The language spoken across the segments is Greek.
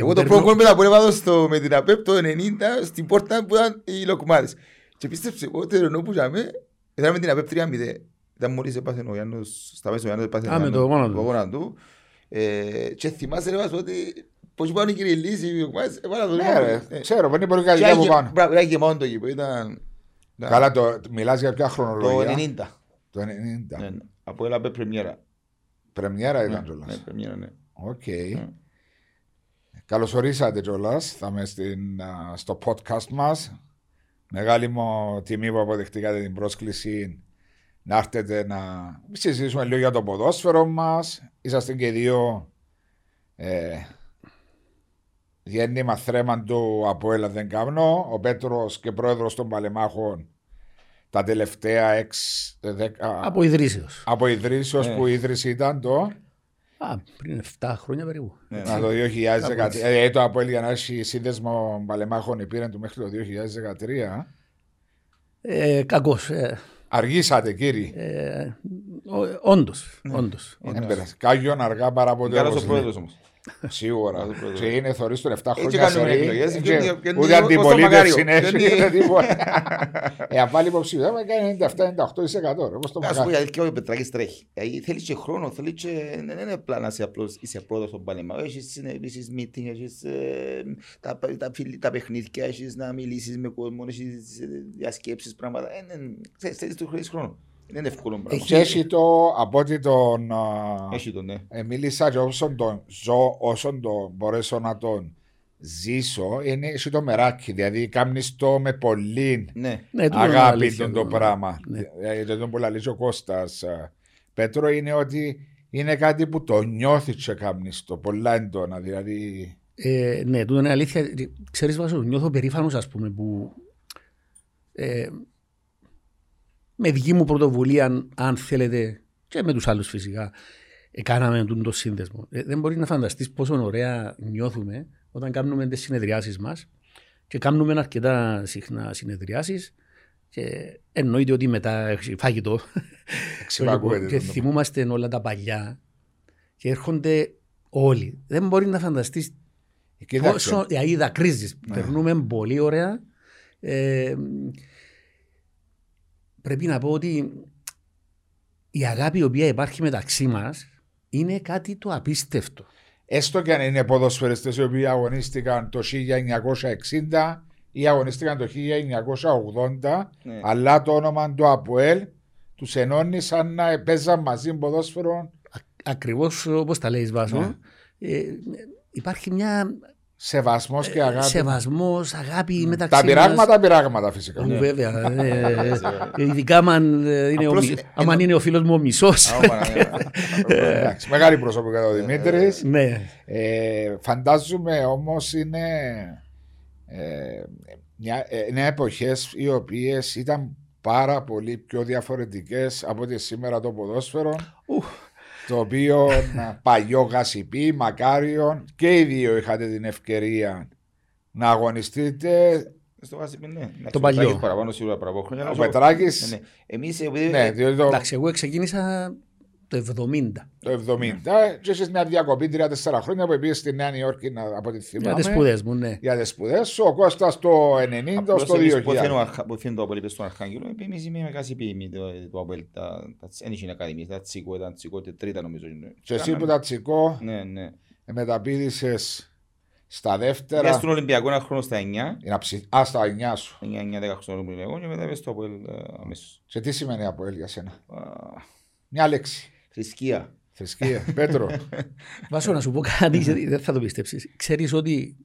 Εγώ το πρώτο μετά που έβαλα στο με την ΑΠΕΠ το 90 στην πόρτα που ήταν οι λοκουμάδες. Και πίστεψε, εγώ το ενώ που είχαμε, ήταν με την ΑΠΕΠ 3-0. Ήταν μόλις έπαθε ο Γιάννος, στα μέσα ο Γιάννος έπαθε Α, με το γόνατο. του. Ε, Και θυμάσαι ρε μας ότι πώς πάνε οι κύριοι λύση, οι λοκουμάδες, έβαλα το Ναι, ρε, Ε, ξέρω, δεν είναι πολύ και καλή από άγε- πάνω. μπράβο, Ήταν γεμάτο το γήπεδο, ήταν Καλά, το, μιλάς για ποια το χρονολογία; 90. Το 90. Ναι, ναι. Από έλα πρεμιέρα. Πρεμιέρα ήταν Ναι, κιόλας. πρεμιέρα, ναι. Οκ. Ναι. Καλώς ορίσατε κιόλας. Θα είμαι στην, α, στο podcast μας. Μεγάλη μου τιμή που αποδεχτήκατε την πρόσκληση να έρθετε να συζητήσουμε λίγο για το ποδόσφαιρο μας. Είσαστε και δύο ε, γέννημα θρέμα του Αποέλ αν δεν κάνω. Ο Πέτρος και πρόεδρος των Παλαιμάχων τα τελευταία εξ, δέκα, Από ιδρύσεως. από ιδρύσεως Ε. που η ίδρυση ήταν το... Α, πριν 7 χρόνια περίπου. Ναι, Να ναι. το 2013. Κάπου έτσι. Ε, το Αποέλ για να έχει σύνδεσμο παλεμάχων πήρε του μέχρι το 2013. Ε, κακός. Ε, Αργήσατε κύριοι. ε, ο- όντως, όντως. Δεν πέρασε. Κάγιον αργά παρά ποτέ. Καλός όπως ο λέει. πρόεδρος όμως. Σίγουρα. Καλός ο πρόεδρος. Και είναι θωρείς τον 7 Έτσι χρόνια κάνουμε σερί. εκλογές. Ε, Και και είναι- και Ούτε είναι ως το αντιπολίτευση Μακάριο. έχει. Και είναι- ούτε τίποτα. Ε, αν πάλι υποψήφια θα κάνει 97-98%. ρε, όπως το Να σου πω Μακάριο. γιατί και ο Πετράκης τρέχει. Δηλαδή θέλεις και χρόνο, θέλεις και... Δεν είναι απλά να είσαι απλώς, είσαι πρόεδρος των Παλαιμα. Έχεις συνεδρίσεις, meeting, έχεις ε, τα, τα, φιλ- τα παιχνίδια, έχεις να μιλήσεις με κόσμο, έχεις ε, διασκέψεις, πράγματα. Ε, ναι, ξέρεις, θέλεις το χρόνο χρόνο. Δεν είναι εύκολο πράγμα. Και έχει το από ότι τον. α, Έχει το, ναι. ε, Μίλησα και όσον τον ζω, όσον το μπορέσω να τον ζήσω, είναι έχει το μεράκι. Δηλαδή, κάνεις το με πολύ Ναι. Ναι, τούτο είναι αγάπη αλήθεια, τον το ναι. πράγμα. Ναι. Ε, Δεν τον πολύ ο Κώστας. ε, Πέτρο είναι ότι είναι κάτι που το νιώθεις και κάνεις το πολλά έντονα. Δηλαδή, Ε, ναι, τούτο είναι αλήθεια. Ξέρεις Βάσο, νιώθω περήφανος ας πούμε που ε, με δική μου πρωτοβουλία αν- αν θέλετε και με τους άλλους φυσικά έκαναμε τον το σύνδεσμο. Ε, δεν μπορείς να φανταστείς πόσο ωραία νιώθουμε όταν κάνουμε τις συνεδριάσεις μας και κάνουμε αρκετά συχνά συνεδριάσεις και εννοείται ότι μετά έχει φάγητο εξυπακούεται. και τον το- θυμούμαστε όλα τα παλιά και έρχονται όλοι. Δεν μπορείς να φανταστείς Κοίταξε, πόσο δηλαδή δακρύζεις. Ναι. Περνούμε πολύ ωραία. Ε, πρέπει να πω ότι η αγάπη η οποία υπάρχει μεταξύ μας είναι κάτι το απίστευτο. έστω και αν είναι ποδοσφαιριστές οι οποίοι αγωνίστηκαν το 1960 ή αγωνίστηκαν το 1980, Ναι. αλλά το όνομα του ΑΠΟΕΛ τους ενώνει σαν να παίζαν μαζί ποδόσφαιρο Ακριβώς όπως τα λέει Βάσο, Ναι. ε, υπάρχει μια σεβασμός και αγάπη. σεβασμός, αγάπη μεταξύ Τα μας. πειράγματα, πειράγματα φυσικά. Ου, Ναι. Βέβαια. ε, ε, ειδικά άμα ε, είναι, ο, Απλώς μι- είναι- άμα είναι ο φίλος μου ο μισός. Άμα, ναι. Εντάξει, μεγάλη προσωπικά ο Δημήτρης. ναι. Ε, φαντάζομαι όμως είναι, ε, μια, ε, είναι εποχές οι οποίες ήταν πάρα πολύ πιο διαφορετικές από ότι σήμερα το ποδόσφαιρο Ουφ. Το οποίο να, παλιό γασιπί, μακάριον και οι δύο είχατε την ευκαιρία να αγωνιστείτε Στο βάζει, ναι. Εντάξει, Το ο παλιό. Πετράκης Παραπάνω σίγουρα παραπάνω χρόνια. ο αλλά στο- Πετράκης Ναι, ναι. Εμείς επειδή... ναι, διότι το, Εντάξει, εγώ ξεκίνησα το 70. το 70 και έχεις μια διακοπή 3-4 χρόνια που πήγες στη Νέα Νιόρκη να, από ό,τι Για θυμάμαι τις σπουδές μου, ναι. για τις σπουδές σου, ο Κώστας το 90 Απλώς στο εμείς 2000 που θέλουμε αρχα- που θέλουμε το Απόλλη πες στον Αρχάγγελο, επειδή εμείς είμαι με κάση ποιήμη το- το Απόλλη, τα- τα- δεν είχε ακαδημίες, τα τσίκο, ήταν τσίκο, τε- τρίτα νομίζω. είναι. Και εσύ που Κάναμε- τα τσικό Ναι, ναι. μεταπίδησες στα Πήγα δεύτερα. στον Ολυμπιακό ένα χρόνο στα 9, Για να ψη- Α, στα 9 σου. 9-10 χρόνια που ήμουν εγώ και μετά πες στο Απόλλη ε, αμέσως. Και τι σημαίνει από για σένα; Α, Μια λέξη. Θρησκεία. Θρησκεία. Πέτρο. Βάσο να σου πω κάτι, γιατί δεν θα το πιστέψεις. Ξέρεις ότι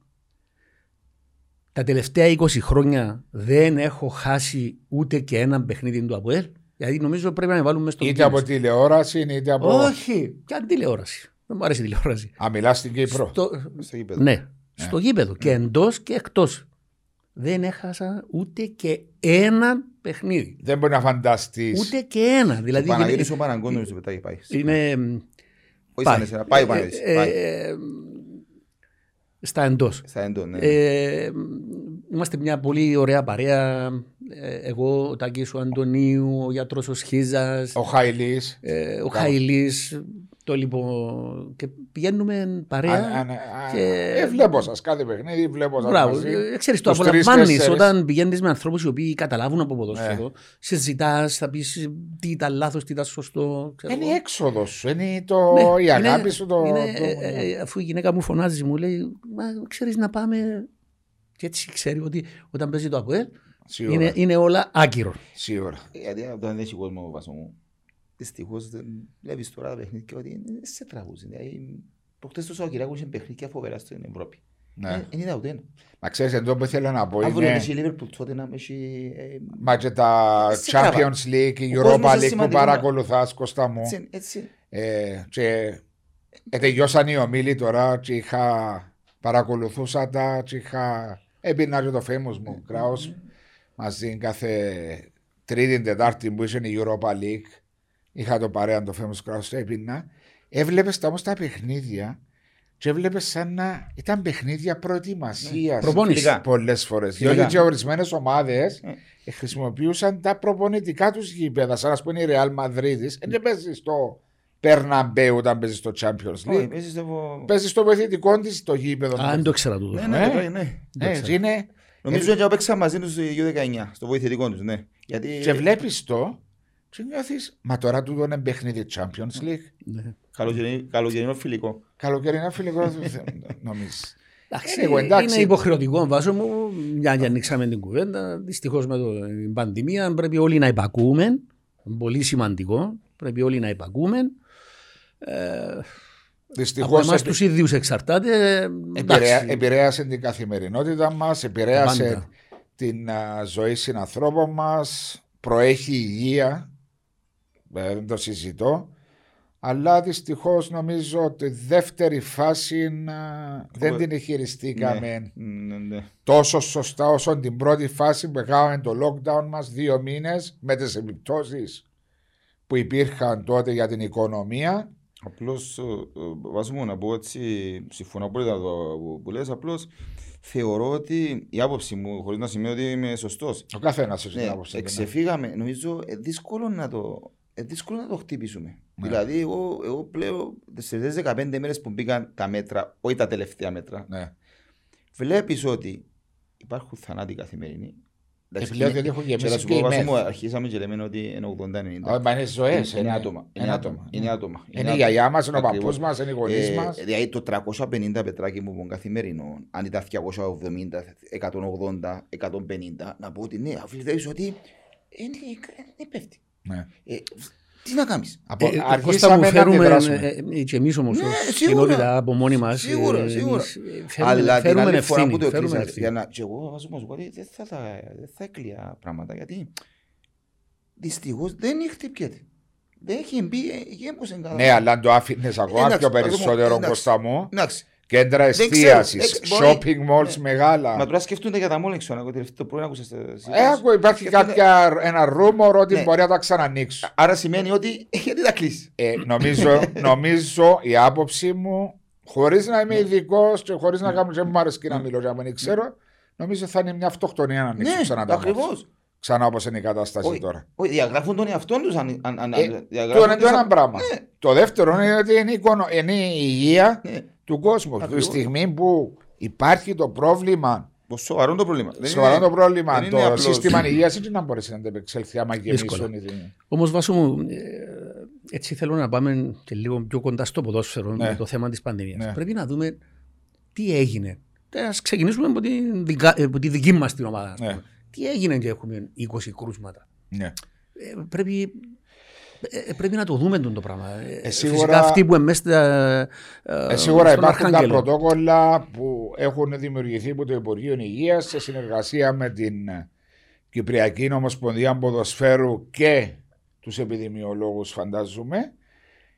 τα τελευταία 20 χρόνια δεν έχω χάσει ούτε και ένα παιχνίδι του ΑΠΟΕΛ. Γιατί νομίζω πρέπει να με βάλουμε στο είτε από τηλεόραση είτε από. Όχι, και αν τηλεόραση. Δεν μου αρέσει η τηλεόραση. Α, μιλάς στην Κύπρο. Στο... Στο γήπεδο. Ναι, στο γήπεδο και εντός και εκτός. Δεν έχασα ούτε και ένα παιχνίδι. Δεν μπορεί να φανταστείς. Ούτε και ένα. Ο Δηλαδή Παναγιώτης ο Παναγκόν νομίζω πετάει πάει. είναι. Όχι σαν εσένα, πάει ο Παναγιώτης. Ε, πάει. ε, στα εντός. Στα έντο, ναι. Ε, είμαστε μια πολύ ωραία παρέα. Ε, εγώ, ο Τάκης ο Αντωνίου, ο γιατρός ο Σχίζας, Ο Χαϊλής. ε, ο Χαϊλής. Το λοιπόν. Και πηγαίνουμε παρέα. Α, α, ναι, α, και- ε, βλέπω σας κάθε παιχνίδι, βλέπω σας. Μπράβο. Ε, Ξέρεις, το Τους απολαμβάνεις τρεις-τέσσερις. όταν πηγαίνεις με ανθρώπους οι οποίοι καταλάβουν από Ναι. ποδόσφαιρο. Συζητάς, θα πεις τι ήταν λάθος, τι ήταν σωστό. ξέρω Είναι η εγώ. έξοδος σου, είναι το, Ναι, η αγάπη είναι- σου. Το, είναι, το- ε, ε, αφού η γυναίκα μου φωνάζει, μου λέει, Μα ξέρεις να πάμε. Και έτσι ξέρει ότι όταν παίζει το ΑΠΟΕΛ Σίγουρα. είναι, είναι όλα άγκυρο. Σίγουρα. Γιατί όταν έχει κόσμος βάσο μου, δυστυχώς δεν βλέπεις τώρα τα παιχνίδια ότι είναι σε τραγούς. Δηλαδή, προχτές το Σαββατοκυριακό είχε παιχνίδια φοβερά στην Ευρώπη. Ναι. Ε, Δεν είδα ούτε ένα. Μα ξέρεις, εδώ που θέλω να πω Αύριο είναι. έχει η Liverpool, τότε να έχει... ε, Μα και τα Σε τραβά. Champions League, η Ο κόσμος Europa είναι League που σημαντικό. παρακολουθάς, Κώστα μου. Έτσι, έτσι. Ε, και ε, τελειώσαν οι ομίλοι τώρα και είχα παρακολουθούσα τα και είχα έπινα και το famous μου Kraus μαζί κάθε τρίτη τετάρτη που είχε η Europa League είχα το παρέα το famous Kraus το έπινα έβλεπες τα όμως τα παιχνίδια και έβλεπες σαν να ήταν παιχνίδια προετοιμασίας Προπόνηση. Φιλικά. πολλές φορές Φιλικά. διότι και ορισμένες ομάδες Ε. ε, χρησιμοποιούσαν τα προπονητικά τους γήπεδα σαν να πούμε η Real Madrid δεν παίζεις στο Περναμπέου όταν παίζεις στο Champions Όχι, League παίζεις το... παίζεις στο βοηθητικό της το γήπεδο Α, δεν το ήξερα τούτο. Ναι, ναι, Ε. ναι, ναι. Ε, και είναι, Νομίζω ότι παίξα μαζί τους στο U19, στο βοηθητικό τους, ναι. Γιατί... και βλέπεις το και νιώθεις, μα τώρα τούτο είναι παιχνίδι Champions League. Ναι. Καλοκαιρινό- Καλοκαιρινό φιλικό. Καλοκαιρινά φιλικό νομίζεις. Εντάξει, Anyway, εντάξει. Είναι υποχρεωτικό βάσο μου, μια και ανοίξαμε την κουβέντα. Δυστυχώς με το- την πανδημία πρέπει όλοι να υπακούμε. Πολύ σημαντικό. Πρέπει όλοι να υπακούμε. Ε, από Δυστυχώ εμά τους ίδιους εξαρτάται. εντάξει. επηρέασε την καθημερινότητα μας, επηρέασε Πάντα. την α, ζωή συνανθρώπων μας, προέχει η υγεία. Ε, Δεν το συζητώ. Αλλά δυστυχώς νομίζω ότι η δεύτερη φάση α, δεν την χειριστήκαμε Ναι, ναι. τόσο σωστά όσο την πρώτη φάση που κάναμε το lockdown μας δύο μήνες με τις επιπτώσεις που υπήρχαν τότε για την οικονομία. Απλώς, ε, ε, βάζω μου να πω έτσι, συμφωνώ απόλυτα το που- που λες, απλώς θεωρώ ότι η άποψη μου, χωρίς να σημαίνει ότι είμαι σωστός, Ο καθένας έχει την ναι, άποψη του, ναι. εξεφύγαμε, νομίζω ε, δύσκολο να το, ε, δύσκολο να το χτυπήσουμε. Ναι. Δηλαδή, εγώ, εγώ πλέον στις 15 μέρες που μπήκαν τα μέτρα, όχι τα τελευταία μέτρα, Ναι. βλέπεις ότι υπάρχουν θανάτοι καθημερινοί. Εντάξει, Επιπλέον είναι- γιατί έχουν και να γεμίσει σου και πω, οι βάζω μεθ. μου, αρχίσαμε και λέμε ότι είναι 80-90. Όχι, Μα είναι ζωές. Είναι άτομα. Είναι άτομα. Είναι άτομα. Είναι η γιαγιά μας, είναι ο Ακριβώς. παππούς μας, είναι οι γονείς Ε, μας. Δηλαδή το 350 πετράκι μου που καθημερινό, αν ήταν 270, 180, 150, να πω ότι ναι, αφού βλέπεις ότι είναι, είναι πέφτει. Ναι. Ε, τι να κάνεις; Από- Ε, ε, Κώστα μου, Αργήσαμε να φέρουμε, αντιδράσουμε. ε, ε, και εμείς όμως Ναι, ως σίγουρα. κοινότητα από μόνοι μας Σίγουρα, ε, σίγουρα. εμείς, ε, φέρουμε, Αλλά την φέρουμε άλλη φορά ευθύνη, που το φέρουμε έκλεισα, ευθύνη. για να, και εγώ βάζω μου ότι δεν θα, θα, δεν θα έκλεια πράγματα, γιατί δυστυχώς δεν χτυπιέται. Δεν έχει μπει, ε, γέμωσε καλά. Ναι, αλλά αν το άφηνες ακόμα Εντάξει, πιο περισσότερο εντάξει. Κώστα μου. Εντάξει. Κέντρα Δεν ξέρω, εστίασης, δεν- μπορεί- shopping malls ναι. μεγάλα. Μα τώρα σκεφτούνται για τα μόλεξο, να το πρωί άκουσα στα Ε, άκου, υπάρχει κάποια, ένα ρούμορ ότι Ναι. μπορεί να τα ξανανοίξουν. Άρα σημαίνει ότι γιατί τα κλείσει; Ε, νομίζω, νομίζω η άποψη μου, χωρίς να είμαι ειδικός και χωρίς να κάνω και μου αρέσει και να μιλώ για να μην ξέρω, νομίζω θα είναι μια αυτοκτονία να ανοίξουν Ναι, ξανά τα μάτια. ακριβώ. Ξανά όπως είναι η κατάσταση τώρα. Όχι, διαγράφουν τον εαυτό τους. Αν, αν, αν, Ε, διαγράφουν Το είναι το τις- ένα πράγμα. Ναι. Το δεύτερο είναι ότι είναι η, εικονο- είναι η υγεία Ναι. Του κόσμου. Τη Ακριβώς. στιγμή που υπάρχει το πρόβλημα, Πως Σοβαρό το πρόβλημα. Δεν σοβαρό είναι- το πρόβλημα, δεν το είναι απλώς- σύστημα υγείας δεν να μπορέσει να αντεπεξέλθει άμα Δύσκολα. γεμίσουν. οι- Όμως Βάσο μου, ε, έτσι θέλω να πάμε και λίγο πιο κοντά στο ποδόσφαιρο Ναι. με το θέμα της πανδημίας. Ναι. Πρέπει να δούμε τι έγινε. Ε, Ας ξεκινήσουμε από τη, δικα- ε, από τη δική μας την ομάδα. ας Ναι. πούμε. Τι έγινε και έχουμε 20 κρούσματα. Ναι. Ε, πρέπει, ε, πρέπει να το δούμε τον το πράγμα. Ε, σίγουρα- Φυσικά αυτοί που εμείς τα, ε, Ε, σίγουρα στον υπάρχουν τα Αρχάγγελο. πρωτόκολλα που έχουν δημιουργηθεί από το Υπουργείο Υγείας σε συνεργασία με την ε, Κυπριακή Ομοσπονδία Ποδοσφαίρου και τους επιδημιολόγους φαντάζομαι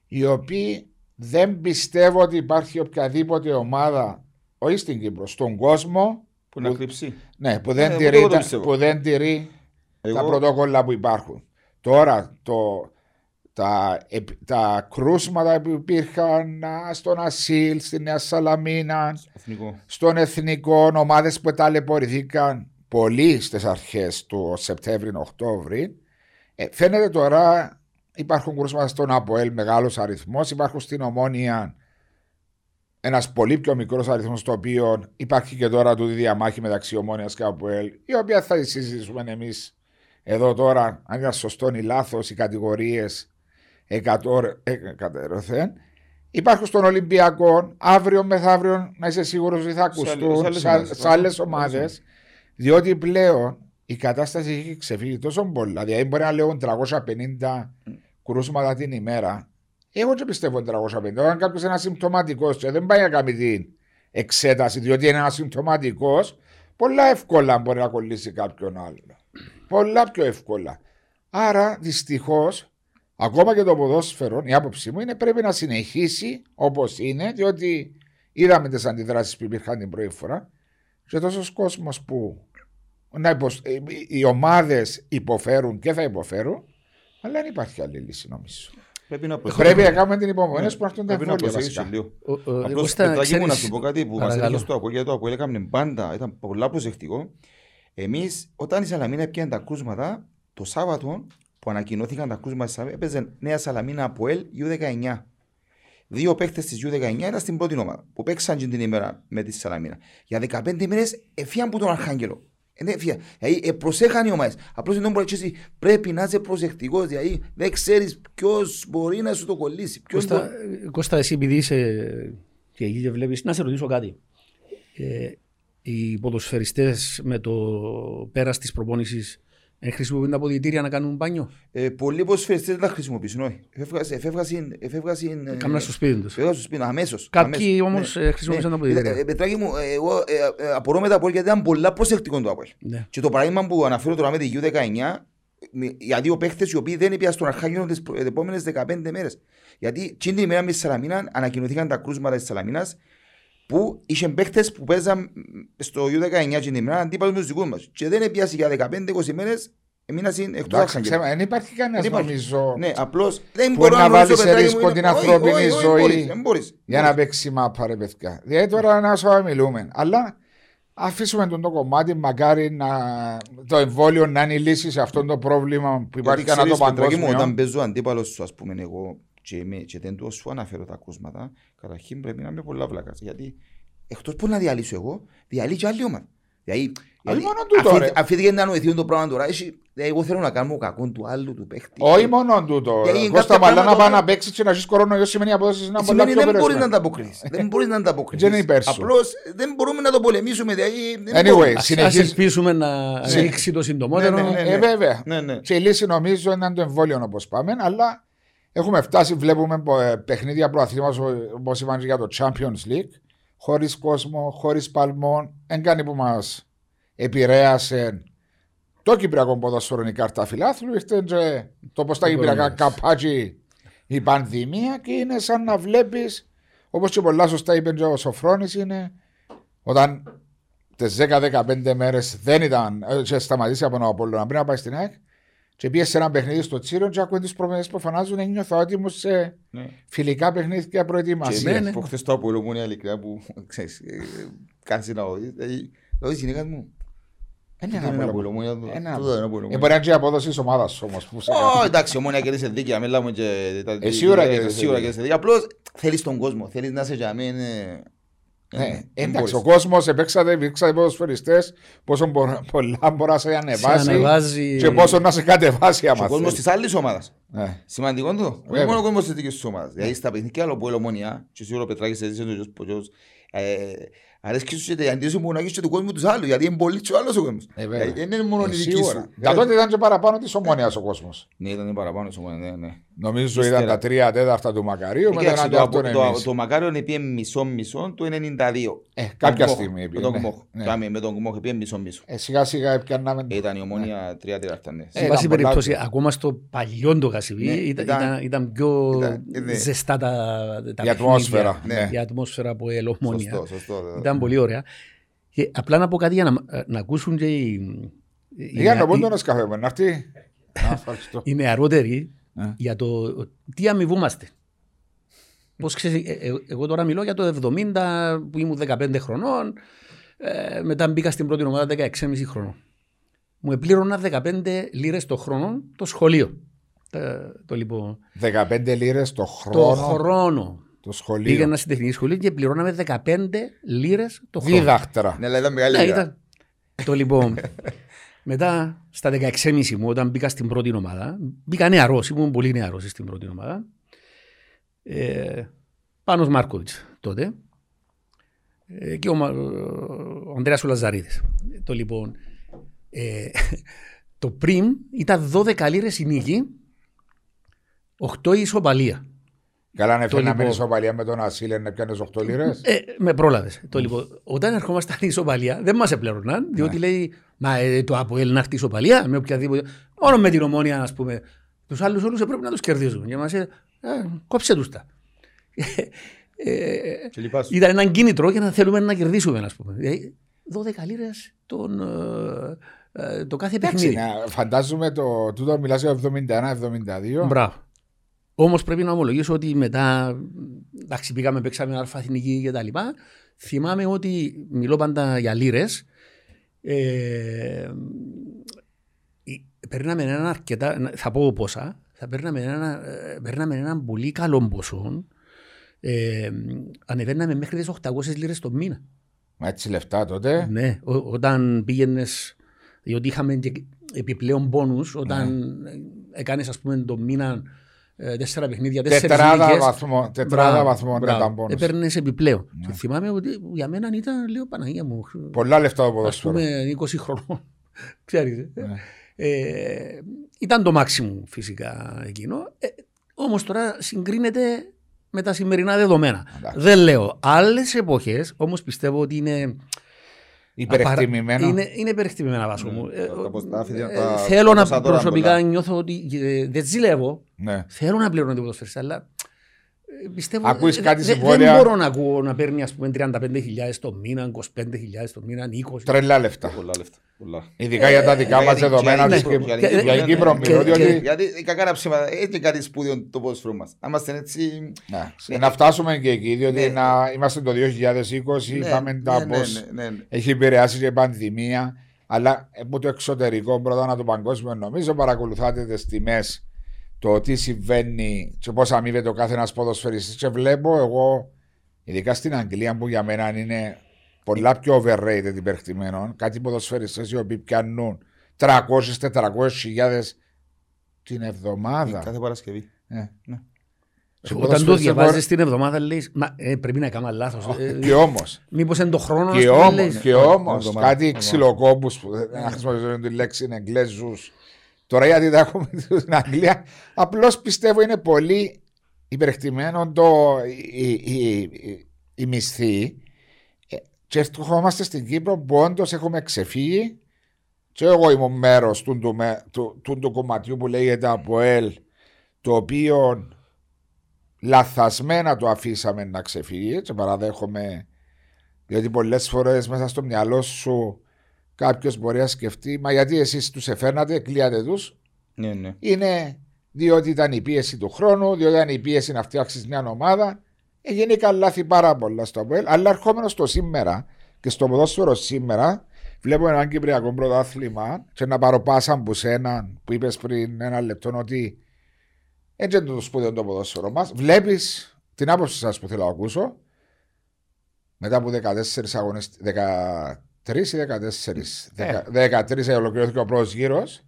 οι οποίοι δεν πιστεύω ότι υπάρχει οποιαδήποτε ομάδα όχι στην Κύπρο, στον κόσμο Που να που- κρύψει. ναι, που, δεν Ε, τηρεί, εγώ το τα, πιστεύω. που δεν τηρεί τα Εγώ- πρωτόκολλα που υπάρχουν. Τώρα, το, τα, επ- τα κρούσματα που υπήρχαν α, στον Ασίλ, στη Νέα Σαλαμίνα, Εθνικό. στον Εθνικό, ομάδες που ταλαιπωρηθήκαν πολύ στις αρχές του Σεπτέμβρη-Οκτώβρη, ε, φαίνεται τώρα Υπάρχουν κρούσματα στον ΑΠΟΕΛ μεγάλος αριθμός. Υπάρχουν στην Ομόνια ένας πολύ πιο μικρός αριθμός, το οποίο υπάρχει και τώρα του διαμάχη μεταξύ Ομόνιας και ΑΠΟΕΛ, η οποία θα συζητήσουμε εμείς εδώ τώρα, αν είναι σωστό ή λάθος, οι κατηγορίες εκατέρωθεν. Υπάρχουν στον Ολυμπιακό, αύριο μεθαύριο να είσαι σίγουρος ότι θα ακουστούν σε άλλες ομάδες. Διότι πλέον η κατάσταση έχει ξεφύγει τόσο πολύ. Δηλαδή, μπορεί να λέω 350 κρούσματα την ημέρα. Εγώ δεν πιστεύω 350. Όταν κάποιος είναι ασυμπτωματικός και δεν πάει να κάνει την εξέταση, διότι είναι ασυμπτωματικός, πολλά εύκολα μπορεί να κολλήσει κάποιον άλλο. Πολλά πιο εύκολα. Άρα, δυστυχώς, ακόμα και το ποδόσφαιρο, η άποψή μου είναι πρέπει να συνεχίσει όπως είναι, διότι είδαμε τις αντιδράσεις που υπήρχαν την πρώτη φορά και τόσος κόσμος που να υποσ... Ε, οι ομάδες υποφέρουν και θα υποφέρουν, αλλά δεν υπάρχει άλλη λύση νομίζω. Πρέπει να, πρέπει να κάνουμε την υπομονή ναι. που έρθουν τα εμβόλια. λίγο. Απλώς Πετράκη μου να σου πω κάτι που μας έλεγε στο Ακούγια το Ακούγια έκαμε πάντα, ήταν πολλά προσεκτικό. Εμείς όταν η Σαλαμίνα έπιανε τα κρούσματα, το Σάββατο που ανακοινώθηκαν τα κρούσματα, έπαιζε Νέα Σαλαμίνα από ελ U19. Δύο παίχτες της U19 ήταν στην πρώτη ομάδα που παίξαν την ημέρα με τη Σαλαμίνα. Για 15 μέρε εφίαν που τον Αρχάγγελο. Ναι, δηλαδή, ε, προσέχαν οι ομάδες. Απλώς δεν μπορεί εσύ πρέπει να είσαι προσεκτικός, δηλαδή δεν ξέρεις ποιος μπορεί να σου το κολλήσει. Ποιος Κώστα, μπορεί... Κώστα, εσύ επειδή είσαι και εκεί και βλέπεις, να σε ρωτήσω κάτι. Ε, οι ποδοσφαιριστές με το πέρας της προπόνησης ε, χρησιμοποιούν τα αποδητήρια να κάνουν μπάνιο; Ε, πολλοί ποδοσφαιριστές δεν τα χρησιμοποιήσουν, όχι. Εφεύγασαν... Ε, Κάμουν στο σπίτι τους. Εφεύγασαν στο σπίτι, αμέσως. Κάποιοι όμως ναι. χρησιμοποιήσαν ναι. τα αποδητήρια. Πετράκι μου, εγώ απορώ με τα πόλη γιατί ήταν πολλά προσεκτικό το Απόελ. Ναι. Και το παράδειγμα που αναφέρω τώρα με τη U19, για δύο παίχτες οι οποίοι δεν έπιαν στον αρχάγιο τις επόμενες 15 μέρες. Γιατί την ημέρα με τη Σαλαμίνας ανακοινωθήκαν τα κρούσματα της Σαλαμίνας που είχε παίχτες που παίζαν στο U19 την ημέρα αντίπαλους με τους δικούς μας. Και δεν έπιασε για 15-20 μέρες Εμείνα εκτός άξια. Δεν υπάρχει κανένας νομίζω. Ναι, απλώς δεν μπορεί να βάλεις σε ρίσκο την ανθρώπινη ζωή για να παίξει μάπα, ρε παιδιά. Δηλαδή τώρα να σου μιλούμε. Αλλά αφήσουμε τον το κομμάτι, μακάρι να, το εμβόλιο να είναι η λύση σε αυτό το πρόβλημα που υπάρχει κανένα το παγκόσμιο. Όταν παίζω αντίπαλος σου, ας πούμε, εγώ και, είμαι, και δεν του σου αναφέρω τα ακούσματα, καταρχήν πρέπει να είμαι πολλά βλάκας. Γιατί εκτός που να διαλύσω εγώ, διαλύει και άλλη ομάδα. Δηλαδή, όχι μόνο τούτο. Αφήθηκε να νοηθεί το πράγμα τώρα. Εγώ θέλω να κάνω κακό του άλλου του παίχτη. Όχι μόνο τούτο. Κώστα μαλλά να πάει να παίξει και να ζεις κορονοϊό σημαίνει απόδοση να μπορεί να Δεν μπορείς να ανταποκριθεί. Δεν μπορείς να ανταποκριθεί. Απλώς δεν μπορούμε να το πολεμήσουμε. Anyway, ας ελπίσουμε να ρίξει το συντομότερο. Ναι, ναι, ναι, ε, βέβαια. Και η λύση νομίζω είναι το εμβόλιο όπως πάμε. Αλλά έχουμε φτάσει, βλέπουμε ε, παιχνίδια προαθλήματος όπως είπαν για το Champions League. Χωρίς κόσμο, χωρίς παλμό. Δεν κάνει που μας επηρέασε το Κυπριακό ποδόσφαιρο η κάρτα φιλάθλου, ήρθε το πώς τα Κυπριακά καπάκι η πανδημία και είναι σαν να βλέπεις, όπως και πολλά σωστά είπε ο Σοφρόνης, είναι όταν τις 10-15 μέρες δεν ήταν, ε, σταματήσει από τον Απόλλωνα πριν να πάει στην ΑΕΚ και πήγε σε ένα παιχνίδι στο Τσίρο και ακούω τις προμηθειέ που φανάζουν ένιωθα ότι ήμουν σε ναι. φιλικά παιχνίδια προετοιμασίας. Και ναι, ναι. χθε το Απόλλωνα μου είναι αλήθεια που ξέρεις, ε, κάτσε να δει. Δηλαδή, η γυναίκα μου είναι ένα απολωμό. Μπορεί να είναι απόδοση της ομάδας όμως. Εντάξει, η ομόνια κέρδισε δίκαια, μιλάμε και... Ε, σίγουρα κέρδισε δίκαια. Απλώς θέλεις τον κόσμο, θέλεις να είσαι για μένα... Ναι, εντάξει, ο κόσμος επέξατε, επέξατε ποδοσφαιριστές, πόσο πολλά μπορεί να σε ανεβάσει και πόσο να σε κατεβάσει. Ο κόσμος της άλλης ομάδας. Ναι. Σημαντικό το. Όχι μόνο ο κόσμος της δικής ομάδας. Δηλαδή στα παιχνίδια άλλο που ελομονία, και σίγουρα ο Πετράκη έζησε το Αρέσκει σου και αντίθεση που να και του κόσμου τους άλλους, γιατί είναι πολύ και ο άλλος ο κόσμος. Ε, δεν είναι μόνο η δική σου. Για τότε ήταν και παραπάνω της ομόνιας ο κόσμος. Ναι, ήταν παραπάνω της ομόνιας, ναι, ναι. Νομίζω ήταν τα τρία τέταρτα του Μακαρίου, μετά ένα τέταρτο εμείς. Το Μακάριο είναι πήγε μισό-μισό του 92. Ε, κάποια στιγμή πήγε. Με τον Κουμόχ πήγε μισό-μισό. Ε, σιγά σιγά έπιαναμε. Ήταν η ομόνια τρία τέταρτα, ναι. Σε βάση περιπτώσει, ακόμα στο παλιό το Κασιβί ήταν πιο ζεστά τα παιχνίδια. Η ατμόσφαιρα από ελομόνια. Ήταν πολύ ωραία. Απλά να πω κάτι για να ακούσουν και οι... Για να πω τον σκαφέ, να έρθει. Οι νεαρότεροι ε. για το τι αμοιβούμαστε. Πώς ξέρεις, ε, ε, εγώ τώρα μιλώ για το 70 που ήμουν 15 χρονών, ε, μετά μπήκα στην πρώτη ομάδα 16,5 χρονών. Μου επλήρωνα 15 λίρες το χρόνο το σχολείο. Τα- Το λοιπόν. 15 λίρες το χρόνο. Το χρόνο. Το σχολείο. Πήγαινα στην τεχνική σχολή και πληρώναμε 15 λίρες το χρόνο. Δίδακτρα. Ναι, αλλά ήταν μεγάλη Ναι, ιδέα. ήταν. το λοιπόν. Μετά, στα 16,5 μου, όταν μπήκα στην πρώτη ομάδα, μπήκα νεαρός, ήμουν πολύ νεαρός στην πρώτη ομάδα. Ε, Πάνος Μάρκοβιτς τότε ε, και ο, Μα- ο Ανδρέας ο Λαζαρίδης. Το λοιπόν, ε, το πριν ήταν 12 λίρες η νίκη, 8 η ισοπαλία. Καλά, αν Το έφερε να λοιπόν. μείνει ισοπαλία με τον Ασίλ, να πιάνεις 8 λίρες. Ε, με πρόλαβες. Το λοιπόν, όταν ερχόμασταν η ισοπαλία, δεν μας επλέρωναν, διότι λέει, Μα ε, το ΑΠΟΕΛ να έρθει η ισοπαλία με οποιαδήποτε. Μόνο με την ομόνια, ας πούμε. Τους άλλους όλους πρέπει να τους κερδίζουμε. Και μας ε, κόψε τους τα. Ε, Και λυπάσου. ήταν ένα κίνητρο για να θέλουμε να κερδίσουμε, ας πούμε. Ε, 12 λίρες τον, ε, ε, το κάθε Εντάξει, παιχνίδι. να- φαντάζομαι το τούτο μιλάς για 71-72. Μπράβο. Όμως πρέπει να ομολογήσω ότι μετά. Εντάξει, πήγαμε, παίξαμε αλφαθηνική και τα λοιπά. Θυμάμαι ότι μιλώ πάντα για λίρες. Ε, παίρναμε ένα αρκετά. Θα πω πόσα. Θα παίρναμε ένα, ε, παίρναμε ένα πολύ καλό ποσό. Ε, ανεβαίναμε μέχρι τις 800 λίρες το μήνα. Μα έτσι λεφτά τότε. Ναι, ο- όταν πήγαινες. Διότι είχαμε και επιπλέον πόνους όταν Ναι. έκανες, ας πούμε, το μήνα ε, τέσσερα παιχνίδια, τέσσερις Τετράδα βαθμών. Τετράδα βαθμών ήταν πόνο. Έπαιρνες επιπλέον. Ναι. Και θυμάμαι ότι για μένα ήταν, λέω Παναγία μου, Πολλά λεφτά το ας ποδόσφαιρο. πούμε 20 χρονών. Ξέρεις, ε. Ναι. Ε, ήταν το maximum φυσικά εκείνο. Ε, Όμως τώρα συγκρίνεται με τα σημερινά δεδομένα. Εντάξει. Δεν λέω. Άλλες εποχές όμως πιστεύω ότι είναι. Υπερεκτιμημένο. Είναι, είναι υπερεκτιμημένα βάσο μου. Ναι, Ε, τα- τα ποστάφια, ε, τα- θέλω τα να ποσά τώρα προσωπικά πολλά. νιώθω ότι ε, δεν ζηλεύω. Ναι. Θέλω να πληρώνω την ποδοσφαίριστα, αλλά ε, πιστεύω. Ακούεις ε, κάτι δε- συμβόλαια. Δεν μπορώ να ακούω να παίρνει ας πούμε 35.000 το μήνα, 25.000 το μήνα, 20. Τρελά λεφτά. Πολλά λεφτά. Πολλά. Ειδικά για τα δικά Ε, μας για- δεδομένα για- της για- Κύπρου. για- για- Για για- την Κύπρο και- μιλώ, και- διότι. Γιατί κακά τα ψέματα, έχει και κάτι σπουδαίο το ποδοσφαιρό μας. Να είμαστε έτσι... Ναι, Να φτάσουμε και εκεί, διότι Ναι. να είμαστε το 2020, Ναι, είπαμε τα ναι, ναι, πώς ναι, ναι, ναι. έχει επηρεάσει και η πανδημία. Αλλά από το εξωτερικό πρώτα να το παγκόσμιο νομίζω παρακολουθάτε τις τιμές το τι συμβαίνει και πώς αμείβεται ο κάθε ένα ποδοσφαιριστής. Και βλέπω εγώ, ειδικά στην Αγγλία που για μένα είναι πολλά πιο overrated υπερχτημένο, κάτι ποδοσφαιριστές οι οποίοι πιάνουν 300-400 χιλιάδες την εβδομάδα. Κάθε Παρασκευή. Ε. Ναι. Και Όταν το ποδοσφαιριστές διαβάζεις μπορεί- την εβδομάδα, λέει Μα ε, πρέπει να κάνω λάθος. Και όμως, Μήπως είναι το χρόνο και ας πούμε, όμως, λες. και όμως, εβδομάδα, κάτι εβδομάδα. ξυλοκόπου που δεν να χρησιμοποιήσω τη λέξη είναι Εγγλέζους. Τώρα γιατί τα έχουμε στην Αγγλία, απλώς πιστεύω είναι πολύ υπερεκτημένο το, η, η, η, η μισθή. Ε, Και ερχόμαστε στην Κύπρο που όντω έχουμε ξεφύγει. Και εγώ ήμουν μέρος του, του, του, του, του κομματιού που λέγεται ΑΠΟΕΛ, το οποίο λαθασμένα το αφήσαμε να ξεφύγει και παραδέχομαι διότι πολλές φορές μέσα στο μυαλό σου κάποιος μπορεί να σκεφτεί μα γιατί εσείς τους εφέρνατε, κλείατε τους Ναι, ναι. είναι διότι ήταν η πίεση του χρόνου, διότι ήταν η πίεση να φτιάξεις μια ομάδα. Έγινε λάθη πάρα πολλά στο ΑΠΟΕΛ. Αλλά ερχόμενος στο σήμερα και στο ποδόσφαιρο σήμερα, βλέπω ένα κυπριακό πρωτάθλημα και να πάρω πάσα από σένα που είπες πριν ένα λεπτό ότι έτσι είναι το σπουδαίο το ποδόσφαιρο μας. Βλέπεις την άποψη σας που θέλω να ακούσω μετά από 14 αγωνιστέ. 13 ή 14. 13 ολοκληρώθηκε ο πρώτος γύρος.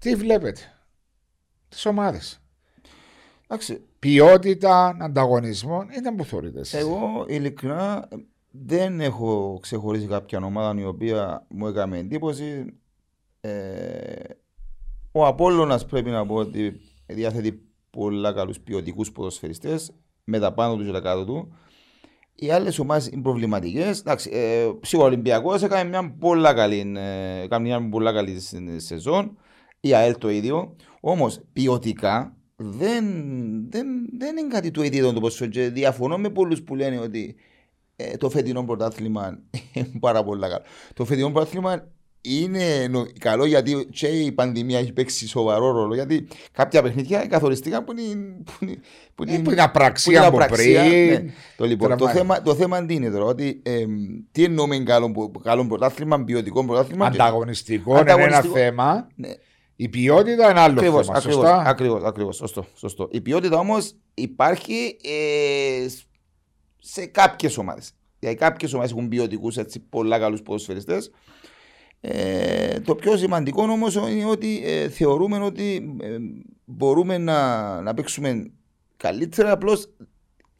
Τι βλέπετε, τις ομάδες. Εντάξει, Ποιότητα ανταγωνισμών ήταν που θεωρείτε εσείς. εγώ ειλικρινά δεν έχω ξεχωρίσει κάποια ομάδα η οποία μου έκανε εντύπωση. Ε, ο Απόλλωνας πρέπει να πω ότι διαθέτει πολλά καλούς ποιοτικούς ποδοσφαιριστές με τα πάνω τους και τα κάτω του. Οι άλλες ομάδες είναι προβληματικές. Ε, σίγουρα ο Ολυμπιακός έκανε μια πολλά καλή, ε, έκανε μια πολλά καλή σε- σεζόν. Η ΑΕΛ το ίδιο. Όμως ποιοτικά δεν, δεν, δεν είναι κάτι το ίδιο το ποσό. Και διαφωνώ με πολλούς που λένε ότι ε, το φετινό πρωτάθλημα είναι πάρα πολύ καλό. Το φετινό πρωτάθλημα είναι νο- καλό γιατί και η πανδημία έχει παίξει σοβαρό ρόλο. Γιατί κάποια παιχνίδια καθοριστικά που είναι. Που είναι, που Ε, που είναι απραξία που από είναι απραξία, πριν. ναι. Το, λοιπόν, το, Τραυμα- θέμα, το θέμα τι είναι τώρα, ότι ε, τι εννοούμε καλό, καλό πρωτάθλημα, ποιοτικό πρωτάθλημα. και- Ανταγωνιστικό είναι ένα Ανταγωνιστικό. θέμα. Ναι. Η ποιότητα είναι άλλο Ακριβώς, θέμα. ακριβώς, Σωστά; ακριβώς, ακριβώς, σωστό, σωστό. Η ποιότητα όμως υπάρχει ε, σε κάποιες ομάδες. Δηλαδή κάποιες ομάδες έχουν ποιοτικούς έτσι πολλά καλούς ποδοσφαιριστές. Ε, το πιο σημαντικό όμως είναι ότι ε, θεωρούμε ότι ε, μπορούμε να, να παίξουμε καλύτερα απλώς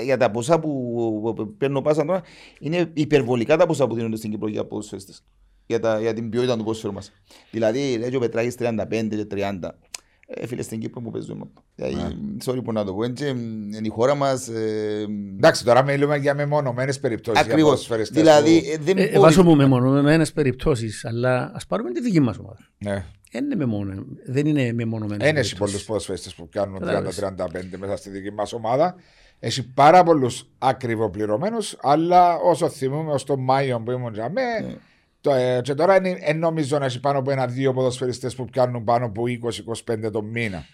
για τα ποσά που, που παίρνω πάσα τώρα είναι υπερβολικά τα ποσά που δίνονται στην Κύπρο για ποδοσφαιριστές. Για, τα, για την ποιότητα του ποδοσφαίρου μας. Δηλαδή, λέει και ο Πετράκης 35 και 30. Ε, φίλε, στην Κύπρο που παίζουμε. Δηλαδή, sorry που να το πω, έτσι, είναι η χώρα μας... Ε, Εντάξει, τώρα μιλούμε για μεμονωμένες περιπτώσεις. ακριβώς. Δηλαδή, ε, δεν Ε, ε, μπορεί... βάζω μου με μονομένε περιπτώσεις, αλλά ας πάρουμε τη δική μας ομάδα. Ναι. Δεν είναι, μεμονω... δεν είναι μεμονωμένες. Δεν έχει πολλούς ποδοσφαίστε που κάνουν Κατάλαβες. 30-35 μέσα στη δική μας ομάδα. Έχει πάρα πολλούς ακριβοπληρωμένους, αλλά όσο θυμούμε, ως τον Μάιο που ήμουν για μέ, Ναι. το, ε, και τώρα είναι, ε, νομίζω να έχει πάνω από ένα-δύο ποδοσφαιριστές που κάνουν πάνω από 20-25 το μήνα.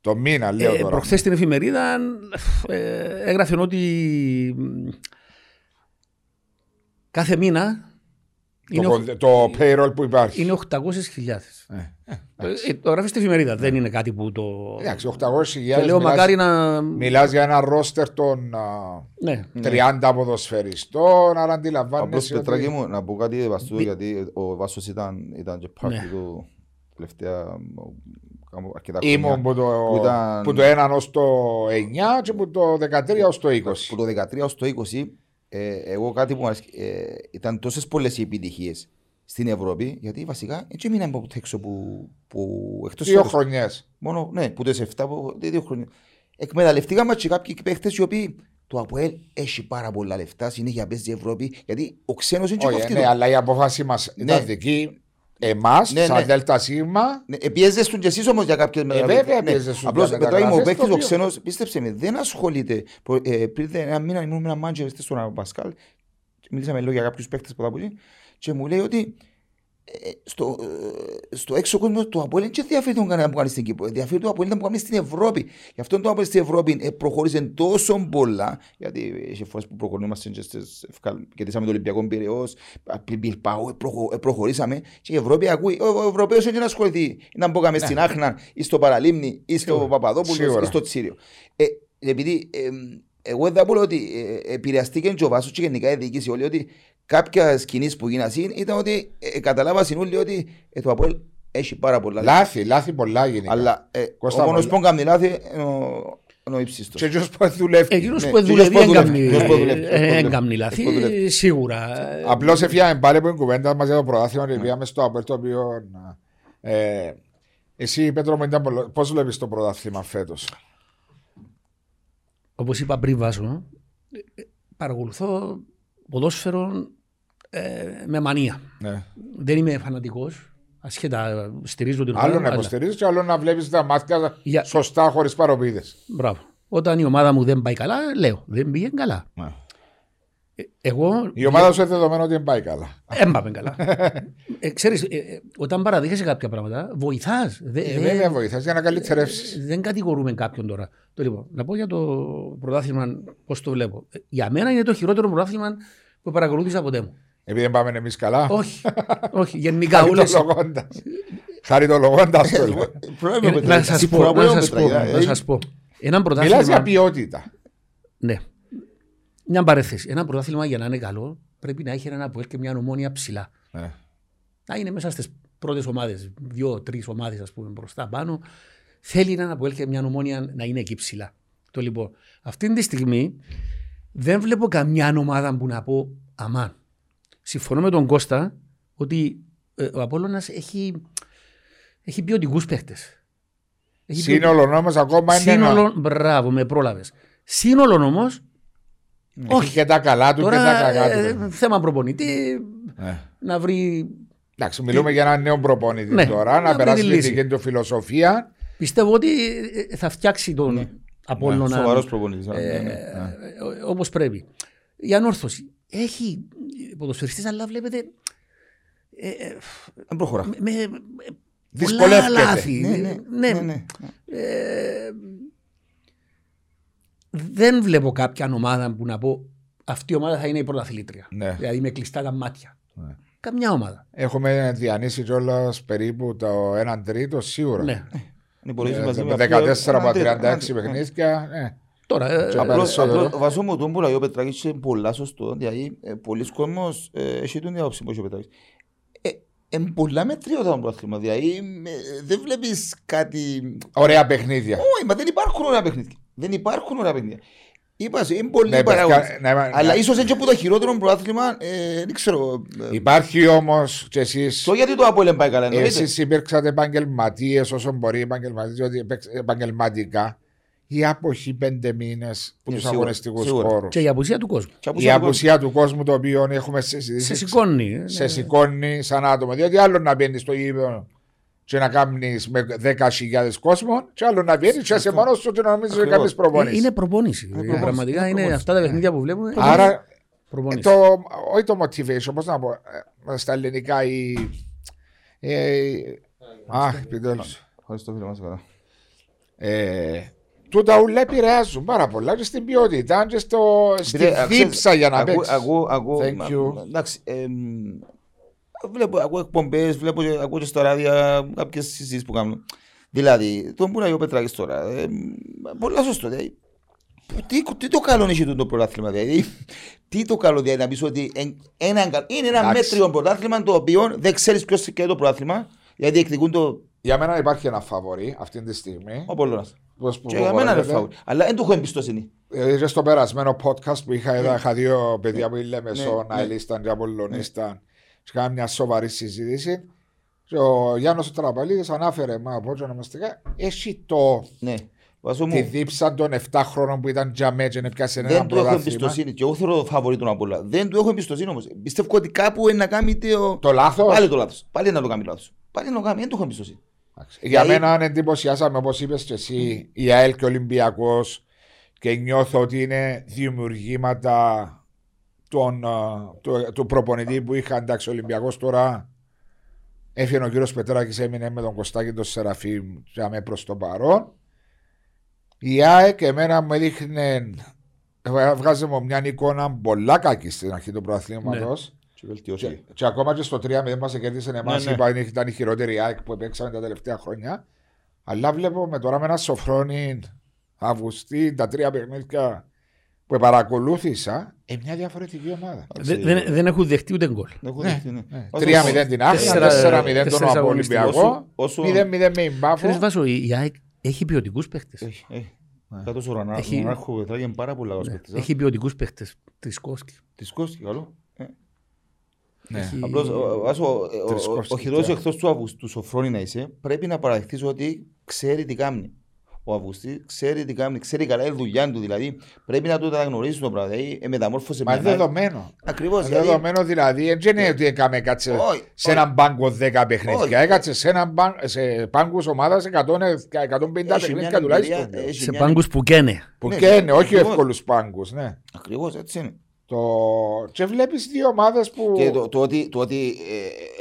Το μήνα, λέω Ε, τώρα. Προχθές στην εφημερίδα ε, έγραφε ότι μ, κάθε μήνα είναι, το, οχ- κον- το payroll που υπάρχει. είναι 800.000. Ε, Ε, το γράφεις στην εφημερίδα, δεν είναι κάτι που το. Εντάξει, 800.000 Και λέω μακάρι να. Μιλάς για ένα ρόστερ των α, Ναι. 30 ποδοσφαιριστών, άρα Απλώς αντιλαμβάνεσαι Πετράκη ότι... μου, να πω κάτι βαστού, Μη- γιατί ο Βάσος ήταν, ήταν και πάρτι Ναι. του τελευταία ο, κάμω αρκετά χρόνια. Ήμουν που το, που ήταν- που το 1 ως το 9 και που το 13 ως το 20. Που το 13 ως το 20, ε, εγώ κάτι που μου αρέσει, ε, ήταν τόσες πολλές οι επιτυχίες στην Ευρώπη, γιατί βασικά έτσι μείναμε από έξω που, που εκτός Δύο φέτος. χρονιές. Μόνο, ναι, που το 7, που, δύο χρόνια. Εκμεταλλευτήκαμε και κάποιοι παίχτες οι οποίοι το ΑΠΟΕΛ έχει πάρα πολλά λεφτά, συνέχεια παίζει η Ευρώπη, γιατί ο ξένος είναι και Όχι, κοφτεί ναι, το. αλλά η απόφαση μας ήταν Ναι. δική εμάς, Ναι, σαν ναι. Δέλτα Σίγμα. Ναι, πιέζεσαι τους και εσείς όμως για κάποιες βέβαια πιέζεσαι τους Απλώς για Πετράκη μου, ο μεταγραφές, παίκτης το ο οποίο- ξένος, πίστεψε με, δεν ασχολείται. Προ- ε, Πριν ένα μήνα ήμουν με ένα μάντζερ στον Πασκάλ, και μιλήσαμε λίγο για κάποιους παίκτες που θα πουλήσει, και μου λέει ότι ε, στο, ε, στο έξω κόσμο του Αποέλ δεν ενδιαφέρει τον κανένα που κάνεις στην Κύπρο. Ενδιαφέρει το Αποέλ να που κάνεις στην Ευρώπη. Γι' αυτό το Αποέλ στην Ευρώπη ε, προχώρησε τόσο πολλά. Γιατί είχε φορές που προχωρούμαστε και στις ευκάλ- κερδίσαμε το Ολυμπιακό Πυραιός, πριν Μπιλπάο, ε, προχω- ε, προχωρήσαμε και η Ευρώπη ακούει. Ο, ο Ευρωπαίος έχει να ασχοληθεί. Να μπήκαμε στην Άχνα ή στο Παραλίμνη ή στο Σίγουρα. Παπαδόπουλος Σίγουρα. ή στο Τσίριο. Ε, επειδή ε, εγώ δεν πω ότι ε, επηρεαστήκε και ο Βάσος και γενικά η διοίκηση όλοι ότι κάποια κινήσεις που γίνασαν ήταν ότι ε, καταλάβασαν όλοι ότι ε, το Αποέλ έχει πάρα πολλά λεφτά. Λάθη, λάθη πολλά γενικά. Αλλά ε, Κώστα, ο μόνος πολλά. που κάνει λάθη είναι ο, είναι ο ύψιστος. Και εκείνος που δουλεύει. Εκείνος Ναι, που και δουλεύει ποιος που έγκαμνει- δουλεύει, ποιος που δουλεύει, ποιος που δουλεύει, έγκαμνει ποιος που λάθη, δουλεύει. σίγουρα. Απλώς έφυγαμε πάλι από την κουβέντα μας για το πρωτάθλημα και πήγαμε στο Απέλ το οποίο... Ε, εσύ Πέτρο μου ήταν πολλο- πώς βλέπεις το πρωτάθλημα φέτος; Όπως είπα πριν βάζω, ε, παρακολουθώ ποδόσφαιρο ε, με μανία. Ναι. Δεν είμαι φανατικός, ασχέτα στηρίζω την Άλλο ομάδα. να αλλά- υποστηρίζεις και άλλο να βλέπεις τα μάτια Για- σωστά χωρίς παροπίδες. Μπράβο. Όταν η ομάδα μου δεν πάει καλά, λέω, δεν πήγε καλά. Ε, Εγώ Η ομάδα σου είναι δεδομένο ότι δεν πάει καλά. δεν πάμε καλά. ε, ξέρεις, ε, ε, όταν παραδείχεσαι κάποια πράγματα, βοηθάς. Δε- Ε, δεν- βέβαια βοηθάς για να καλυτερεύσεις. δεν κατηγορούμε κάποιον τώρα. Το λοιπόν, να πω για το πρωτάθλημα πώς το βλέπω. Ε, Για μένα είναι το χειρότερο πρωτάθλημα που παρακολούθησα ποτέ μου. Επειδή δεν πάμε εμείς καλά. όχι, όχι, γενικά όλες... Χαριτολογώντας. Χαριτολογώντας το λέω. Πρόβλημα, Ε, Πετράκη. Να σας Τι πω, πρόβλημα, να σας πω, Πετράκη, να ε, σας πω. Ένα Μιλάς για πρωτάθλημα... ποιότητα. Ναι. Μια παρέθεση. Ένα πρωτάθλημα για να είναι καλό πρέπει να έχει ένα που και μια ομόνια ψηλά. Ναι. Να είναι μέσα στις πρώτες ομάδες, δύο-τρει ομάδες ας πούμε μπροστά πάνω. Θέλει ένα που και μια ομόνια να είναι εκεί ψηλά. Το λοιπόν, αυτή τη στιγμή δεν βλέπω καμιά ομάδα που να πω αμάν. Συμφωνώ με τον Κώστα ότι ε, ο Απόλλωνας έχει, έχει ποιοτικούς παίχτες. Σύνολο όμως ακόμα είναι ένα. Σύνολο, μπράβο, με πρόλαβες. Σύνολο όμω, Έχει όχι. και τα καλά του και τα Τώρα κακά ε, του. θέμα προπονητή Ναι. να βρει. Εντάξει, μιλούμε για έναν νέο προπονητή Ναι, τώρα, να να περάσει βρει τη λύση. δική του φιλοσοφία. Πιστεύω ότι ε, θα φτιάξει τον Ναι. Απόλλωνα Σοβαρός προπονητής. ναι, ε, ναι, ναι. όπως πρέπει. Η ανόρθωση. Έχει ποδοσφαιριστές, αλλά βλέπετε. ε, ε, Δεν προχωρά. με, με, πολλά Δυσκολεύεται. λάθη. Ναι, ναι, Ναι, ναι, ναι. ε, δεν βλέπω κάποια ομάδα που να πω αυτή η ομάδα θα είναι η πρωταθλήτρια. Ναι. Δηλαδή με κλειστά τα μάτια. Ναι. καμιά ομάδα. Έχουμε διανύσει κιόλας περίπου το 1 τρίτο σίγουρα. Ναι. Αν υπολογίσεις μαζί Με με 14 αυτό, από ένα 36 τρίτο, ένα παιχνίδια. ναι. Τώρα, ε, Και Απλώς, περισσότερο. απλώς, βάζω μου τον που λέει ο Πετράκης είναι πολλά σωστό, δηλαδή ε, πολλοί κόσμος ε, έχει τον διάποψη που έχει ο Πετράκης. Ε, Είναι πολλά μετριώτα το πρωτάθλημα, δηλαδή ε, δεν βλέπεις κάτι... Ωραία παιχνίδια. Όχι, μα δεν υπάρχουν ωραία παιχνίδια. Δεν υπάρχουν ωραία παιχνίδια. Είπα σου, είναι πολλοί Ναι, παράγοντες. παιδιά, ναι, μα- Αλλά ναι. ίσως έτσι που το χειρότερο πρωτάθλημα, ε, δεν ξέρω. ε, Υπάρχει όμως κι εσεί. Το γιατί το Απόλλων πάει καλά εννοείται. Εσείς υπήρξατε επαγγελματίες όσο μπορεί επαγγελματίες, διότι επεξ- επαγγελματικά η αποχή πέντε μήνες από Ναι, τους σίγουρα, αγωνιστικούς σίγουρα. χώρους. και η απουσία του κόσμου. Και από Η σαν κόσμο. απουσία του κόσμου το οποίο έχουμε Σε συζητήσει. σηκώνει. ε, Σε ναι. σηκώνει σαν άτομο. Διότι άλλο να μπαίνεις στο γήπεδο και να κάνεις με 10.000 κόσμο, και άλλο να βγαίνεις και σε μόνος σου και να νομίζεις ότι Ακριβώς. κάνεις προπόνηση. Είναι προπόνηση. Ε, προπόνηση, Πραγματικά είναι είναι προπόνηση. αυτά τα παιχνίδια που βλέπουμε. είναι Άρα προπόνηση. το, όχι το motivation, πώς να πω, ε, στα ελληνικά η. Ε, αχ, επιτέλους. Ευχαριστώ φίλε μας καλά. Ε, τούτα ούλα επηρεάζουν πάρα πολλά και στην ποιότητα και στο, στη Επειδή, α, δίψα ξέρεις, για να ακού- παίξεις. ακού- βλέπω, ακούω εκπομπές, βλέπω, και- ακούω και στα ράδια κάποιες συζήσεις που κάνουν. Δηλαδή, τον που να ο Πετράκης τώρα, εμ, πολλά σωστό. Δηλαδή, τι, τι το καλό έχει το πρωτάθλημα, δηλαδή, τι το καλό δηλαδή να πεις ότι εν- ένα, κα- είναι ένα Εντάξει. μέτριο πρωτάθλημα το οποίο δεν ξέρεις ποιος και το πρωτάθλημα, γιατί εκδικούν το Για μένα υπάρχει ένα φαβορή αυτή τη στιγμή. ο Πολώνας. Πώς που Και για μένα είναι προπονείται. φάουλ. Αλλά δεν του έχω εμπιστοσύνη. Ε, και στο περασμένο podcast που είχα, είδα, είχα δύο παιδιά που λέμε Ναι, στον ναι. Αελίσταν και Απολλωνίσταν και είχαμε μια σοβαρή συζήτηση και ο Γιάννος ο Τραπαλίδης ανάφερε μα από ό,τι ονομαστικά έχει το Ναι. Βάζω τη μου. δίψα των 7 χρόνων που ήταν τζαμέ και πιάσει ένα Δεν του έχω πρωτάθλημα. εμπιστοσύνη. Και εγώ θέλω το φαβορή του απ' όλα. Δεν του έχω εμπιστοσύνη όμως. Πιστεύω ότι κάπου είναι να κάνει το. Το λάθος; Πάλι το λάθος. Πάλι να το κάνει λάθος. Πάλι να το κάνει. Δεν του έχω εμπιστοσύνη. Για Δηλαδή- μένα αν εντυπωσιάσαμε όπως είπες και εσύ η ΑΕΛ και ο Ολυμπιακός και νιώθω ότι είναι δημιουργήματα των, α, του, του προπονητή που είχα εντάξει ο Ολυμπιακός τώρα έφυγε ο κύριος Πετράκης έμεινε με τον Κωστάκη τον Σεραφείμ για με προς το παρόν η ΑΕΚ εμένα μου έδειχνε βγάζει μου μια εικόνα πολλά κακή στην αρχή του προαθλήματος Και βελτιώσει. και, και ακόμα και στο 3-0 μας κέρδισε εμάς, Ναι, ναι. είπα ήταν η χειρότερη ΑΕΚ που παίξαμε τα τελευταία χρόνια. Αλλά βλέπω με τώρα με ένα σοφρόνι Αυγουστή, τα τρία παιχνίδια που παρακολούθησα, ε, μια διαφορετική ομάδα. Δεν, δεν, δεν έχουν δεχτεί ούτε γκολ. Δεν έχω Ναι, δεχτεί, ναι. ναι. Όσο- 3-0 την Άχνα, Τέσσερα- 4-0 τον τέσσερις Ολυμπιακό, όσο- όσο- 0-0 με Ιμπάφο. Ξέρεις Βάσο, η η ΑΕΚ έχει ποιοτικούς παίχτες. Έχει, έχει. Κάτω στο Ρανά- Έχει- Ρανάρχο Πετράκη είναι πάρα πολλά Ναι, παίκτης, α. Έχει ποιοτικούς παίχτες. Τρισκόσκι. Της Κώστη, καλό. Ε, Ναι. Έχει- Απλώς, ο- ο- Βάσο, ο- ο- ο- Τρισκόφσκι, ο χειρότερος ναι. εχθρός του Αυγουστού, σοφρόνι να είσαι, πρέπει να παραδεχτείς ότι ξέρει τι κάνει. Ο Αυγουστή ξέρει τι κάνει, ξέρει καλά η δουλειά του. Δηλαδή πρέπει να το αναγνωρίσει το πράγμα. Δηλαδή ε, μεταμόρφωσε Μα μια είναι άλλη- δεδομένο. Ακριβώς. Είναι Δηλαδή, Δεδομένο δηλαδή, δεν είναι ότι έκαμε κάτσε Όχι, σε όχι. έναν πάγκο 10 Όχι. παιχνίδια. Έκατσε σε έναν πάγκο, σε πάγκους ομάδας 100, 150 έχει παιχνίδια μια τουλάχιστον. εμπειρία, έχει Σε μια- πάγκους που καίνε. Που Ναι, και είναι, όχι ακριβώς. εύκολους πάγκους, ναι. Ακριβώς έτσι είναι. Το... Και βλέπεις δύο ομάδες που. Και το, το ότι, το ότι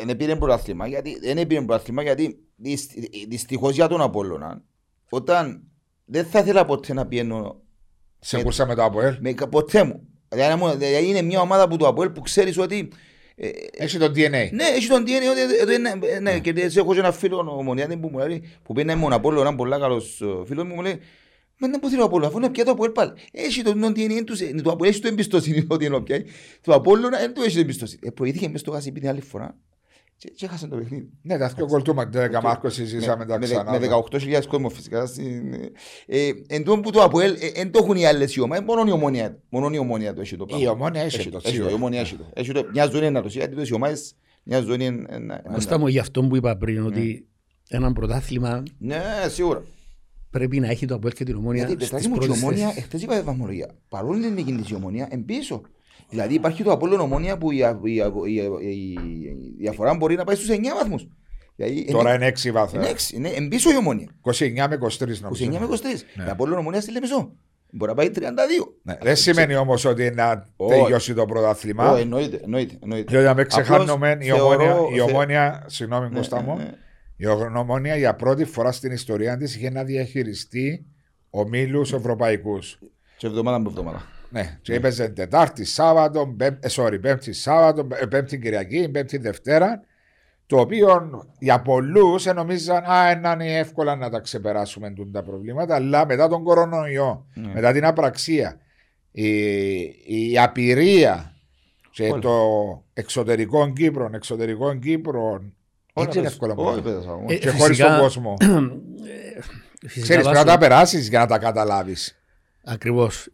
ε, δεν πήρε πρωτάθλημα, γιατί δεν πήρε πρωτάθλημα, γιατί δυστυχώς για τον Απόλλωνα, όταν δεν θα ήθελα ποτέ να πιένω Σε κουρσά με το Αποέλ. με, ποτέ μου. Δηλαδή, να μου- δηλαδή, είναι μια ομάδα που το Απόλλ που ξέρεις ότι. ε, Έχει το DNA. ναι, έχει τον DNA ότι ότι είναι- ε, ναι, και έτσι έχω και ένα φίλο ο Μονιάτη που μου λέει που πήγαινε μόνο Απόλλωνα, ένα πολύ καλός ε, φίλος μου μου λέει Μα δεν μπορεί ο Απόλλωνα, αφού είναι πια το Απόλλ πάλι. Έχει τον τον DNA του, ε, το Απόλλ έχει το εμπιστοσύνη ότι είναι πια. Το Απόλλωνα δεν του έχει το εμπιστοσύνη. Ε, προηγήθηκε μες στο γάσι την άλλη φορά και, και έχασε το παιχνίδι. Ναι, τα δύο κολτούμα. Την Δεκαμάρκο συζήσαμε τα με, ξανά. με 18.000 κόσμος φυσικά. Στην, ε, εν τω που το Αποέλ, ε, εν το έχουν οι άλλες οι ομάδες, μόνο η ομόνια, μόνο η ομόνια το έχει το πράγμα. Η ομόνια έχει το Έχει το, η σίγουρα. ομόνια έχει το. Έχει το. Μια ζωή είναι να το γιατί οι ομάδες, μια ζωή είναι... ε, να- Κώστα μου, για αυτό που είπα πριν, ότι ένα πρωτάθλημα Ναι, σίγουρα. πρέπει να έχει το Αποέλ και την Ομόνια Γιατί στις πετάκι μου και η πρώτες ομόνια, θέσεις. εχθές είπα βαθμολογία, παρόλο την νίκη της η ομόνια, εμπίσω. Δηλαδή υπάρχει το Απόλλων ομόνια που η, η, η, η, η διαφορά μπορεί να πάει στους 9 βαθμούς. Δηλαδή, Τώρα είναι 6 βάθρα. είναι έξι, είναι εμπίσω η ομόνια. 29 με 23 νομίζω. 29 με 23. Ναι. Η Απόλλων ομόνια στη Λεμεσό. Μπορεί να πάει 32. Ναι, Δεν σημαίνει όμως ότι να Όχι. τελειώσει το πρωτάθλημα. Ω, εννοείται, εννοείται, εννοείται. Διότι να μην Απλώς ξεχάνουμε η θεωρώ- ομόνια, η θε- ομόνια, συγγνώμη Ναι, Κώστα μου, ναι, ναι. η ομόνια για πρώτη φορά στην ιστορία της είχε να διαχειριστεί ομίλους ευρωπαϊκούς. Και εβδομάδα με εβδομάδα. Ναι, και έπαιζε Τετάρτη, Σάββατο, πέμ, ε, sorry, Πέμπτη, Σάββατο, ε, Πέμπτη Κυριακή, Πέμπτη Δευτέρα. Το οποίο για πολλούς νομίζαν Α, να είναι εύκολα να τα ξεπεράσουμε τούτα τα προβλήματα, αλλά μετά τον κορονοϊό, Ναι. μετά την απραξία, η, η απειρία και Όλα. το εξωτερικό Κύπρο, εξωτερικό Κύπρο, έτσι είναι εύκολο Όχι, πράγμα. παιδες, αγώ. Ε, Και χωρίς φυσικά- τον κόσμο. Φυσικά Ξέρεις, πρέπει βάσο- να τα περάσεις για να τα καταλάβεις. Ακριβώς.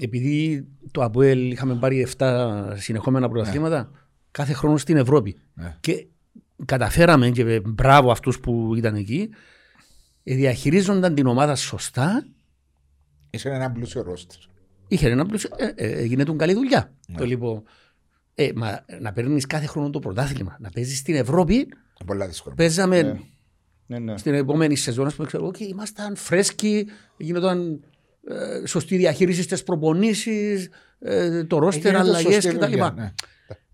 Επειδή το ΑΠΟΕΛ είχαμε πάρει 7 συνεχόμενα πρωταθλήματα, κάθε χρόνο στην Ευρώπη. Ναι. Και καταφέραμε, και μπράβο αυτούς που ήταν εκεί, ε, διαχειρίζονταν την ομάδα σωστά. Είσαι ένα πλούσιο ρόστερ. Είχε ένα πλούσιο. Ε, ε, έγινε του καλή δουλειά. Ναι. Το λοιπόν. Ε, μα, να παίρνεις κάθε χρόνο το πρωτάθλημα, να παίζεις στην Ευρώπη. Είναι Πολλά δύσκολο. Παίζαμε Ναι. Ναι, ναι. στην επόμενη σεζόν, ας πούμε, ξέρω, εγώ, και ήμασταν φρέσκοι, γινόταν ε, σωστή διαχείριση στις προπονήσεις, ε, το ρόστερ, Γίνεται αλλαγές σωστή κτλ. δουλειά, ναι.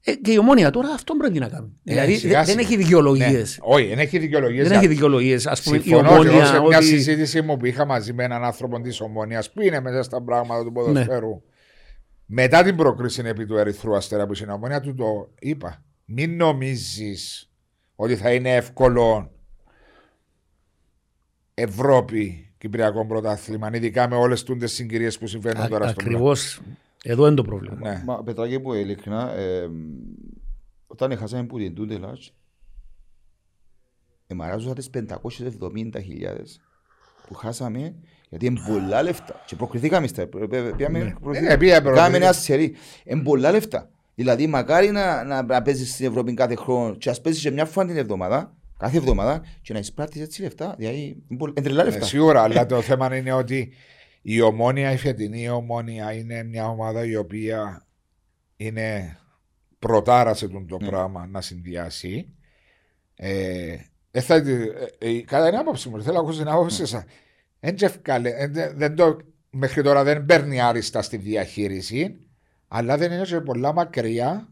Ε, και η ομόνια τώρα αυτό πρέπει να κάνει. Ναι, δηλαδή σιγά δεν, σιγά. δεν έχει δικαιολογίες. Ναι. Όχι, δεν έχει δικαιολογίες. Δεν έχει δικαιολογίες. Α πούμε, η Συμφωνώ και εγώ ομόνια. σε μια Ότι... συζήτηση μου που είχα μαζί με έναν άνθρωπο της Ομόνιας που είναι μέσα στα πράγματα Ναι. του ποδοσφαίρου. Μετά την πρόκριση επί του Ερυθρού Αστέρα που είναι η Ομόνια, του το είπα. Μην νομίζεις ότι θα είναι εύκολο Ευρώπη Κυπριακό πρωτάθλημα, ειδικά με όλες τι συγκυρίες που συμβαίνουν τώρα στο Ακριβώς. Εδώ είναι το πρόβλημα. Ναι. Μα Πετράκη που ειλικρινά, ε, όταν χάσαμε που την Τούντες Λάτς, εμαράζωσα τις 570.000 που χάσαμε, γιατί είναι πολλά λεφτά. Και προκριθήκαμε στα, πήγαμε, Ε, προκριθήκαμε. πήγα, Κάναμε προκριθήκα. ένα σερί. Είναι πολλά λεφτά. Δηλαδή, μακάρι να, να, να παίζεις στην Ευρώπη κάθε χρόνο και ας παίζεις και μια φορά την εβδομάδα, κάθε εβδομάδα, και να εισπράττεις έτσι λεφτά. Δηλαδή, είναι πολλά- είναι τρελά Ε, λεφτά. σίγουρα, αλλά το θέμα είναι ότι η ομόνια, η φετινή ομόνια είναι μια ομάδα η οποία είναι πρωτάρα σε τον το Ναι. πράγμα να συνδυάσει. Ε, ε, θα, ε, ε, κατά την άποψη μου, θέλω να ακούσω την άποψη σας. Εν και ευκάλε- ε, δεν- δεν το- μέχρι τώρα δεν παίρνει άριστα στη διαχείριση, αλλά δεν είναι και πολλά μακριά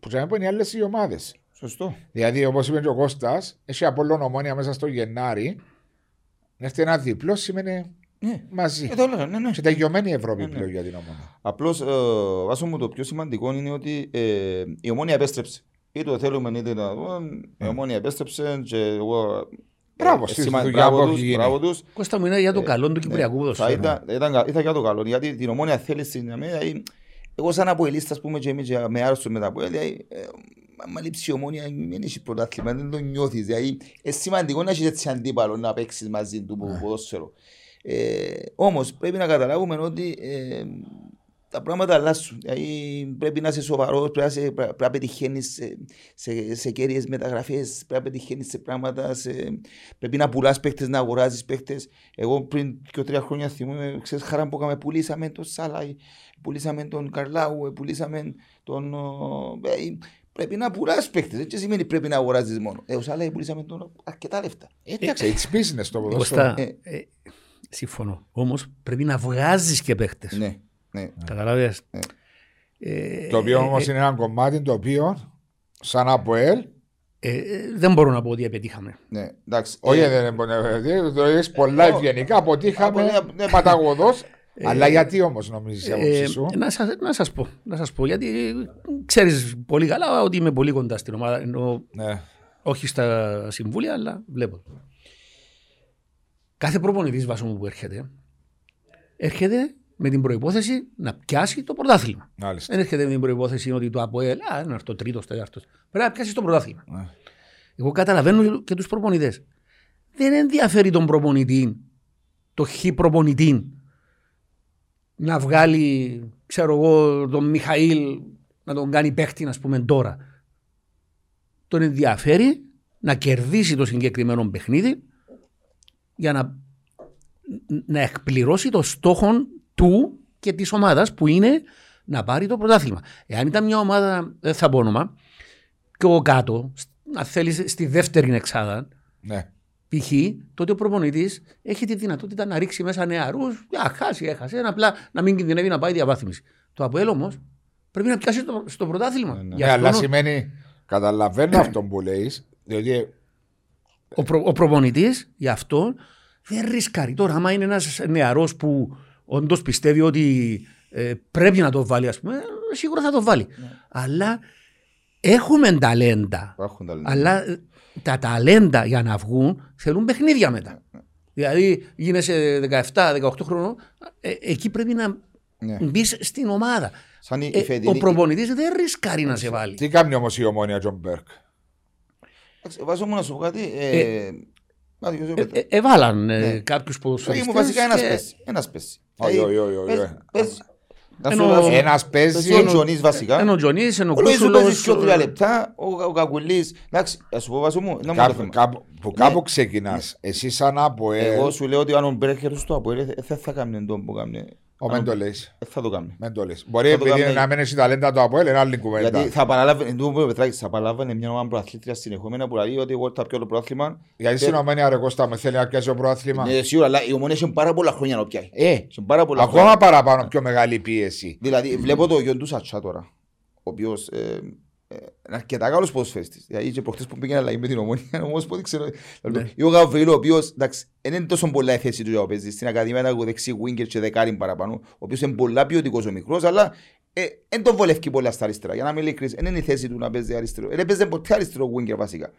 που δεν είναι οι άλλες οι ομάδες. Σωστό. Δηλαδή, όπως είπε και ο Κώστας, έχει Απόλλων ομόνια μέσα στο Γενάρη. Να έρθει ένα διπλό σημαίνει Ναι. μαζί. Ε, το λέω, ναι, ναι. Και τελειωμένη η Ευρώπη Ναι, ναι. πλέον για την ομόνια. Απλώς, ε, βάσο μου, το πιο σημαντικό είναι ότι ε, η ομόνια επέστρεψε. Είτε το θέλουμε είτε να δούμε, η ομόνια επέστρεψε και εγώ. Μπράβο, ε, στη σημα- δουλειά μπράβο που έχει τους, γίνει. μπράβο τους. Κώστα μου είναι για το καλό του Κυπριακού Θα ποδοσφαίρου. ήταν, ήταν, κα- ήταν για το καλό, γιατί την ομόνια θέλει στην αμένα. Δηλαδή, εγώ σαν αποελίστας, ας πούμε, και εμείς και με άρρωστο με τα αποέλ, δηλαδή, ε, άμα λείψει η ομόνια, δεν έχει πρωτάθλημα, δεν το νιώθεις. Δηλαδή, είναι σημαντικό να έχεις έτσι αντίπαλο να παίξεις μαζί του Ναι. που ποδόσφαιρο. Ε, όμως πρέπει να καταλάβουμε ότι ε, τα πράγματα αλλάσουν. Δηλαδή, πρέπει να είσαι σοβαρός, πρέπει να, είσαι- πρέπει να πετυχαίνεις σε, σε, σε κέρυες μεταγραφές, πρέπει να πετυχαίνεις σε πράγματα. Σε, πρέπει να πουλάς παίχτε, να αγοράζεις παίχτε. Εγώ πριν και τρία χρόνια θυμούμαι, ξέρεις, χαρά που είχαμε, πουλήσαμε τον Σάλαϊ, πουλήσαμε τον Καρλάου, πουλήσαμε τον. ο, ε, πρέπει να πουλάς παίχτες. Δεν σημαίνει πρέπει να αγοράζεις μόνο. Ε, ο Σάλαϊ πουλήσαμε τον αρκετά λεφτά. Ε, Εντάξει, it's business το ποδόσφαιρο. Κώστα, Ε. ε, συμφωνώ. Όμως πρέπει να βγάζεις και παίχτες. Ναι, ναι. Καταλαβαίνετε. Ναι. Ε, Το οποίο όμως ε, είναι ένα κομμάτι το οποίο, σαν ΑΠΟΕΛ, ε, ε, δεν μπορώ να πω ότι επιτύχαμε. ναι. Εντάξει. όχι Ε, δεν είναι πονε- το έχει πολλά ε, ευγενικά, αποτύχαμε από- ναι, παταγωδό. Αλλά γιατί όμως νομίζεις η Ε, άποψη σου; να, σας, να σας πω, να σας πω, γιατί ξέρεις πολύ καλά ότι είμαι πολύ κοντά στην ομάδα, ενώ Ναι. όχι στα συμβούλια, αλλά βλέπω. Κάθε προπονητής βάσο μου που έρχεται, έρχεται με την προϋπόθεση να πιάσει το πρωτάθλημα. Μάλιστα. Δεν έρχεται με την προϋπόθεση ότι το ΑΠΟΕΛ, α, να έρθω τρίτος, τέταρτος. Πρέπει να πιάσει το πρωτάθλημα. Ναι. Εγώ καταλαβαίνω και τους προπονητές. Δεν ενδιαφέρει τον προπονητή, το χ προπονητή, να βγάλει, ξέρω εγώ, τον Μιχαήλ να τον κάνει παίχτη, να πούμε τώρα. Τον ενδιαφέρει να κερδίσει το συγκεκριμένο παιχνίδι για να, να εκπληρώσει το στόχο του και της ομάδας που είναι να πάρει το πρωτάθλημα. Εάν ήταν μια ομάδα, δεν θα πω όνομα, και ο κάτω, να θέλεις στη δεύτερη εξάδα, Ναι. π.χ., τότε ο προπονητής έχει τη δυνατότητα να ρίξει μέσα νεαρούς. Α, χάσει, έχασε. Απλά να μην κινδυνεύει να πάει διαβάθμιση. Το ΑΠΟΕΛ όμως πρέπει να πιάσει το, στο πρωτάθλημα. Ναι, ναι. Γι' Ναι, αλλά αυτό σημαίνει, καταλαβαίνω αυτό που λέει, διότι ο, προ, ο προπονητής γι' αυτό δεν ρισκάρει. Τώρα, άμα είναι ένας νεαρός που όντως πιστεύει ότι ε, πρέπει να το βάλει, ας πούμε, σίγουρα θα το βάλει. Αλλά έχουμε ταλέντα. Υπάρχουν τα λένε. Αλλά ε, τα ταλέντα για να βγουν θέλουν παιχνίδια μετά. Δηλαδή γίνεσαι 17-18 χρόνων, ε, εκεί πρέπει να Ναι. μπεις στην ομάδα. Σαν η, Ε, η ο φετινή. προπονητής δεν ρισκάρει να σε βάλει. Τι κάνει όμως η Ομόνοια Τζον Μπέρκ; Εντάξει, Βάζω μου να σου πω κάτι. Ε, να δυο Ε, πέτρα. ε, εβάλαν ε, Ναι. κάποιους Όχι, ποδοσφαιριστές μου βασικά ένας και- πέσει. Ένας πέσει. Όχι, Δηλαδή, όχι, όχι, όχι, πες- όχι. πες- Να σου Ενώ- βάζω- Ένας παίζει. Παίζει ο Τζονής βασικά. Ενώ ο Τζονής, ενώ ο Ο Λοΐζου Κούσουλος, παίζεις πιο τρία ε, λεπτά, ο, ο Κακουλής. Εντάξει, ας σου πω βάζω μου, να μου το Κάπου, θέμα. κάπου, που Ναι. κάπου ξεκινάς. Εσύ σαν από Εγώ σου λέω ότι αν ο Μπέρκερ στο Αποέλ ε, δεν θα κάνει τον που κάνει. Ο δεν το λες. Ε, Θα το κάνει. Δεν το λες. Μπορεί Θα το επειδή κάνει- να μην έχει ταλέντα το Αποέλ, είναι άλλη κουβέντα. Γιατί θα παραλάβαινε, εντούτοις που είπε ο Πετράκης, θα παραλάβαινε μια ομάδα προαθλήτρια συνεχόμενα που λέει ότι εγώ θα πιω το πρόθλημα. Γιατί στην Ομόνια ρε Κώστα με θέλει να πιάσει το πρόθλημα. Ναι, σίγουρα, αλλά η Ομόνια έχει πάρα πολλά χρόνια να πιάει. Ε, Έχει πάρα πολλά ακόμα χρόνια. παραπάνω πιο μεγάλη πίεση. Δηλαδή, βλέπω το γιο του Σατσά τώρα, ο οποίος ε, ε, είναι αρκετά καλός ποδοσφαιριστής. Δηλαδή, και προχτές που πήγαινε αλλαγή με την Ομόνια, όμως που δεν ξέρω. Ναι. Ή ο Γαβρίλο, ο οποίος, εντάξει, δεν είναι τόσο πολλά η θέση του για να παίζει. Στην Ακαδημία ήταν δεξί winger και δεκάρι παραπάνω, ο οποίος είναι πολλά ποιοτικός ο μικρός, αλλά ε, δεν τον βολεύει πολλά στα αριστερά. Για να είμαι ειλικρινής, δεν είναι η θέση του να παίζει αριστερό. Δεν παίζει ποτέ αριστερό winger βασικά.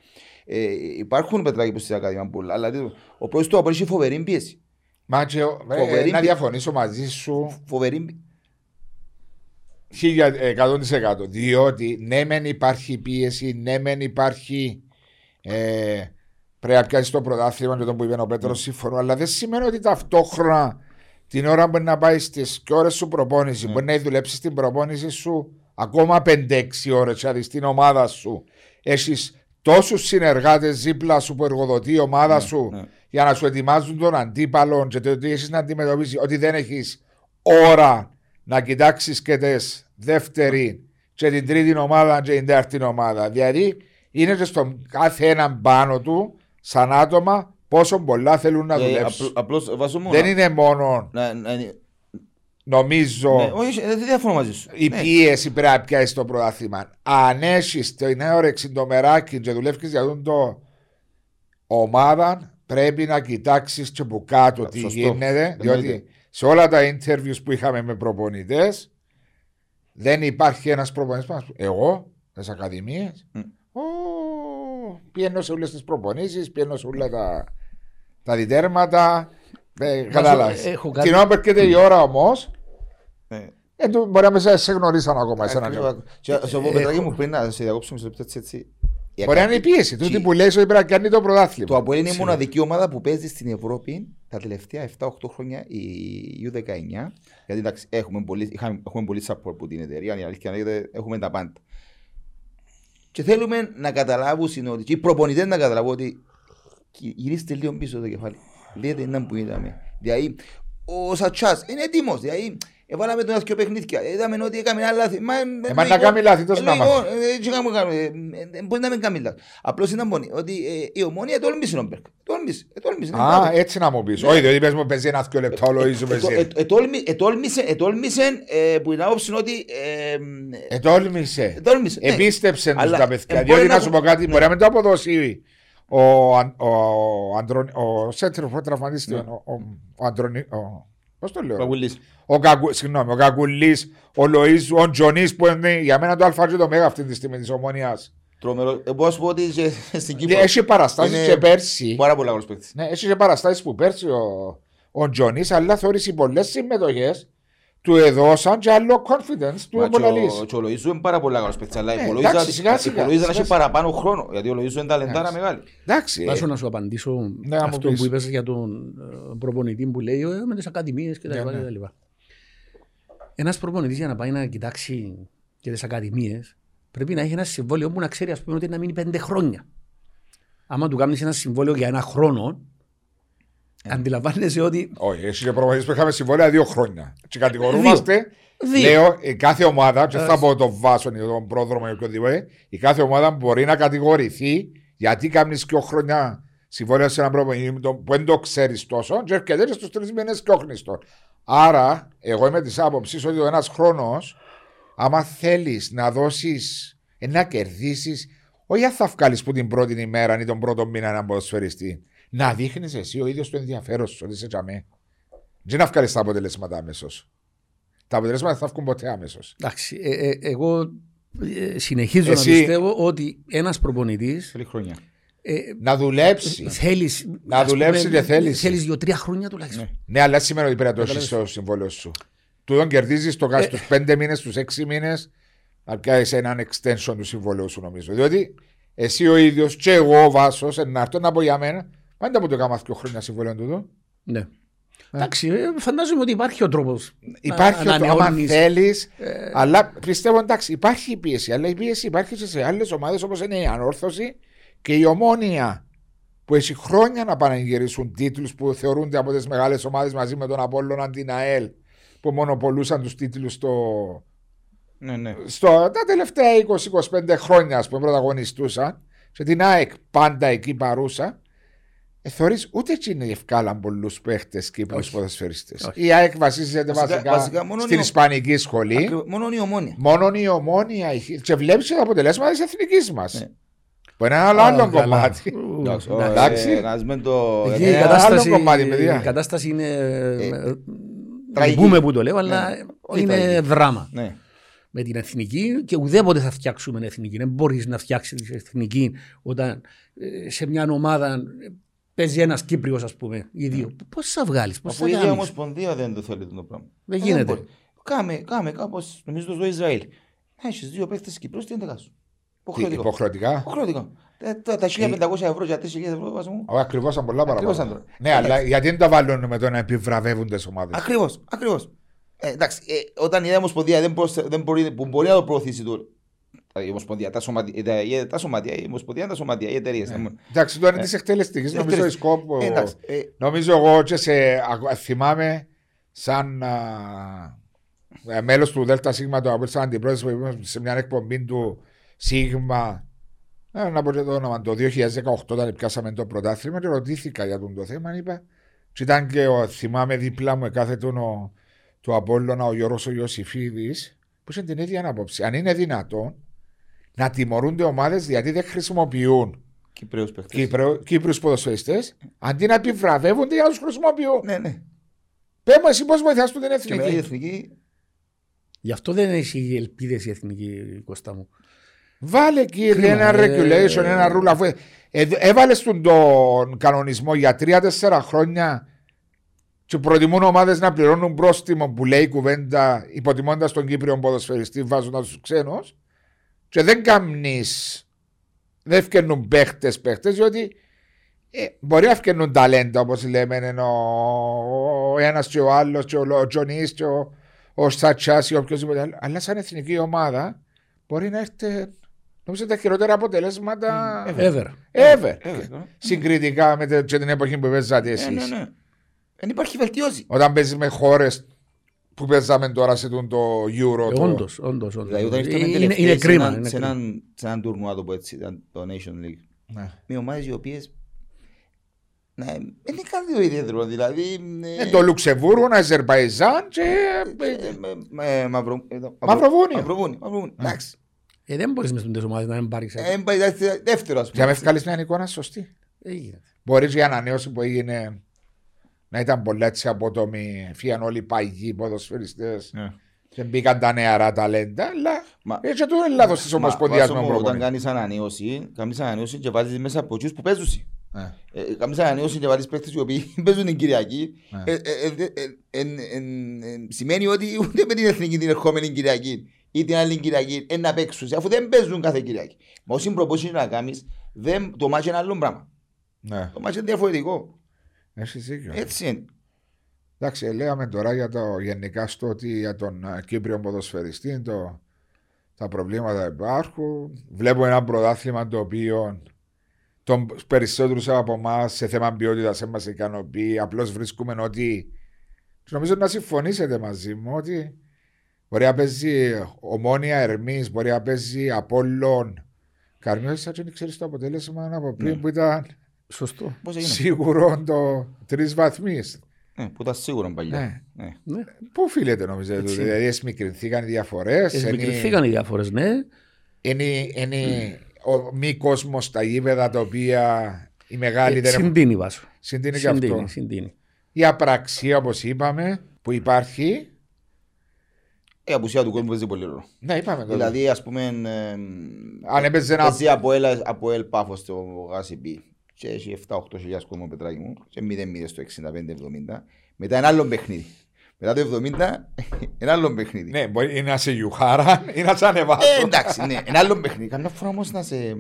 Ε, υπάρχουν πετράκοι που στην Ακαδημία πολλά, αλλά δηλαδή, ο πρώτος του Αποέλ έχει φοβερή πίεση. Μάτσο, ε, Φοβερή να πι- διαφωνήσω μαζί σου Φοβερή πι- 1100%. Διότι ναι, μεν υπάρχει πίεση, ναι, μεν υπάρχει. Ε, πρέπει να πιάσει το πρωτάθλημα και το που είπε ο Πέτρος, σύμφωνο, αλλά δεν σημαίνει ότι ταυτόχρονα την ώρα που μπορεί να πάει στις ώρες σου προπόνηση, μπορεί να δουλέψει την προπόνηση σου ακόμα 5-6 ώρες, δηλαδή στην ομάδα σου. Έχεις τόσους συνεργάτες δίπλα σου που εργοδοτεί η ομάδα σου ναι. για να σου ετοιμάζουν τον αντίπαλο και το ότι έχεις να αντιμετωπίσεις, ότι δεν έχεις ώρα να κοιτάξεις και τι δεύτερη και την τρίτη ομάδα και την τέταρτη ομάδα. Δηλαδή είναι και στον κάθε έναν πάνω του, σαν άτομα, πόσο πολλά θέλουν να Ε, δουλέψουν. απλ- Απλώς βάζω μου Δεν να- είναι μόνο, να- να- νομίζω, Ναι, όχι, ε, δεν διαφωνώ μαζί σου. η Ναι. πίεση πρέπει να πιάσει το πρωτάθλημα. Αν έχεις την όρεξη το μεράκι και δουλεύεις για τον το ομάδα, πρέπει να κοιτάξεις και από κάτω τι Σωστό. γίνεται. Διότι Εννοείται. Σε όλα τα interviews που είχαμε με προπονητές, δεν υπάρχει ένας προπονητής που να σου πει, Εγώ, τις ακαδημίες, Μμ. πιένω σε όλες τις προπονήσεις, πιένω σε όλα τα, τα διτέρματα. Ε, Κατάλαβες. έχω κάτι- Την ώρα που έρχεται η ώρα όμως, Ναι. ε, του- μπορεί να μην σε- σε γνωρίσαν ακόμα εσένα. Ακριβώς. Και να σου πω, Ε, Πετράκη έχω- μου, πριν να σε διακόψω μισό λεπτό, έτσι, έτσι. Η Μπορεί να είναι η Ακα- πίεση. Τούτη Τι- που λέει ότι πρέπει να κάνει το πρωτάθλημα. Το Αποέλ είναι η μοναδική ομάδα που παίζει στην Ευρώπη τα τελευταία 7-8 χρόνια η U19. Γιατί εντάξει, έχουμε πολύ, είχαμε, έχουμε πολύ support από την εταιρεία, η αλήθεια είναι ότι έχουμε τα πάντα. Και θέλουμε να καταλάβουν ότι, και οι προπονητές να καταλάβουν ότι «Κι- γυρίστε λίγο πίσω το κεφάλι. Λέτε έναν που είδαμε. Δηλαδή, ο Σατσάς είναι έτοιμος. Δηλαδή, έβαλαμε τον αθκιο παιχνίδια. Είδαμε ότι έκαμε ένα λάθη. Μα, Ε, μα να κάνει λάθη, τόσο να μάθει. Μπορεί να μην κάνει λάθη. Απλώς ήταν μόνοι. Ότι ε, η ομόνια τόλμησε τον Μπέρκ. Τόλμησε. ε, Τόλμησε. είναι Α, κάτι. έτσι να μου πει. Όχι, διότι πες μου παίζει ένα δύο λεπτά ο Λοΐζου Ε, παίζει. ε, ε, ετόλμη- Ετόλμησε ετόλμησε, ε, που είναι άποψη ότι ε, ε, Ετόλμησε. ετόλμησε. ναι. Επίστεψε τους Αλλά, τα ε, παιδιά. μπορεί Διότι να να σου πω έχω- κάτι, ναι. μπορεί να μην το αποδώσει ο Αν- ο Αντρονι- ο Σέντροφ, ο τραυματίστηκε. Ναι. ο- ο- Ο Αντρονι... ο- Πώς το λέω; Παγουλής. Ο Κακου... Συγγνώμη, ο Κακουλής, ο Λοΐζου, ο Τζονής που είναι για μένα το αλφα και το μέγα αυτή τη στιγμή της ομονίας. Τρομερό. Ε, μπορώ να σου πω ότι και στην Κύπρο Έχει παραστάσεις είναι και πέρσι. πάρα πολύ καλός παίκτης. Ναι, έχει και παραστάσεις που πέρσι ο, ο Τζονής, αλλά θεωρήσει πολλές συμμετοχές του έδωσαν και άλλο confidence του Μα και εμπολαλής. ο- και ο Λοΐζου είναι πάρα πολύ καλός παίκτης, αλλά Ναι, υπολογίζα εντάξει, ότι- σιγά σιγά, υπολογίζα να σιγά έχει παραπάνω χρόνο, γιατί ο Λοΐζου είναι ταλεντάρα Εντάξει. μεγάλη. Εντάξει. Βάσο ε, να σου απαντήσω Ναι, να μου αυτό πεις. που είπες για τον ε, προπονητή που λέει ε, με τις ακαδημίες και τα Ναι, λοιπά ναι. και τα λοιπά. Ένας προπονητής για να πάει να κοιτάξει και τις ακαδημίες πρέπει να έχει ένα συμβόλαιο που να ξέρει ας πούμε ότι να μείνει πέντε χρόνια. Άμα του κάνεις ένα συμβόλαιο για ένα χρόνο Ε. αντιλαμβάνεσαι ότι Όχι, έχει και προπονητές που είχαμε συμβόλαια δύο χρόνια. Και κατηγορούμαστε. Δύο. Λέω, η κάθε ομάδα, και θα πω τον Βάσον ή τον πρόδρομο ή οποιοδήποτε, η κάθε ομάδα μπορεί να κατηγορηθεί γιατί κάνεις δύο χρόνια συμβόλαια σε έναν προπονητή το- που δεν το ξέρεις τόσο, και έρχεται και στους τρεις μήνες και όχνει τον. Άρα, εγώ είμαι της άποψης ότι ο ένας χρόνος, άμα θέλεις να δώσεις, να κερδίσεις, όχι αν θα βγάλεις που την πρώτη ημέρα ή τον πρώτο μήνα έναν ποδοσφαιριστή, να δείχνεις εσύ ο ίδιος το ενδιαφέρον σου ότι είσαι τζαμέ. Δεν να βγάλεις τα αποτελέσματα αμέσως. Τα αποτελέσματα θα βγουν ποτέ άμεσω. Εντάξει, ε, ε, εγώ ε, συνεχίζω Εσύ- να πιστεύω ότι ένας προπονητής Θέλει χρόνια. ε, Να δουλέψει. θέλεις. Να δουλέψει και θέληση. Θέλεις δύο-τρία χρόνια τουλάχιστον. Ναι. Ναι, αλλά σημαίνει ότι πρέπει να το έχεις στο συμβόλαιο σου. Του τον κερδίζεις το Ε. κάτω στου πέντε μήνες, στου έξι μήνες, να πιάσει έναν extension του συμβολέου σου, νομίζω. Διότι εσύ ο ίδιος και εγώ ο Βάσος, να έρθω να πω για μένα, πάντα που το κάμα δύο χρόνια συμβολέου του. Ναι. Εντάξει, ε, φαντάζομαι ότι υπάρχει ο τρόπος. Υπάρχει να ο τρόπο, άμα ανανεώνεις. θέλεις. Ε. Αλλά πιστεύω εντάξει, υπάρχει η πίεση. Αλλά η πίεση υπάρχει και σε άλλες ομάδες όπως είναι η Ανόρθωση και η Ομόνια. Που έχει χρόνια να πάνε να γυρίσουν τίτλους που θεωρούνται από τις μεγάλες ομάδες μαζί με τον Απόλλωνα την ΑΕΛ που μονοπολούσαν τους τίτλους στο, Ναι, ναι. στο, τα τελευταία 20-25 χρόνια ας πούμε πρωταγωνιστούσαν σε την ΑΕΚ πάντα εκεί παρούσα ε, θεωρείς ούτε εκείνοι ευκάλαν πολλούς παίχτες Κύπρους Όχι. ποδοσφαιριστές. Όχι. Η ΑΕΚ βασίζεται Βασικά- βασικά, βασικά μόνο στην η- Ισπανική σχολή. Ακριβώς, Μόνο η ομόνια. Μόνο η ομόνια είχε. Και βλέπεις τα αποτελέσματα της εθνικής μας. Ναι. Που είναι ένα άλλο, Α, άλλο καλά. κομμάτι. Ου, Εντάξει, εντάξει. ε, να μην το... Εκεί Είναι η ένα κατάσταση, άλλο κομμάτι, παιδιά. η κατάσταση είναι. ε, τραγική. Λυπούμε που το λέω, αλλά Ναι, όχι είναι τραγική. δράμα. Ναι. Με την εθνική και ουδέποτε θα φτιάξουμε εθνική. Δεν μπορείς να φτιάξεις εθνική όταν ε, σε μια ομάδα ε, παίζει ένας Κύπριος, ας πούμε, ή δύο. Πώς θα βγάλεις, πώς Αφού θα η ίδια κάνεις; ομοσπονδία δεν το θέλει το πράγμα. Δεν Ε, γίνεται. μπορεί. Κάμε, κάμε κάπως, νομίζω στο Ισραήλ. Να έχεις δύο παίχτες Κυπρούς, τι είναι τα σου; Υποχρεωτικό. Υποχρεωτικά; Υποχρεωτικό. Ε, Τα τα 1500 ευρώ για 4.000 ευρώ βάζω μου. Όχι, ακριβώς σαν πολλά Ακριβώς, παραπάνω. Άντρο. Ναι, αλλά γιατί δεν τα βάλουν με το να επιβραβεύουν τις ομάδες; Ακριβώς, ακριβώς. Ε, εντάξει, ε, όταν η Ομοσπονδία δεν, προσε- δεν μπορεί, που μπορεί να το προωθήσει το, η Ομοσπονδία, τα σωματεία, τα, η- τα σωματεία, η Ομοσπονδία, τα σωματεία, οι εταιρείες. Ε, Εντάξει, τώρα είναι της εκτελεστική. Της Νομίζω η εκτελεστικής. σκόπο. ε, εντάξει, ε, Νομίζω εγώ και σε, α- θυμάμαι σαν μέλος του ΔΣ το από σαν αντιπρόεδρος που ήμουν σε μια εκπομπή του Σίγμα. ε, να πω και το όνομα. Το 2018 όταν πιάσαμε το πρωτάθλημα και ρωτήθηκα για τον το θέμα. Είπα, και ήταν και ο, θυμάμαι δίπλα μου κάθε του, του Απόλλωνα ο Γιώργος ο Ιωσήφιδης που είχε την ίδια άποψη. Αν είναι δυνατόν να τιμωρούνται ομάδες γιατί δεν χρησιμοποιούν Κυπρέους παίχτες. Κύπρο, Κύπρους ποδοσφαιριστές αντί να επιβραβεύονται για να τους χρησιμοποιούν. Ναι, ναι. Πες μου εσύ πώς βοηθάς του την Και μετά η εθνική. εθνική, Γι' αυτό δεν έχει ελπίδες η εθνική Κώστα μου. Βάλε κύριε Κρίμα, ένα ε, regulation, ένα rule αφού ε, έβαλες τον, τον κανονισμό για τρία-τέσσερα χρόνια και προτιμούν ομάδες να πληρώνουν πρόστιμο που λέει η κουβέντα υποτιμώντας τον Κύπριο ποδοσφαιριστή βάζοντας τους ξένους και δεν καμνεί. Δεν φκαινούν παίχτες παίχτες, διότι ε, μπορεί να φκαινούν ταλέντα όπως λέμε ενώ ο ένας και ο άλλος, και ο, ο Τζονίς και ο, ο Σατσάς ή οποιοδήποτε άλλο. Αλλά σαν εθνική ομάδα μπορεί να έρθει νομίζω τα χειρότερα αποτελέσματα Ever. ever. ε, ε, Συγκριτικά με τε- και την εποχή που παίζατε ε, εσείς. ναι, ναι. Δεν υπάρχει βελτιώση. Όταν παίζεις με χώρες που παίζαμε τώρα σε τον το Euro. το- Όντως, όντως. Δηλαδή όταν ήρθαμε Είναι, τελευταίοι είναι σε κρίμα. έναν- είναι σε κρίμα. έναν- σε έναν τουρνουά το πω έτσι, ήταν το Nation League. Ναι. Με ομάδες οι οποίες ναι, δεν είναι κάτι το ιδιαίτερο, δηλαδή... ε, Ε, το Λουξεμβούργο, Αζερβαϊζάν και. ε, με- με- Μαυρο- ε, το- Μαυροβούνιο. Μαυροβούνιο. Μαυροβούνιο. Εντάξει. Ε, δεν μπορείς μες τις ομάδες να μην πάρεις. Ε, πάει δεύτερο- δεύτερο, ας Για να πούμε. με βγάλεις μια εικόνα σωστή. Δεν γίνεται. Μπορείς η ανανέωση που έγινε να ήταν πολλά έτσι απότομη. Φύγαν όλοι οι παγιοί ποδοσφαιριστές. Ναι. Δεν μπήκαν τα νεαρά ταλέντα, αλλά Μα- έτσι το είναι λάθος της Μα, Ομοσπονδίας βάζω με μου, Όταν προπονητή. κάνεις ανανέωση, κάνεις ανανέωση και βάζεις μέσα από εκείνους που παίζουν. Ναι. Ε, Κάνεις ανανέωση και βάλεις παίχτες οι οποίοι παίζουν την Κυριακή. Ναι. Ε, ε, ε, ε, ε, ε, ε, ε, Σημαίνει ότι ούτε με την εθνική την ερχόμενη Κυριακή ή την άλλη Κυριακή ε, να παίξουν, αφού δεν παίζουν κάθε Κυριακή. Μα όσοι προπόσουν να κάνεις, δεν- το μάτι είναι άλλο πράγμα. Ναι, Το μάτι είναι διαφορετικό. Έχεις δίκιο. Έτσι είναι. Εντάξει, ε, λέγαμε τώρα για το γενικά στο ότι για τον ε, Κύπριο ποδοσφαιριστή το, τα προβλήματα υπάρχουν. Βλέπω ένα πρωτάθλημα το οποίο τον περισσότερους από εμάς σε θέμα ποιότητας δεν μας ικανοποιεί. Απλώς βρίσκουμε ότι. και Νομίζω να συμφωνήσετε μαζί μου ότι μπορεί να παίζει ομόνια Ερμής, μπορεί να παίζει Απόλλων. Καρμιό, σαν δεν ξέρεις το αποτέλεσμα από πριν Ναι. που ήταν Σωστό. Πώς έγινε; σίγουρο το τρεις βαθμοί. Ναι, που ήταν σίγουρο παλιά. Ναι. Ναι. Ναι. Πού οφείλεται νομίζω, Έτσι. δηλαδή εσμικρινθήκαν οι διαφορές. Εσμικρινθήκαν οι διάφορε, ναι. Είναι, είναι ο μη κόσμος στα γήπεδα τα οποία οι μεγάλοι δεν έχουν. Συντείνει βάσο. Συντείνει και αυτό. Συντείνει, συντείνει. Η απραξία, όπως είπαμε, που υπάρχει Η απουσία του κόσμου παίζει πολύ ρόλο. Ναι, είπαμε τώρα. Δηλαδή, ας πούμε, εμ, Αν έπαιζε ένα. παίζει από ελ, από ελ πάφος στο γάσιμπι και έχει 7-8 χιλιάδες κόσμο πετράκι μου και 0-0 στο 65-70. Μετά ένα άλλο παιχνίδι. Μετά το 70, ένα άλλο παιχνίδι. Ναι, μπορεί να σε γιουχάρα ή να σε ανεβάσω. Ε, εντάξει, ναι, ένα άλλο παιχνίδι. Καμιά φορά όμως να σε ε,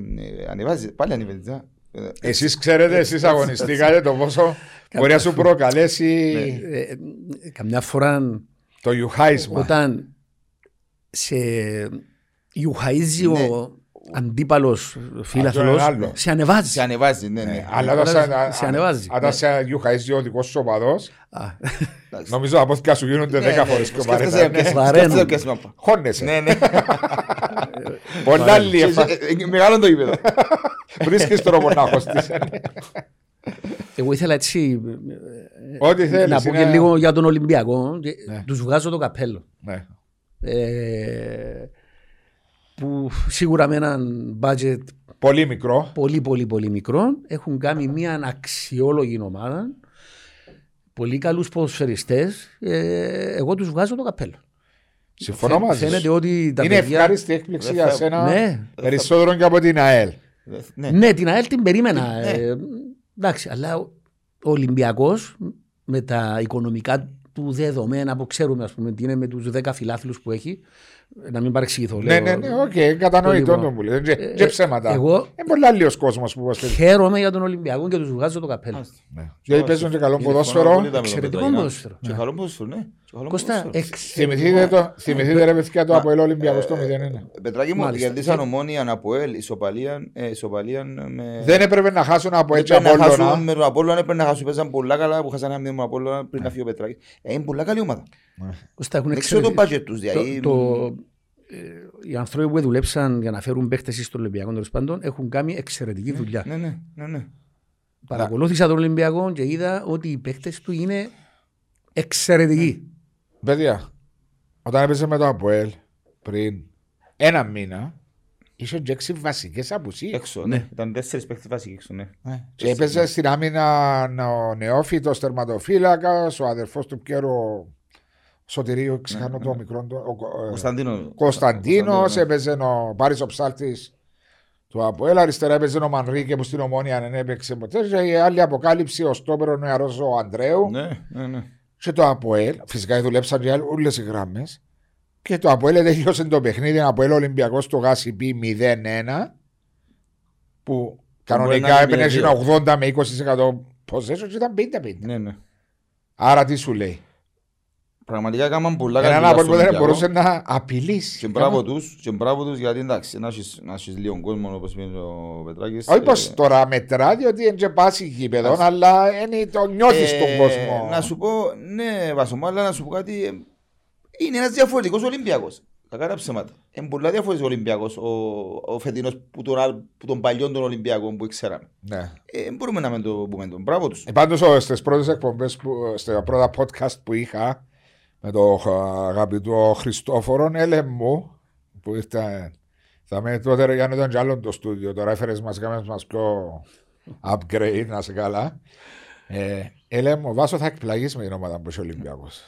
ανεβάζει, πάλι ανεβαίνεις. α. Ε, Εσείς ξέρετε, εσείς αγωνιστήκατε το πόσο μπορεί να σου προκαλέσει Ε, ε, καμιά φορά το γιουχάισμα. όταν σε ιουχαίζει Ναι. ο αντίπαλος Αυτό φίλαθλος, είναι άλλο. σε ανεβάζει. Σε ανεβάζει, ναι, Ναι, ναι. Αλλά Αλλά όταν σε- σε ανεβάζει. αν- Ναι. όταν σε γιουχαίζει ο δικός σου οπαδός, Α, Εντάξει. νομίζω τα πόθηκα σου γίνονται Ναι, 10 ναι, φορές πιο σκέφτεσαι βαρετά. ποιες- Ναι. Βαραίνουν. σκέφτεσαι ποιες μάπα. Χώνεσαι. Ναι, ναι. Πολλά Και- λίεφα. ε, ε, Μεγάλο το γήπεδο. Βρίσκεις τρόπο να χωστείς. Εγώ ήθελα έτσι Ό,τι ε, θέλεις. να πω και είναι- λίγο για τον Ολυμπιακό. και Ναι. Τους βγάζω το καπέλο. Ναι. Ε, που σίγουρα με έναν budget Πολύ μικρό. πολύ πολύ πολύ μικρό έχουν κάνει μια αξιόλογη ομάδα πολύ καλούς ποδοσφαιριστές ε, εγώ τους βγάζω το καπέλο Συμφωνώ Φαι- μαζί φαίνεται σου. ότι τα Είναι παιδιά ευχάριστη έκπληξη Δεν για θα- σένα. ναι, Περισσότερο και από την ΑΕΛ. Ναι. ναι την ΑΕΛ την περίμενα Ναι. ε, εντάξει αλλά ο ο Ολυμπιακός με τα οικονομικά του δεδομένα που ξέρουμε ας πούμε τι είναι με τους 10 φιλάθλους που έχει να μην παρεξηγηθώ Ναι, λέω. ναι, ναι, οκ, κατανοητό λοιπόν. το που λέει. Και- Ε, Και ψέματα. εγώ- Είναι πολύ άλλος κόσμος που μας χαίρομαι για τον Ολυμπιακό και τους βγάζω το καπέλο Ναι. Γιατί παίζουν και καλό Είναι ποδόσφαιρο. φωνά πολύ τα Εξαιρετικό μετραγινά. ποδόσφαιρο. Και Ναι. καλό ποδόσφαιρο, ναι. Και καλό Κώστα, ποδόσφαιρο. Θυμηθείτε, το, θυμηθείτε ρε παιδιά το από Ολυμπιακό στο 0-1. Πετράκι μου, Μάλιστα. κερδίσαν Και- ομόνια από ελ, ισοπαλία, ε, ισοπαλία με... Δεν έπρεπε να χάσουν από έτσι Έπρεπε να χάσουν Απόλλωνα. με τον Απόλλωνα, έπρεπε να χάσουν, παίζαν πολλά καλά που χάσαν ένα μηδέν με τον Απόλλωνα πριν να φύγει ο Πετράκης. Ε, είναι πολλά καλή ομάδα. Κώστα, έχουν Δεν ξέρω το εξαιρετικό- budget τους, το, δηλαδή. το, ε, οι άνθρωποι που δουλέψαν για να φέρουν παίχτες στο Ολυμπιακό τέλος πάντων έχουν κάνει εξαιρετική δουλειά. Ναι, ναι, ναι, ναι. Παρακολούθησα τον Ολυμπιακό και είδα ότι οι παίχτες του είναι εξαιρετικοί. Παιδιά, όταν έπαιζε με το Αποέλ πριν ένα μήνα, είχε και έξι βασικές απουσίες. Έξω, ναι. Ήταν τέσσερις παίκτες βασικοί έξω, ναι. Ναι. Και έπαιζε στην άμυνα ο νεόφυτος τερματοφύλακας, ο αδερφός του Πιέρο Σωτηρίου, ξεχάνω το μικρό του, ο- ε, Κωνσταντίνο. Κωνσταντίνος, ναι. έπαιζε ο Πάρης ο Ψάλτης του Αποέλ, αριστερά έπαιζε ο Μανρίκε που στην Ομόνια δεν έπαιξε ποτέ και η άλλη αποκάλυψη ο Στόπερο νεαρός ο Ανδρέου Ναι, ναι, ναι. και το Αποέλ, φυσικά δουλέψαν και άλλοι όλες οι γράμμες και το Αποέλ τελείωσε το παιχνίδι Αποέλ Ολυμπιακός στο Γάσι Π 0-1 που μπορεί κανονικά να έπαιρνε είναι ένα 80 με 20% possession και ήταν 50-50. Ναι, ναι. Άρα τι σου λέει. Πραγματικά έκαναν πολλά Έναν δουλειά Αποέλ στο που δεν Ολυμπιακό. μπορούσε να απειλήσει. Και μπράβο τους, και μπράβο τους γιατί εντάξει, να έχεις, να έχεις λίγο κόσμο όπως είπε ο Πετράκης. Όχι ε, πως τώρα μετρά, διότι είναι και πάση γήπεδο, Ας- αλλά είναι το νιώθεις τον ε, κόσμο. Να σου πω, ναι Βασομά, αλλά να σου πω κάτι, ε, είναι ένας διαφορετικός Ολυμπιακός. Κακά τα ψέματα. Είναι πολλά διαφορετικός Ολυμπιακός ο, ο φετινός που τον, άλλ- που τον παλιόν τον Ολυμπιακό που ξέραμε. Ναι. Ε, μπορούμε να μην το πούμε τον. Μπράβο τους. Ε, Πάντως στις πρώτες εκπομπές, που, στα πρώτα podcast που είχα με τον αγαπητό Χριστόφορο, έλεγε μου, που ήρθε, θα με τότε ρε Γιάννη ήταν κι άλλο το στούντιο, τώρα έφερες μας, κάμες μας πιο upgrade, να σε καλά. Ε, έλεγε μου, Βάσο θα εκπλαγείς με την ομάδα που είσαι Ολυμπιακός.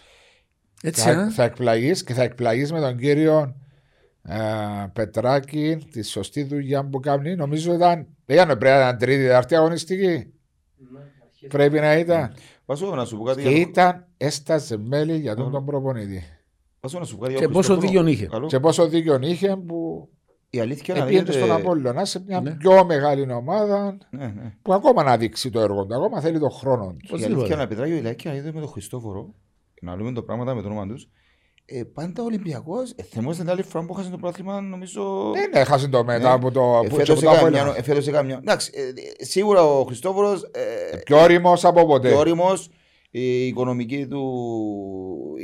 Έτσι, Θα, α; θα εκπλαγείς και θα εκπλαγείς με τον κύριο ε, Πετράκη, τη σωστή δουλειά που κάνει. Νομίζω ήταν, δεν ήταν πρέπει να ήταν τρίτη, τετάρτη αγωνιστική. Πρέπει να ήταν. Βασό, να σου πω κάτι. Και για το- ήταν, έστασε μέλη για τον, τον προπονητή. Βασό, να σου πω κάτι. Και για τον πόσο Χριστόφορο. δίκιο είχε. Καλό. Και πόσο δίκιο είχε που Η αλήθεια είναι επήγαινε στον λέγεται- Απόλλωνα σε μια Ναι. πιο μεγάλη ομάδα Ναι, ναι. που ακόμα να δείξει το έργο του. Ακόμα θέλει τον χρόνο του. Η Οπωσδήποτε. αλήθεια να πετράει ο Ηλάκη να είδε με τον Χριστόφορο, να λέμε το πράγματα με το όνομα τους, ε, πάντα ο Ολυμπιακός, ε, θυμόσαστε την άλλη φορά που έχασε το πρόθυμα, νομίζω... Δεν έχασε το μετά Ναι. από το, Ε, που- φέτος από το έκαμε Απόλλωνα. μια- ε, φέτος έκαμε μια... Εντάξει, ε, ε, σίγουρα ο Χριστόφορος ε, Πιο όριμος από ποτέ. πιο όριμος, η οικονομική του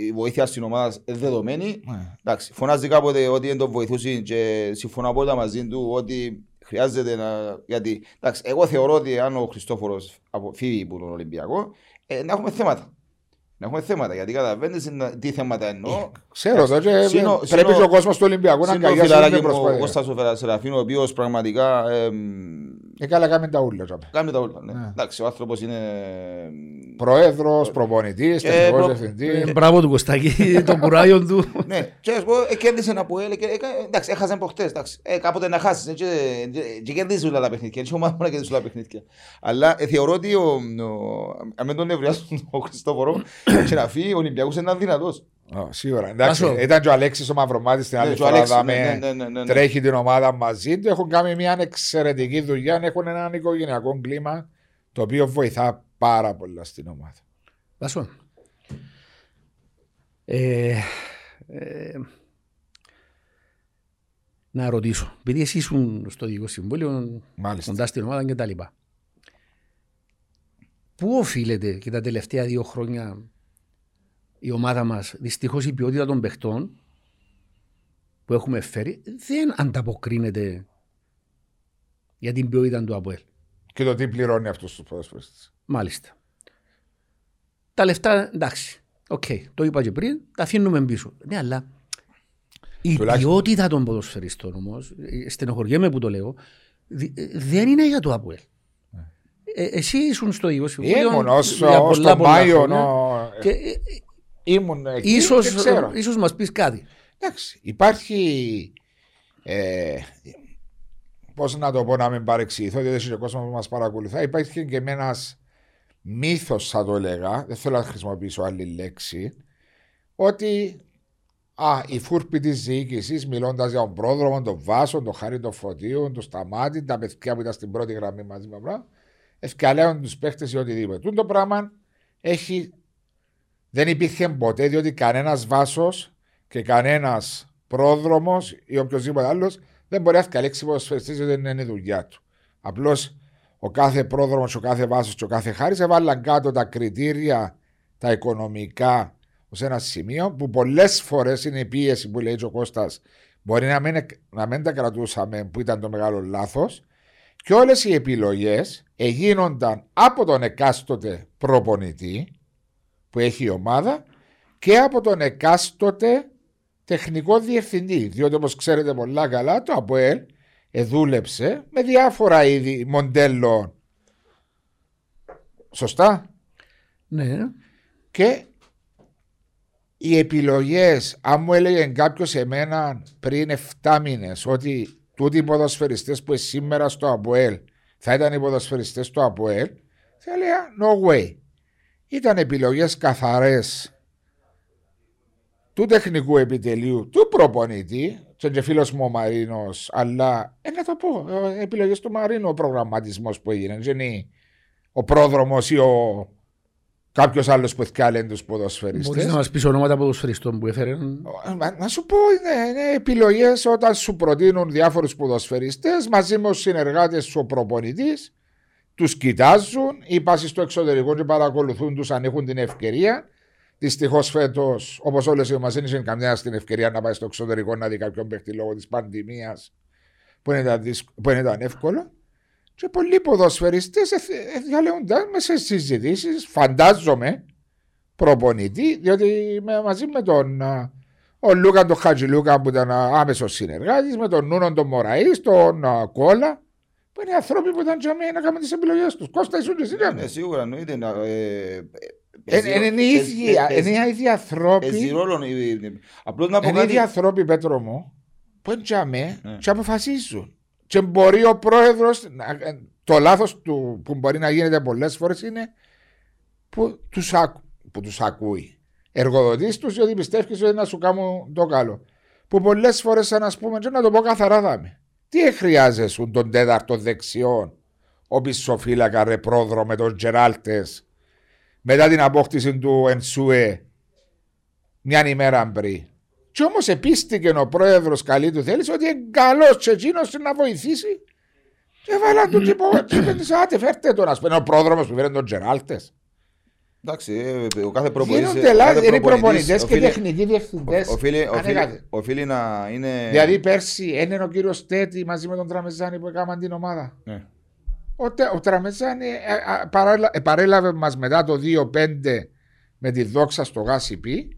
η βοήθεια στην ομάδα είναι δεδομένη. Ναι. Εντάξει, φωνάζει κάποτε ότι δεν τον βοηθούσε και συμφωνώ απόλυτα μαζί του ότι χρειάζεται να. Γιατί, εντάξει, εγώ θεωρώ ότι αν ο Χριστόφορος φύγει από τον Ολυμπιακό, ε, να έχουμε θέματα. Να έχουμε θέματα. Γιατί καταλαβαίνετε τι θέματα εννοώ. Ξέρω το και Σύνο- πρέπει σύνο- και ο κόσμος του Ολυμπιακού να Είναι ο αγκαλιάσει με φιλαράκι μου, ο προσπάθεια. Κώστας ο Φερα- Σεραφίνο, ο οποίος πραγματικά εμ, Ε, καλά, κάμε τα ούλα. τζάμε. Κάνει τα όλα. Ναι. Ναι. Εντάξει, ο άνθρωπος είναι. Πρόεδρο, προπονητής, Ε, τεχνικός προ- διευθυντής. Ε, Μπράβο του Κωστάκη, τον κουράγιο του. ναι, και α πω, ε, κέρδισε ένα που έλεγε. Εντάξει, έχασε προχτές. Εντάξει, ε, κάποτε να χάσεις. Και, και, και κερδίζει όλα τα παιχνίδια. Και ομάδα να κερδίσει όλα τα παιχνίδια. Αλλά ε, θεωρώ ότι ο, ο, αν με τον νευριάσουν τον Χριστόφορο και να φύγει, ο Ολυμπιακός είναι δυνατός. Ω, Σίγουρα. Εντάξει, Βάσο. ήταν και ο Αλέξης ο Μαυρομάτης την άλλη Ναι, και ο φορά. Αλέξης, δάμε, ναι, ναι, ναι, ναι, ναι. Τρέχει την ομάδα μαζί του. Έχουν κάνει μια εξαιρετική δουλειά. Έχουν έναν οικογενειακό κλίμα το οποίο βοηθά πάρα πολλά στην ομάδα. Βάσο. Ε, ε, να ρωτήσω, επειδή εσύ ήσουν στο Διοικητικό Συμβούλιο, Μάλιστα. κοντά στην ομάδα και τα λοιπά. Πού οφείλεται και τα τελευταία δύο χρόνια η ομάδα μας, δυστυχώς η ποιότητα των παιχτών που έχουμε φέρει δεν ανταποκρίνεται για την ποιότητα του ΑΠΟΕΛ. Και το τι πληρώνει αυτός τους ποδοσφαιριστές. Μάλιστα. Τα λεφτά, εντάξει. Οκ, το είπα και πριν, τα αφήνουμε πίσω. Ναι, αλλά η Τουλάχιστον- ποιότητα των ποδοσφαιριστών όμως, στενοχωριέμαι που το λέω, δι- ε, δεν είναι για το ΑΠΟΕΛ. Ε, εσύ ήσουν στο Ιω Συμβούλιο Ήμουν ως, για ως πολλά, τον πολλά Μάιο. χρόνια νο- Και ε, Ήμουν εκεί ίσως, και ξέρω. ίσως μας πεις κάτι. Εντάξει, υπάρχει. Ε, Πώς να το πω να μην παρεξηγηθώ, διότι έχει και κόσμος που μας παρακολουθά. Υπάρχει και ένα μύθος, θα το έλεγα, δεν θέλω να χρησιμοποιήσω άλλη λέξη, ότι α, οι φούρποι της διοίκησης, μιλώντας για τον πρόδρομο, τον Βάσο, τον Χάρη των Φωτίων, τον Σταμάτη, τα παιδιά που ήταν στην πρώτη γραμμή μαζί με πράγμα, ευκαλέουν τους παίχτε ή οτιδήποτε. Τούτο το πράγμα έχει, δεν υπήρχε ποτέ, διότι κανένας Βάσος και κανένας πρόδρομος ή οποιοδήποτε άλλος δεν μπορεί να ευκαλέξει ποδοσφαιριστή γιατί δεν είναι η δουλειά του. Απλώς ο κάθε πρόδρομος, ο κάθε βάσος και ο κάθε χάρης έβαλαν κάτω τα κριτήρια, τα οικονομικά ως ένα σημείο που πολλές φορές είναι η πίεση που λέει ο Κώστας μπορεί να μην, να μην τα κρατούσαμε που ήταν το μεγάλο λάθος και όλες οι επιλογές εγίνονταν από τον εκάστοτε προπονητή που έχει η ομάδα και από τον εκάστοτε τεχνικό διευθυντή. Διότι όπως ξέρετε πολλά καλά, το ΑΠΟΕΛ εδούλεψε με διάφορα είδη μοντέλων. Σωστά; Ναι, Και οι επιλογές, αν μου έλεγε κάποιος εμένα πριν 7 μήνες ότι τούτοι οι ποδοσφαιριστές που είναι σήμερα στο ΑΠΟΕΛ θα ήταν οι ποδοσφαιριστές του ΑΠΟΕΛ, θα έλεγα no way. Ήταν επιλογές καθαρές του τεχνικού επιτελείου, του προπονητή, και και φίλος μου ο Μαρίνος, αλλά, ε, να το πω, ε, επιλογές του Μαρίνου ο προγραμματισμός που έγινε, δεν είναι ο πρόδρομος ή ο κάποιος άλλος που ευκάλεν τους ποδοσφαιριστές. μπορείς να μας πεις ονόματα ποδοσφαιριστών που έφερε. Ε, μα- Να σου πω, είναι, είναι επιλογές όταν σου προτείνουν διάφορους ποδοσφαιριστές μαζί με τους συνεργάτες σου ο προπονητής, τους κοιτάζουν ή πα στο εξωτερικό και παρακολουθούν τους αν έχουν την ευκαιρία. Δυστυχώς φέτος, όπως όλες οι ομάδες, δεν είχε καμιά στην ευκαιρία να πάει στο εξωτερικό να δει κάποιον παίχτη λόγω της πανδημίας που δεν ήταν, δύσκ- που δεν ήταν εύκολο. Και πολλοί ποδοσφαιριστές διαλέγονταν μέσα στι συζητήσεις, φαντάζομαι, προπονητή, διότι με, μαζί με τον α, ο Λούκα τον Χατζηλούκα που ήταν άμεσος συνεργάτης, με τον Νούνον τον Μωραή, τον α, Κόλα, που είναι άνθρωποι που ήταν τζαμί να κάνουν τις επιλογές τους. Κώστα, ήσουν και εσύ τζαμί. Ναι, σίγουρα εννοείται. να- ε, ε, Ε, παίζει- Είναι οι παίζει- ίδιοι, παίζει- είναι οι ίδιοι Παίζει άνθρωποι. ρόλο. ε, ε, Απλώς να πω Είναι οι κάτι. ίδιοι άνθρωποι, Πέτρο μου, που είναι τζαμί Ναι. και αποφασίζουν. Και μπορεί ο πρόεδρος, το λάθος του που μπορεί να γίνεται πολλές φορές είναι που τους που τους ακούει. Εργοδοτή τους, διότι πιστεύεις ότι να σου κάνουν το καλό. Που πολλές φορές, να πούμε, και να το πω καθαρά, δάμε. Τι χρειάζεσαι τον τέταρτο δεξιόν, ο πισοφύλακα ρε πρόδρο με τον Τζεράλτε, μετά την απόκτηση του Ενσούε, μια ημέρα πριν. Και όμως επίστηκε ο πρόεδρος καλή του θέληση ότι είναι καλός και εκείνος να βοηθήσει. Και έβαλα του τύπο, άτε φέρτε τον, ας πούμε, ο πρόδρομος που φέρνει τον Τζεράλτε. Εντάξει, ε, ο κάθε προπονητής... Γίνονται λάθη, κάθε είναι οι προπονητής προπονητές και οφείλει- τεχνικοί διευθυντές. οφείλει- οφείλει- Οφείλει να είναι... Δηλαδή πέρσι είναι ο κύριος Τέτη μαζί με τον Τραμεζάνη που έκαναν την ομάδα. Ναι. Ο, Τε- ο Τραμεζάνη ε, α, παρέλα- ε, παρέλαβε μας μετά το 2-5 με τη δόξα στο ΓΑΣΥΠΗ.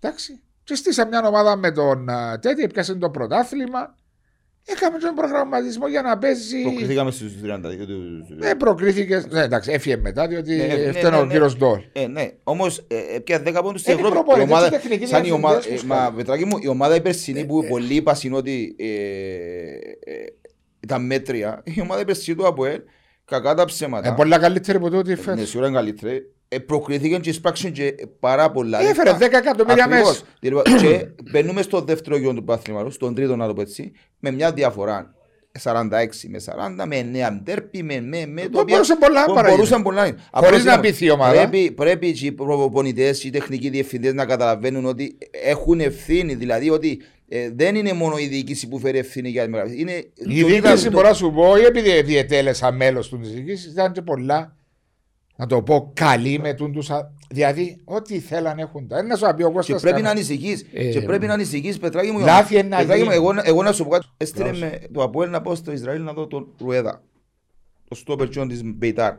Εντάξει. Και στήσα μια ομάδα με τον α, Τέτη, έπιασε το πρωτάθλημα. Έκαμε τον προγραμματισμό για να παίζει. Προκριθήκαμε στους 30. για τους- Δεν προκρίθηκε. Ναι, εντάξει, έφυγε μετά διότι Ναι, ναι, έφτανε ναι, ο ναι. κύριος Ντόλ. Ε, ναι, όμως ε, πια 10 πόντους στην Είναι Ευρώπη. Η προπονητές ομάδα, και τεχνικοί σαν η ομάδα, διευθυντές ε, που μα, σκάνε. Πετράκη μου, η ομάδα η περσινή που πολλοί είπαν είναι ότι ε, ε, ήταν μέτρια. Η ομάδα η περσινή του ΑΠΟΕΛ, κακά τα ψέματα. Ε, πολλά καλύτερη από τούτη Ναι, φέτος. σίγουρα είναι καλύτερη. Ε, προκρίθηκαν και εισπράξαν και πάρα πολλά. Έφερε λεφτά. 10 εκατομμύρια Ακριβώς. μέσα. Λοιπόν, και μπαίνουμε στο δεύτερο γιο του παθλήματος, στον τρίτο να το πω έτσι, με μια διαφορά. 46 με 40, με 9 ντέρπι, με με με. Που μπορούσε πολλά που να μπορούσαν πολλά. Χωρίς Απλώς να είπαμε, πειθεί η ομάδα. Πρέπει, πρέπει και οι προπονητές, οι τεχνικοί διευθυντές να καταλαβαίνουν ότι έχουν ευθύνη. Δηλαδή ότι ε, δεν είναι μόνο η διοίκηση που φέρει ευθύνη για τη μεγάλη. Είναι Η το διοίκηση είδα- μπορώ να σου πω, ή επειδή διετέλεσα μέλος του της διοίκησης, ήταν και πολλά. Να το πω καλή με τούν τους α- Δηλαδή, ό,τι θέλαν έχουν τα. Είναι να σου πει ο Και Κώστας πρέπει να κανένα. ανησυχείς. Ε, Και πρέπει να ανησυχείς, Πετράκη μου. Λάθη είναι να Πετράκη μου, γίνει. εγώ, εγώ να σου πω κάτι. Έστειλε Λάθος. με το Αποέλ να πάω στο Ισραήλ να δω τον Ρουέδα. Το στόπερ τσιόν της Μπεϊτάρ.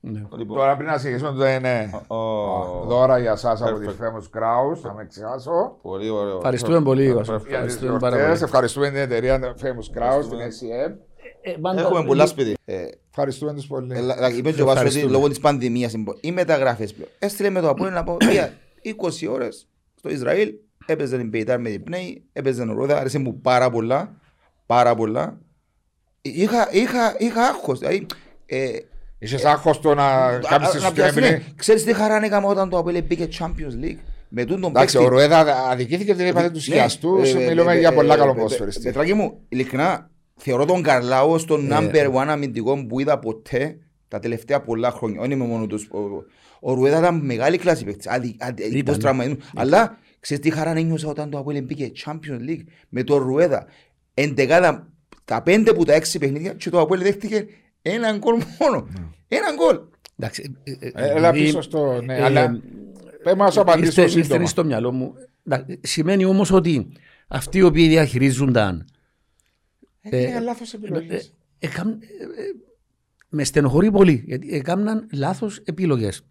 Ναι. Λοιπόν, Τώρα πριν να συνεχίσουμε, το είναι ο- δώρα για εσάς από τη Perfect. Famous Kraus. Θα με ξεχάσω. Πολύ ωραίο. Ευχαριστούμε πολύ, Ιωάννη. Ευχαριστούμε. Για τις Ευχαριστούμε πάρα γιορτές. πολύ. Ευχαριστούμε την εταιρεία Famous Kraus, την SCM. Ε, πάντα- Έχουμε πολλά σπίτι. Ε, Ευχαριστούμε τους πολύ. Ελα- like, Είπες και ο Βάσος ότι Ευχαριστούμε. λόγω της πανδημίας εμπο- οι μεταγραφές πλέον. Έστειλε με το Αποέλ να πάω για 20 ώρες στο Ισραήλ. Έπαιζε την Μπεϊτάρ με την Πνέη. Έπαιζε τον Ρούδα. Άρεσε μου πάρα πολλά. Πάρα πολλά. Είχα, είχα, είχα άγχος. Δηλαδή, ε, Είσαι άγχος το να κάνεις τη να σου πιάσει, την ναι. Ξέρεις τι χαρά έκαμε όταν το Αποέλ μπήκε Champions League; Με τούτον τον Εντάξει, παίκτη. ο Ρουέδα αδικήθηκε την είπατε τους Ναι, σκιαστούς. ε, ε, Μιλούμε ε, για ε, πολλά ε, καλό ε, ποδοσφαιριστή. Πετράκη μου, ειλικρινά, θεωρώ τον Καρλάο στον Ε, number one αμυντικό που είδα ποτέ τα τελευταία πολλά χρόνια. Όχι είμαι μόνο τους. Ο, ο Ρουέδα ήταν μεγάλη κλάση παίκτης. Αδι- αδι- Ήταν, υπός ναι. τραυματισμούς. Αλλά ξέρεις τι χαρά ένιωσα όταν το Αποέλ μπήκε Champions League με τον Ρουέδα. Εντεκάδα, τα πέντε που τα έξι παιχνίδια και το Αποέλ δέχτηκε έναν γκολ μόνο. Έναν γκολ. Εντάξει, ε, ε, Ε, Έλα επειδή, πίσω στο. Ναι, ε, αλλά. Πες μας ήρθε, απαντήσω ήρθε σύντομα. στο μυαλό μου. Εντάξει, Σημαίνει όμως ότι αυτοί οι οποίοι διαχειρίζονταν Ε, Είναι λάθος επιλογής. ε, έκαν- ε, ε, με στενοχωρεί πολύ γιατί έκαναν λάθος επιλογές.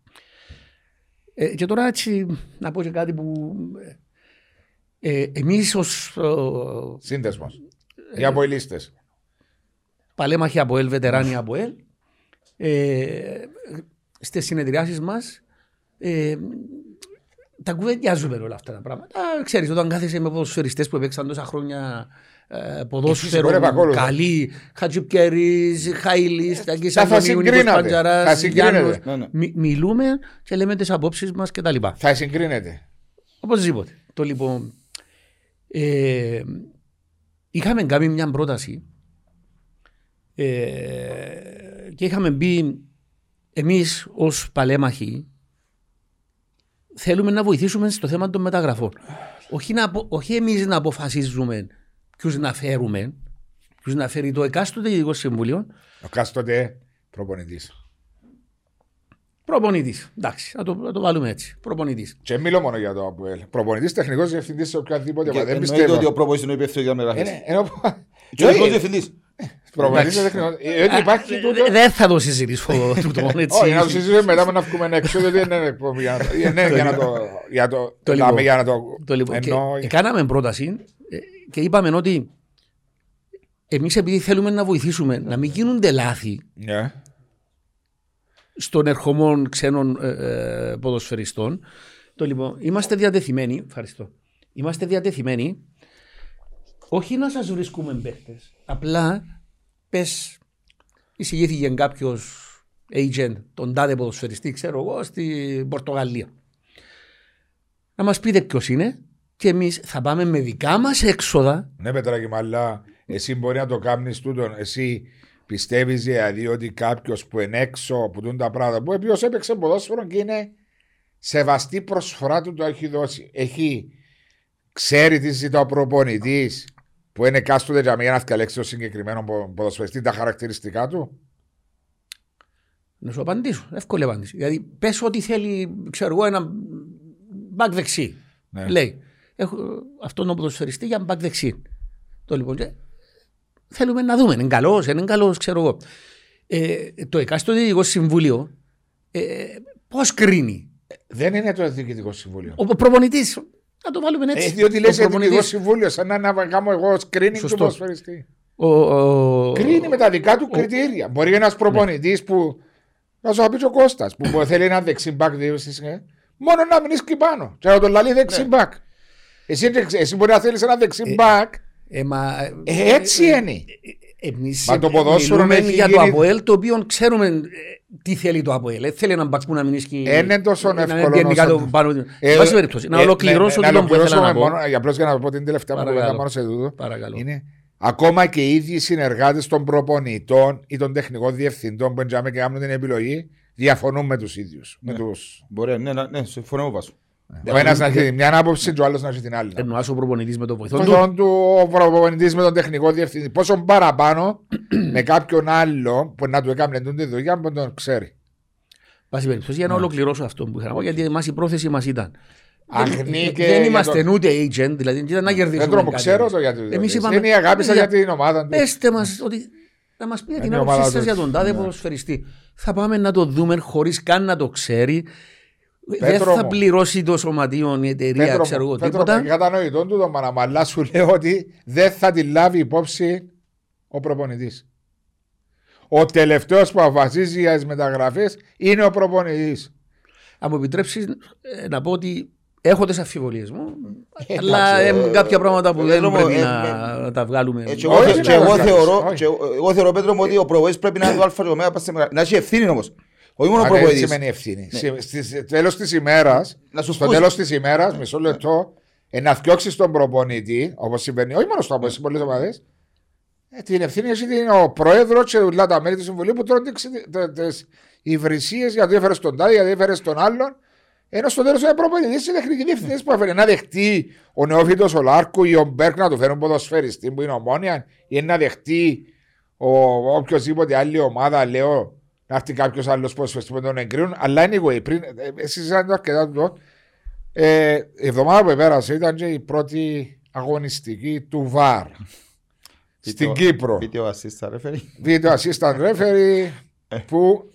Ε, και τώρα έτσι να πω και κάτι που ε, εμείς ως ε, Σύνδεσμος. Οι αποελίστες. παλέμαχοι από ΕΛ, βετεράνοι από ΕΛ, ε, στις συνεδριάσεις μας ε, τα κουβεντιάζουμε όλα αυτά τα πράγματα. Ξέρεις, όταν κάθεσαι με ποδοσφαιριστές που έπαιξαν τόσα χρόνια ε, ποδόσφαιρο, σίγουρα επακόλουθα. καλή, Χατζιπκέρης, Χαΐλης, Ταγκής θα Αντωνίου, Νίκος συγκρίνατε. Θα Παντζαράς, συγκρίνατε. Γιάννος. Ναι, ναι. Μι- Μιλούμε και λέμε τις απόψεις μας και τα λοιπά. Θα συγκρίνεται. Οπωσδήποτε. Το λοιπόν. Ε, είχαμε κάνει μια πρόταση ε, και είχαμε μπει εμείς ως παλέμαχοι θέλουμε να βοηθήσουμε στο θέμα των μεταγραφών. Όχι, να, απο- όχι εμείς να αποφασίζουμε ποιους να φέρουμε, ποιους να φέρει το εκάστοτε Διοικητικό Συμβούλιο, Ο κάστοτε προπονητής. προπονητής. Εντάξει, να το, να το βάλουμε έτσι. Προπονητής. Και μιλώ μόνο για το ΑΠΟΕΛ. Προπονητής, τεχνικός διευθυντής σε οποιαδήποτε. Και ομάδα. Δεν εννοείται ότι ο πιστεύω. προπονητής είναι ο υπεύθυνος για μεταγραφές. Είναι- ενώ- Και ο τεχνικός Όχι, διευθυντής. Προπονητής Εντάξει. και τεχνικός. Ε, ότι υπάρχει Ε, τούτο. Δεν θα το συζητήσω τούτο, έτσι. Όχι, να το συζητήσουμε μετά με να βγούμε έξω, γιατί δεν είναι εκπομπή για να το- ε, ναι, για να το. για το- Το Λέμε λοιπόν. για να το. Το λοιπόν, και, Ενώ. και κάναμε πρόταση ε, και είπαμε ότι εμείς επειδή θέλουμε να βοηθήσουμε να μην γίνονται λάθη Ναι. στον ερχομών ξένων ε, ε, ποδοσφαιριστών, το λοιπόν, είμαστε διατεθειμένοι, ευχαριστώ, είμαστε διατεθειμένοι όχι να σας βρίσκουμε παίχτες, απλά πες εισηγήθηκε κάποιος agent, τον τάδε ποδοσφαιριστή, ξέρω εγώ, στην Πορτογαλία. Να μας πείτε ποιος είναι και εμείς θα πάμε με δικά μας έξοδα Ναι, Πετράκη, μου, αλλά εσύ μπορεί να το κάνεις τούτο. Εσύ πιστεύεις δηλαδή ότι κάποιος που είναι έξω από τούν τα πράγματα, που οποίος έπαιξε ποδόσφαιρο και είναι σεβαστή προσφορά του το έχει δώσει. Έχει, ξέρει τι ζητά ο προπονητής που είναι κάστοτε για να διαλέξει το συγκεκριμένο πο- ποδοσφαιριστή, τα χαρακτηριστικά του. Να σου απαντήσω. Εύκολη απάντηση. Δηλαδή, πες ότι θέλει, ξέρω εγώ, ένα μπακ δεξί. Ναι. Λέει, έχω αυτόν τον ποδοσφαιριστή για μπακ δεξί. Το λοιπόν, και θέλουμε να δούμε. Είναι καλός, είναι καλός, ξέρω εγώ. Ε, το εκάστοτε διοικητικό συμβούλιο ε, πώς κρίνει; Δεν είναι το διοικητικό συμβούλιο. Ο προπονητής. Να το βάλουμε έτσι. Ε, διότι Ο λες εθνικό προπονητής- συμβούλιο, σαν να, να κάνω εγώ screening του Σωστός. ποδοσφαιριστή. ο- ο- Κρίνει με τα δικά του κριτήρια. Μπορεί ένας προπονητής που. Να σου πει και ο Κώστας που μπορεί- θέλει ένα δεξιμπάκ μόνο να μείνεις εκεί πάνω. Και να τον λαλεί δεξιμπάκ. Εσύ, εσύ μπορεί να θέλεις ένα δεξιμπάκ. Ε, μα, Ε, έτσι είναι. Εμείς Μα το ποδόσφαιρο μιλούμε έχει για το γίνει- ΑΠΟΕΛ το οποίο ξέρουμε ε, τι θέλει το ΑΠΟΕΛ. Ε, θέλει έναν μπακού να μην ισχύει. Ε, είναι τόσο να εύκολο πιένει όσο κάτω το- πάνω. Ε, Εν πάση περιπτώσει, να ε, ολοκληρώσω ναι, το να που ήθελα να ολοκληρώσουμε πω. μόνο, για απλώς για να πω την τελευταία μου Παρακαλώ. κουβέντα μόνος σε τούτο. Παρακαλώ. Είναι ακόμα και οι ίδιοι συνεργάτες των προπονητών ή των τεχνικών διευθυντών που εντιαμε και κάνουν την επιλογή διαφωνούν με τους ίδιους. Με τους... Μπορεί, ναι, ναι, ναι, συμφωνώ με βάσο. Ο ένας να έχει μια άποψη και ο άλλος να έχει την άλλη. Εννοάς ο προπονητής με το βοηθό του; Πόσο του ο προπονητής με τον τεχνικό διευθυντή, πόσο παραπάνω με κάποιον άλλο που να του έκανε τούτη τη δουλειά που τον ξέρει. Πάση περιπτώσει, για να ολοκληρώσω αυτό που είχα να πω, γιατί εμάς η πρόθεση μας ήταν. Αγνή και. Δεν για είμαστε το- ούτε agent, δηλαδή δεν ήταν να κερδίσουμε. Δεν τρώω, κάτι ξέρω εμείς. το γιατί. Εμείς είπαμε, Είναι η αγάπη σας παιδιά, για την ομάδα του. Πέστε μας ότι να μας πείτε Είναι την η άποψή ομάδα σας του. για τον τάδε Ναι. ποδοσφαιριστή. Θα πάμε να το δούμε χωρίς καν να το ξέρει. Δεν Πέτρο θα μου. πληρώσει το σωματείο η εταιρεία, Πέτρο ξέρω μου, εγώ Πέτρο μου, τίποτα. κατανοητό του το μαναμαλά σου λέω ότι δεν θα τη λάβει υπόψη ο προπονητής. Ο τελευταίος που αποφασίζει για τις μεταγραφές είναι ο προπονητής. Αν μου επιτρέψεις να πω ότι έχω τις αμφιβολίες μου. Ε, αλλά εντάξει, ε, κάποια πράγματα που ε, δεν Δρόμο, πρέπει ε, να να τα βγάλουμε. Έτσι, Όχι, εγώ, ναι, και εγώ όχι, θεωρώ, όχι. και εγώ- εγώ θεωρώ Πέτρο μου ότι ο προπονητής πρέπει να είναι το αλφα και το ωμέγα, πας σε μεγα- να έχει ευθύνη όμως. Όχι μόνο ο Δεν προπονητής. σημαίνει ευθύνη. Στο τέλος της ημέρας, Να σου στο ακούσει. τέλος της ημέρας, μισό λεπτό, ε, να φτιάξεις τον προπονητή, όπως συμβαίνει, όχι μόνο στο από πολλές ομάδες, ε, την ευθύνη έχει την- ο πρόεδρος και όλα τα μέλη του συμβουλίου που τρώνε τι υβρισίες γιατί έφερε τον τάδε, γιατί έφερε τον άλλον. Ενώ στο τέλος είναι προπονητής και τεχνική διευθυντής που έφερε να δεχτεί ο νεόφυτος ο Λάρκου ή ο Μπέρκ να του φέρουν ποδοσφαιριστή που είναι ομόνια, ή να δεχτεί ο οποιοδήποτε άλλη ομάδα, λέω, να έρθει κάποιος άλλος ποδοσφαιριστή που τον εγκρίνουν. Αλλά anyway, πριν, ε, εσείς είσαστε αρκετά του ε, η εβδομάδα που πέρασε ήταν και η πρώτη αγωνιστική του ΒΑΡ στην Κύπρο. Βίντεο assist referee. Βίντεο assistant referee που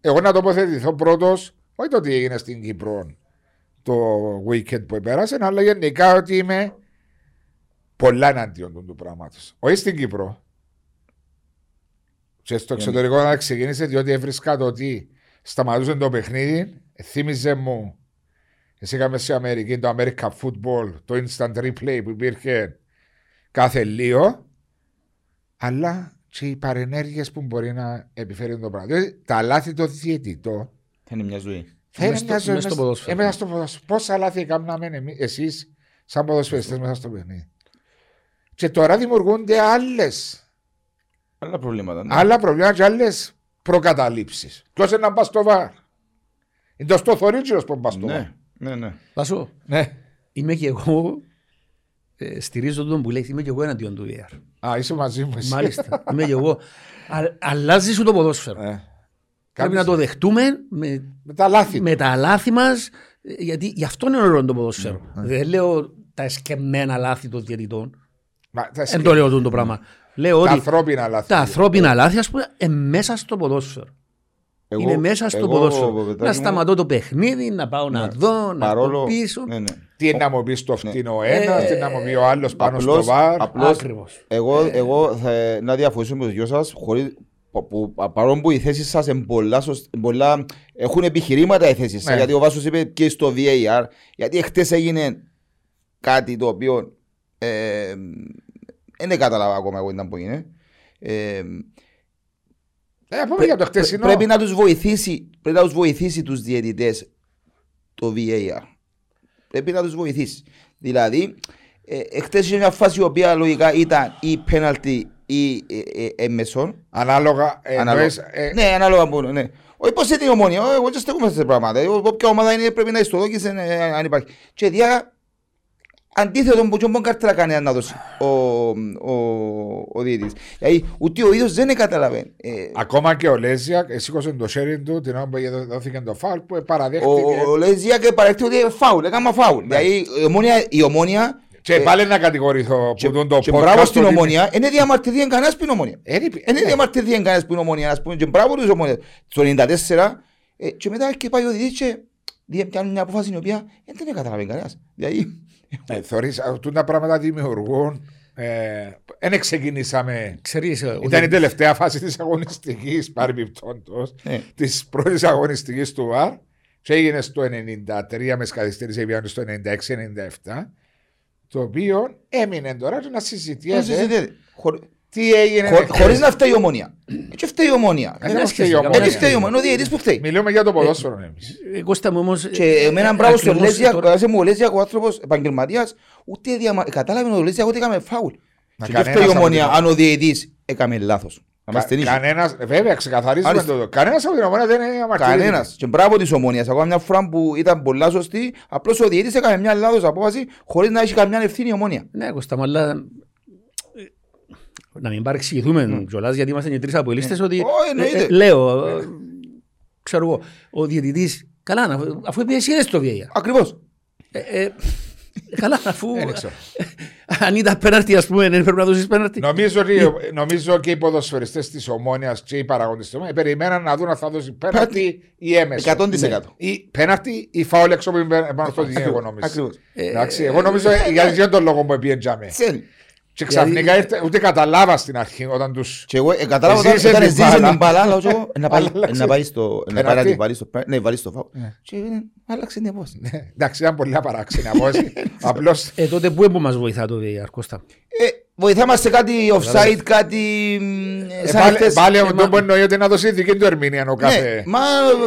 εγώ να τοποθετηθώ πρώτος, όχι το τι έγινε στην Κύπρο το weekend που πέρασε, αλλά γενικά ότι είμαι πολλά εναντίον του, του πράγματος. Όχι στην Κύπρο. Και στο εξωτερικό να ξεκίνησε διότι έβρισκα το ότι σταματούσε το παιχνίδι, θύμιζε μου. Εσύ είχαμε σε Αμερική το American Football, το instant replay που υπήρχε κάθε λίγο, αλλά και οι παρενέργειες που μπορεί να επιφέρει το πράγμα. Διότι τα λάθη των διαιτητών Θα είναι μια ζωή. θα είναι Μες στο- μια ζωή μες στο μες- ποδόσφαιρο. ε, μέσα στο ποδόσφαιρο. Πόσα λάθη κάναμε εσείς, σαν ποδοσφαιριστές, μέσα στο παιχνίδι. Και τώρα δημιουργούνται άλλες Άλλα προβλήματα. ναι. άλλα προβλήματα και άλλες προκαταλήψεις. Ποιο είναι να πας στο βαρ. Είναι το στο θωρίτζιο που πας στο βαρ. Ναι, ναι, ναι. Πάσο, Ναι. είμαι και εγώ. Ε, στηρίζω τον που λέει, είμαι και εγώ εναντίον του VR. Α, είσαι μαζί μου. εσύ. Μάλιστα. είμαι και εγώ. Α- αλλάζει σου το ποδόσφαιρο. Ε. Πρέπει Κάνεις- να το δεχτούμε με, Με τα λάθη. με τα λάθη μας, γιατί γι' αυτό είναι ωραίο το ποδόσφαιρο. Ναι, Δεν λέω τα εσκεμμένα λάθη των διαιτητών. Μα, τα, Δεν σκε- το λέω το πράγμα. Λέω τα ότι ανθρώπινα λάθη. τα ανθρώπινα λάθη, ας πούμε, είναι μέσα στο ποδόσφαιρο. Εγώ- είναι μέσα στο εγώ, ποδόσφαιρο. Πετράκη Να μου, σταματώ το παιχνίδι, να πάω να δω, να παρόλο- το πίσω. Ναι, ναι. Τι είναι να μου πεις το φτύνο ο ένα, Ε, τι να μου πει ο άλλος πάνω στο απλώς- βαρ. απλώς- Ακριβώς. Εγώ, εγώ θα, να διαφωνήσω με τους δυο σας, χωρίς, που, που, παρόλο που οι θέσεις σας είναι πολλά, σωσ- πολλά, έχουν επιχειρήματα οι θέσεις σας, Ναι. γιατί ο Βάσος είπε και στο VAR, γιατί χτες έγινε κάτι το οποίο ε, δεν κατάλαβα ακόμα εγώ ήταν που είναι. Ε, Ε, πούμε για το χτεσινό. πρέπει να τους βοηθήσει, πρέπει να τους βοηθήσει τους διαιτητές το VAR. Πρέπει να τους βοηθήσει. Δηλαδή, ε, εχθές είχε μια φάση η οποία λογικά ήταν ή πέναλτι ή ε, ε, έμεσον. Ανάλογα. ε, Ανάλογα. εννοείς, ε, Ναι, ανάλογα που ναι. Όχι πως είναι η ομόνια, όχι, εγώ δεν στεκούμε σε πράγματα. Ε, Όποια ομάδα είναι πρέπει να ιστοδόκησε ε, αν υπάρχει. Και διά, αντίθετο που και μπορεί κάρτα κάνει να δώσει ο, ο, ο διαιτητής. Δηλαδή, ούτε ο ίδιος δεν καταλαβαίνει. Ε, Ακόμα και ο Λέζιακ σήκωσε το χέρι του την ώρα που δόθηκε το φάουλ που παραδέχτηκε. ο, ο Λέζια και παρέχει ότι είναι φάουλ, έκανα φάουλ. Δηλαδή, η ομόνια, η ομόνια Και πάλι να κατηγορηθώ και, που τον το και podcast μπράβο στην ότι- ομόνια, είναι διαμαρτυρία κανένας που είναι ομόνια. Ε, ρε, Είναι ναι. διαμαρτυρία κανένας που είναι ομόνια, ας πούμε, και μπράβο τους ομόνια. Στο 94, ε, και μετά και πάει ο διετής και δι- πιάνουν μια απόφαση η οποία δεν την καταλαβαίνει κανένας. Δηλαδή, Ε, Θεωρείς, αυτά τα πράγματα δημιουργούν. Δεν ε, ξεκινήσαμε. Ξέρεις, ε, Ήταν η ότι- τελευταία φάση της αγωνιστικής, παρεμπιπτόντως, ναι. της πρώτης αγωνιστικής του ΒΑΡ. Και έγινε στο 93 μες καθυστέρηση πιάνει στο 96-97. Το οποίο έμεινε τώρα και να Δεν συζητιέται συζητιέται. Χωρί- τι έγινε. χω- εχθές. Χωρίς να φταίει η ομόνια. Έτσι φταίει η ομόνια. Ε, δεν δεν φταίει η σχέση, ομόνια. Δεν φταίει η ομόνια, είναι ο διαιτητής που φταίει. Μιλούμε για το ποδόσφαιρο εμείς. Ε, Κώστα μου όμως... Και ε, εμένα ε, μπράβο στον ακριβώς Λέζιακ, τώρα- άσε μου ο Λέζιακ ο άνθρωπος επαγγελματίας, ούτε διαμα... κατάλαβε ο Λέζιακ ότι έκαμε φάουλ. Μα Και δεν κανένας φταίει η από ομόνια την- αν ο διαιτητής έκαμε λάθος. Να είμαστε νύχοι. Κανένα, βέβαια, ξεκαθαρίζουμε Άριστο. το. Κανένας από την ομόνια δεν είναι αμαρτυρία. Κανένας. Και μπράβο της ομόνιας. Ακόμα μια φορά που ήταν πολλά σωστή, απλώς ο διαιτητής έκαμε μια λάθος απόφαση χωρίς να έχει καμιά ευθύνη η ομόνια. Ναι, Κώστα μου, αλλά ε, να μην παρεξηγηθούμε κιόλας, γιατί είμαστε και τρεις αποελίστες ότι Ω, εννοείται. ε, ε, λέω, ε, ξέρω εγώ, ο διαιτητής, καλά, να- αφού πήγες είδες το VAR. Ακριβώς. Ε, ε, Καλά, αφού Δεν ξέρω. αν ήταν πέναρτη, ας πούμε, δεν πρέπει να δώσεις πέναρτη. Νομίζω ότι νομίζω και οι ποδοσφαιριστές της Ομόνιας και οι παραγόντε της Ομόνιας περιμέναν να δουν αν θα δώσει πέναρτη ή έμεσο. 100%. Ναι. Ή πέναρτη ή φάουλ έξω από την πάνω στο δίνει εγώ νομίζω. Ακριβώς. Εντάξει, εγώ νομίζω για για τον λόγο που πήγε τζάμε. Ξέρει. Και ξαφνικά ήρθε, ούτε καταλάβας στην αρχή όταν του. Και εγώ ε, κατάλαβα Εσύ όταν είσαι όταν την ζήσε μπάλα. την μπάλα, αλλά εγώ, ε, να πάει- Άλλαξε. να πάει στο... να πάει να Πέναλτι. την βάλει στο... Ναι, βάλει στο φάουλ. Και ε, άλλαξε την απόφαση. Εντάξει, ήταν πολύ παράξενη απόφαση. Απλώ Ε, τότε πού που μας βοηθά το VAR, Κώστα; Ε, Βοηθά μας σε κάτι offside, κάτι... μ, ε, σαν πάλι, χτες. πάλι ε, αυτό μα- που εννοεί ότι να δώσει δική του ερμηνεία ο Ναι, κάθε. μα,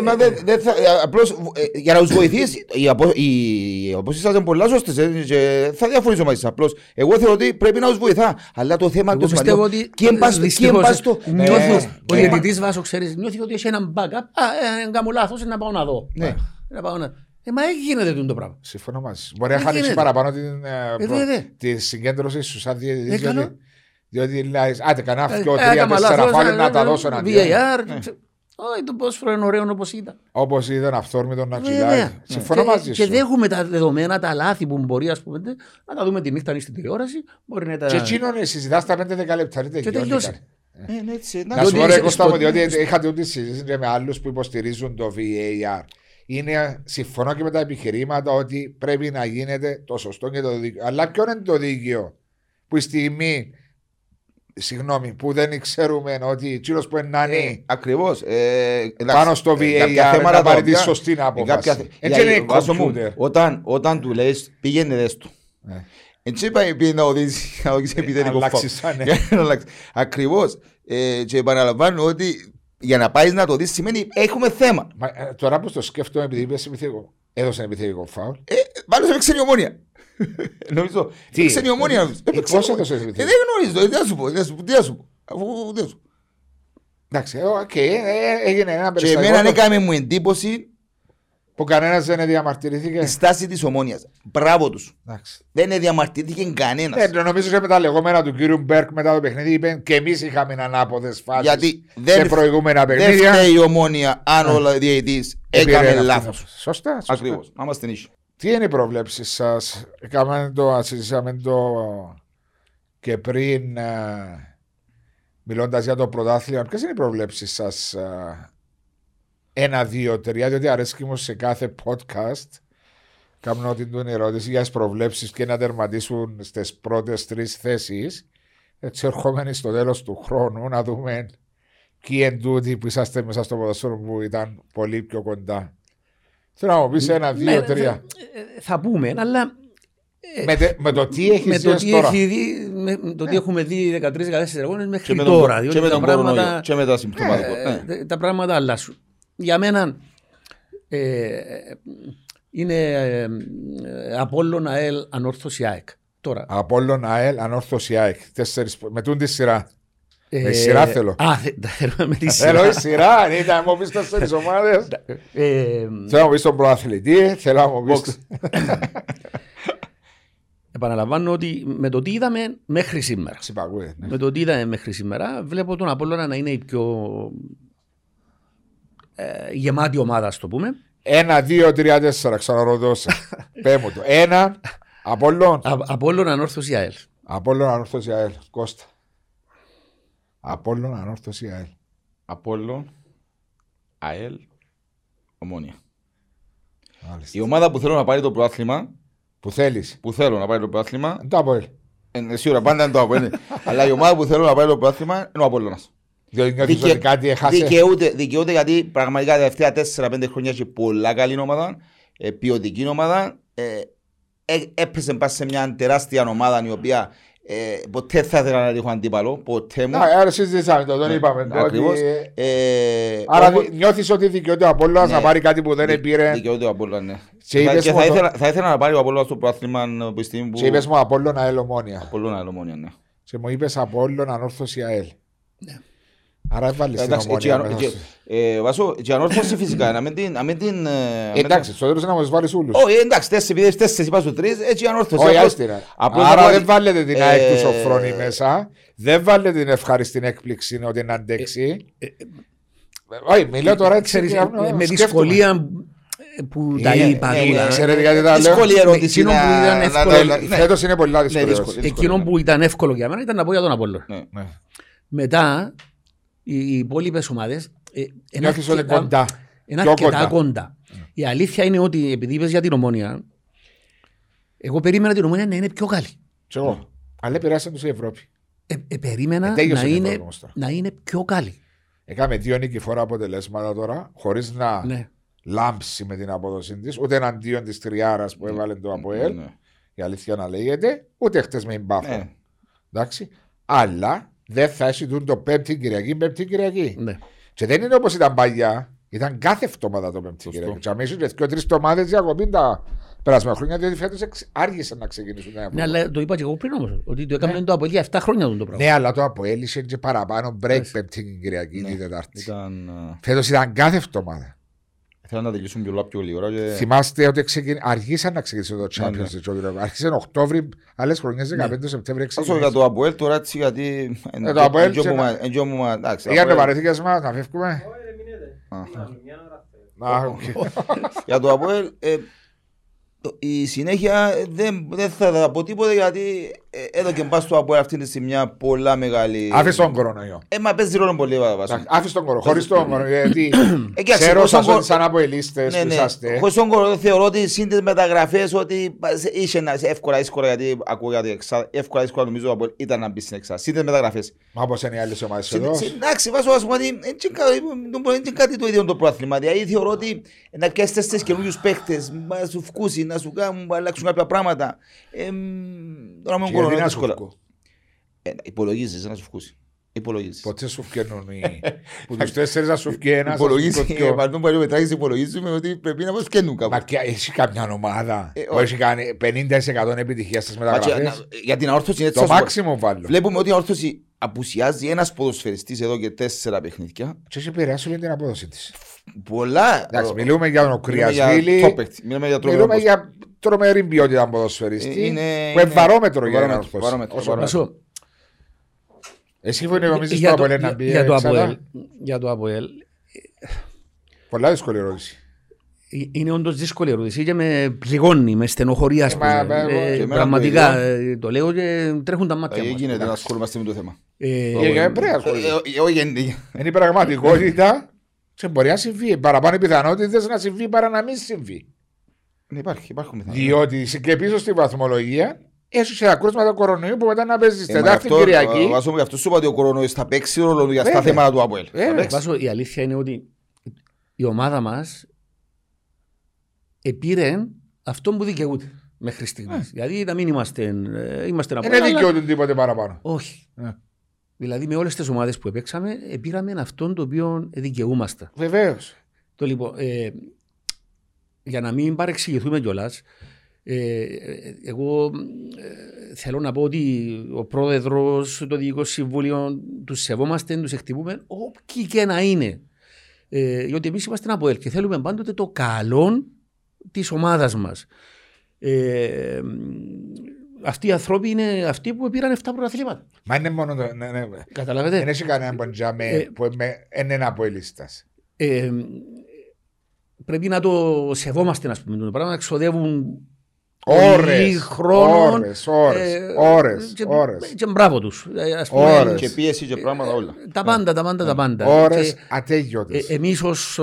μα δεν δεν θα, ε, απλώς ε, για να τους βοηθήσει, οι, απο, οι απόψεις σας είναι πολλά σωστές ε, και θα διαφωνήσω μαζί σας απλώς. Εγώ θεωρώ ότι πρέπει να τους βοηθά, αλλά το θέμα Εγώ το πιστεύω σημαντικό, ότι ποιοι εν πας- ποιοι εν πας στο... δυστυχώς νιώθει, Ναι, ο ναι. διαιτητής Βάσο ξέρεις, νιώθει ότι έχει έναν backup. Α, ε, αν κάνω λάθος, να πάω να δω. Ναι. Να πάω να... Ε, μα δεν γίνεται τούτο το πράγμα. Συμφωνώ μαζί σου. Μπορεί να Δεν χάνεις γίνεται. παραπάνω την, ε, Ε, προ- βέβαια. τη συγκέντρωση σου σαν διαιτητής, Ε, διότι- καλό. Διότι λέει, άντε κανένα Ε, δυο, ε, τρία, έκαμα τέσσερα λάθος, φάλε ε, να τα ε, δώσω έναν VAR. Όχι, το πόσφαιρο είναι ωραίο όπως ήταν. Όπως είδαν αυθόρμητο να Βέβαια. τσιλάει. Συμφωνώ Και- μαζί Και σου. δέχομαι τα δεδομένα, τα λάθη που μπορεί ας πούμε, να τα δούμε τη νύχτα ή στην τηλεόραση. Μπορεί να τα... Και εκείνον συζητάς τα 5-10 λεπτά. δεν τελειώνει τελειώσει. κάτι. Ε, ναι, έτσι, Να σου διότι πω ρε είσαι Κώστα στο- μου, διότι είχατε ούτε συζήτηση και με άλλους που υποστηρίζουν το VAR. Είναι, συμφωνώ και με τα επιχειρήματα ότι πρέπει να γίνεται το σωστό και το δίκαιο. Αλλά ποιο είναι το δίκαιο που η στιγμή, συγγνώμη, που δεν ξέρουμε ότι εκείνο που Ε, είναι Ακριβώς. ε, εντάξει, πάνω στο ε, κάποια VAR θέματα να τα πάρει τη οποία- σωστή ε, κάποια απόφαση. θε- Έτσι για- είναι βάζω μου, κομπιούτερ. Όταν, όταν του λες πήγαινε δες του. Ναι. Έτσι είπα πήγαινε να οδηγήσει να οδηγήσει επιθετικό αλλάξεις, φάουλ. ναι. Για να αλλάξεις. Ακριβώς. Ε, Και επαναλαμβάνω ότι για να πάεις να το δεις σημαίνει έχουμε θέμα. Μα, ε, τώρα που το σκέφτομαι, επειδή είπες επιθετικό, έδωσε επιθετικό φάουλ. Ε, Πάνω σε ξένη ομόνια. Νομίζω. Τι; Ξένη ομόνια. νομίζω. Ε, Έπαιξε πώς ομόνια. έδωσες Ε, επιθετικό; Δεν γνωρίζω. ε, Τι να σου πω. τι να σου πω, Τι να σου πω. Αφού δεν σου πω. Εντάξει, ε, οκ, ε, ε, έγινε ένα Και περιστατικό εμένα το- έκανε μου εντύπωση που κανένας δεν διαμαρτυρήθηκε. η στάση της ομόνιας. Μπράβο τους. Εντάξει. Δεν διαμαρτυρήθηκε κανένας. Ε, νομίζω και με τα λεγόμενα του κύριου Μπέρκ μετά το παιχνίδι είπε και εμείς είχαμε ανάποδες φάσεις Γιατί σε δεν, προηγούμενα δεν παιχνίδια. φταίει η ομόνια αν ο διαιτητής Επήρε έκανε αυτός. λάθος. Σωστά. σωστά. Ακριβώς. Να είμαστε νύχοι. Τι είναι οι προβλέψεις σας, Έκαμε το, συζητήσαμε το και πριν μιλώντας για το πρωτάθλημα. Ποιες είναι οι προβλέψεις σας, ένα, δύο, τρία, διότι αρέσκει μου σε κάθε podcast. Κάνω την του ερώτηση για τις προβλέψεις και να τερματίσουν στις πρώτες τρεις θέσεις. Έτσι, ερχόμενοι στο τέλος του χρόνου να δούμε ποιοι εν τούτοι που είσαστε μέσα στο ποδοσφαίρο που ήταν πολύ πιο κοντά. Θέλω να μου πεις ένα, δύο, Ναι, τρία. θα- ε, Θα πούμε, αλλά Με, τε- με το τι έχεις με δει το ως τι, τώρα. έχει δει, με το τι έχουμε δει 13-14 αγώνες Και μέχρι με τον, τώρα. και Διότι με τα τον κορονοϊό. πράγματα, Και με τα συμπτωματικό. ε, Ναι. ε, τα πράγματα αλλάσουν. Για μένα ε, είναι ε, ε, Απόλλων ΑΕΛ Ανόρθωση ΑΕΚ. Τώρα. Απόλλων ΑΕΛ, Ανόρθωση ΑΕΚ. Τέσσερις, με τούν τη σειρά. ε, με σειρά θέλω. Α, θε- τα θέλουμε με τη Θέλω σειρά. η σειρά, αν ήταν μου πεις τέσσερις ομάδες. Ε, Θέλω να μου πεις τον προαθλητή, θέλω να μου πεις... επαναλαμβάνω ότι με το τι είδαμε μέχρι σήμερα. Συμπαγούε, ναι. Με το τι είδαμε μέχρι σήμερα, βλέπω τον Απόλλωνα να είναι η πιο ε, γεμάτη ομάδα, ας το πούμε. Ένα, δύο, τρία, τέσσερα, ξαναρωτώ σε. Πέ μου το. Ένα, Απόλλων. Α, Απόλλων Ανόρθωση ΑΕΛ. Απόλλων, Ανόρθωση ΑΕΛ. Κώστα. Απόλλων, Ανόρθωση ΑΕΛ. Απόλλων, ΑΕΛ, Ομόνια. Μάλιστα. Η ομάδα που θέλω να πάρει το πρόθλημα, Που θέλεις. που θέλω να πάρει το πρόθλημα, Το Αποέλ. είναι σίγουρα πάντα είναι το Αποέλ. αλλά η ομάδα που θέλω να πάρει το πρόθλημα είναι ο Απόλλωνας. Διότι νιώθεις Δικαι- ότι κάτι έχασες. Δικαιούται, δικαιούται γιατί πραγματικά τα τελευταία 4-5 χρόνια έχει πολλά καλή ομάδα, ε, ποιοτική ομάδα. Ε, ε, έπεσε πας σε μια τεράστια ομάδα η οποία ε, ποτέ θα ήθελα να έχω αντίπαλο, ποτέ μου. Να, άρα συζητήσαμε το, τον Ναι, είπαμε. το ακριβώς. ότι- Ε, Άρα όμως- δι- νιώθεις ότι δικαιούται ο Απόλλωνας Ναι. να πάρει κάτι που δεν Δι- επήρε. Δικαιούται ο Απόλλωνας, ναι. Και Θα- είπες Και μου θα το- ήθελα, θα ήθελα να πάρει ο Απόλλωνας στο πρόθλημα από τη στιγμή που... Και είπες μου Απόλλωνα ΑΕΛ Ομόνια. Απόλλωνα, Ελομόνια, ναι. Και μου είπες Απόλλωνα Ανόρθωση ΑΕΛ. Ναι. Άρα έβαλες την Εντάξει, έτσι, Ομόνια ανώ- μέσα και- στο- ε, Βάσο, και ανόρθωση φυσικά, να μην την... να μην την, ε, να μην Εντάξει, στο τέλος να μας βάλεις ούλους. Όχι, εντάξει, τέσσερις, επειδή τέσσερις είπα σου τρεις, έτσι ανόρθωση. Όχι, Απλώς- άστηρα. απλώς Άρα απλώς- δεν βάλετε την ε, ΑΕΚ τους Σοφρόνη μέσα. Δεν βάλετε την ευχάριστη έκπληξη ότι να αντέξει. Όχι, μιλάω τώρα έτσι. Ξέρεις, και ε, αυτό, με σκέφτομαι. δυσκολία που τα Είναι, είπα. ναι, τούτα. ναι, Ξέρετε γιατί τα λέω; Δύσκολη ερώτηση εκείνο να- που ήταν να- εύκολο- να- να- ναι. Φέτος είναι πολύ Ναι, δύσκολο. δύσκολο. Εκείνο που ήταν εύκολο για μένα ήταν να πω για τον Απόλλωνα. Ναι. Ναι. Μετά οι οι υπόλοιπες ομάδες. Νιώθεις ότι είναι κοντά. Είναι Πιο αρκετά κοντά. κοντά. Η αλήθεια είναι ότι επειδή είπες για την ομόνια, εγώ περίμενα την ομόνια να είναι πιο καλή. Και εγώ. Αλλά επηρεάσαν τους η Ευρώπη. Ε, ε, περίμενα Ε, τέλειωσε να, η είναι, Ευρώπη όμως τώρα. να είναι πιο καλή. Έκαμε δύο νικηφόρα αποτελέσματα τώρα, χωρίς να Ναι. λάμψει με την απόδοση της, ούτε εναντίον της τριάρας που έβαλε το Αποέλ. Ναι. Η αλήθεια να λέγεται, ούτε χτες με μπάφο. Ναι. Εντάξει. Αλλά δεν θα έχει τούτο το Πέμπτη Κυριακή, Πέμπτη Κυριακή. Ναι. Και δεν είναι όπως ήταν παλιά, ήταν κάθε εβδομάδα το Πέμπτη Σωστό. Κυριακή. Και αμέσως και δύο-τρει εβδομάδες διακοπή τα περασμένα χρόνια, διότι φέτος άργησαν να ξεκινήσουν τα Ναι, αλλά το είπα και εγώ πριν όμως. Ότι το έκαμε το Αποέλ για 7 χρόνια αυτό το πράγμα. Ναι, αλλά το Αποέλ είχε και παραπάνω break Έτσι. Πέμπτη Κυριακή Ναι. την Τετάρτη. Ήταν... ε, Φέτος ήταν κάθε εβδομάδα. Θέλω να τελειώσουν πιο πιο γλυόρα και... Θυμάστε ότι ξεκιν... αργήσαν να ξεκινήσει το Ναι, ναι. Champions League. Άρχισε Οκτώβρη, άλλες χρονιές 15 Σεπτέμβρη Όσο ξεκινήσει. για το Αποέλ τώρα έτσι γιατί... Ε, το Αποέλ εντό και που να- μα- εντό που μα- εντάξει, Για το Αποέλ- παρεθήκε μα, να φεύγουμε. Α. Α, οκ. Για το Αποέλ, ε, το- η συνέχεια ε, δεν, δεν θα τα πω τίποτα γιατί ε, εδώ και μπας στο Αποέλ αυτή τη μια πολλά μεγάλη... Άφησε τον κορονοϊό. Ε, μα παίζει ρόλο πολύ βάση. Εντάξει, Άφησε τον κορονοϊό. Χωρίς τον κορονοϊό. Γιατί Ε, κοίταξε, ξέρω όσον σας κο- ότι σαν αποελίστες Ναι, που ναι. είσαστε. Χωρίς τον κορονοϊό θεωρώ ότι σύντε μεταγραφές ότι σε- είχε να- σε εύκολα δύσκολα γιατί ακούω για την εξάδα. Εύκολα δύσκολα νομίζω το Αποέλ ήταν να μπει στην εξάδα. Σύντε μεταγραφές. Μα όπως είναι οι άλλες ομάδες Συν- εδώ. συν- Εντάξει, βάζω ας πούμε ότι δεν είναι κα- δεν μπορεί- δεν είναι κάτι το ίδιο το πρόθλημα. Δηλαδή θεωρώ ότι να πιάσεις τέσσερις καινούριους παίχτες, να σου φκούσει, να σου κάνουν, να αλλάξουν κάποια πράγματα. Ε, μ, Τώρα με τον Και γιατί κορονοϊό να σου δύσκολα. βγω. Ε, Υπολογίζεις να σου φκούσει. Υπολογίζεις. Ποτέ σου βγαίνουν οι. Που τους τέσσερις να σου βγει ένας. Υπολογίζεις, ε, παρόλο που μετράγεις υπολογίζουμε ότι πρέπει να βγαίνουν κάπου. Μα και έχει κάποια ομάδα Ε, που όχι. έχει κάνει 50% επιτυχίας στις Μα και- μεταγραφές. να- Για την αόρθωση έτσι Το θα σου πω. μάξιμο βάλω. Βλέπουμε ότι η αόρθωση απουσιάζει ένας ποδοσφαιριστής εδώ και τέσσερα παιχνίδια. Και έχει επηρεάσει όλη την απόδοση της. Πολλά. Εντάξει, μιλούμε για τον Μιλούμε για Κρυασβίλη. top παίκτη, Μιλούμε για τρομερό Μιλούμε ποδοσφαιριστή. για τρομερή ποιότητα ποδοσφαιριστή. Ε, είναι- που είναι βαρόμετρο για βαρόμετρο, έναν ποδοσφαιριστή. βαρόμετρο, Όσο- βαρόμετρο. Άσο, Εσύ που νομίζεις για το το- Αποέλ να για- μπει για το εξάδα. Αποέλ- Για το Αποέλ. Πολλά δύσκολη ερώτηση. Ε, Είναι όντω δύσκολη ερώτηση και με πληγώνει, με στενοχωρεί, ας Ε, μα, πούμε. μα, Ε, και εμένα Πραγματικά το ε, το λέω και τρέχουν τα μάτια Ε, μου. Γίνεται να ασχολούμαστε με το θέμα. Ε, Για- για- πρέπει να Ε, ασχοληθείς. ε, ε, Όχι, γίνεται. Είναι η πραγματικότητα και μπορεί να συμβεί. Παραπάνω οι πιθανότητες να συμβεί παρά να μην συμβεί. Ναι, Υπάρχει, υπάρχουν πιθανότητες. Διότι και πίσω στη βαθμολογία έχει και τα κρούσματα κορονοϊού που μετά να παίζει Ε, μα Τετάρτη αυτό- Κυριακή. ε, Βάσο μου, γι' αυτός σου είπα ότι ο κορονοϊός θα παίξει ρόλο για στα Βέβαια. θέματα του Αποέλ. Βέβαια. Θα παίξει. Βάσο, η αλήθεια είναι ότι η ομάδα μας επήρε αυτό που δικαιούται μέχρι στιγμής. Δηλαδή να μην είμαστε. ε, είμαστε να Δεν πούμε, είναι αλλά- δικαιούται τίποτε παραπάνω. Όχι. Ε. Δηλαδή με όλες τις ομάδες που επέξαμε, επήραμε αυτό το οποίο δικαιούμαστε. Βεβαίως. Το λοιπόν, ε, για να μην παρεξηγηθούμε κιόλας, ε, εγώ ε, θέλω να πω ότι ο πρόεδρος, το διοικητικό συμβούλιο, τους σεβόμαστε, τους εκτιμούμε, όποιοι και να είναι. Ε, γιατί εμείς είμαστε ένα ΑΠΟΕΛ και θέλουμε πάντοτε το καλό της ομάδας μας. Ε, αυτοί οι άνθρωποι είναι αυτοί που πήραν 7 πρωταθλήματα. Μα είναι μόνο το. Ναι, ναι. Καταλαβαίνετε. Δεν έχει κανένα ποντζάμε Ε, που είναι είναι ένα αποελίστα. ε, πρέπει να το σεβόμαστε, ας πούμε, το πράγμα, να ξοδεύουν Ώρες, πολύ χρόνο. ώρες, ώρες, ε, ώρες, και, ώρες. Και μπράβο τους. Ώρες. Και πίεση και πράγματα όλα. Τα πάντα, τα πάντα, τα πάντα. Ώρες Και, ατέλειωτε. ε, Εμείς ως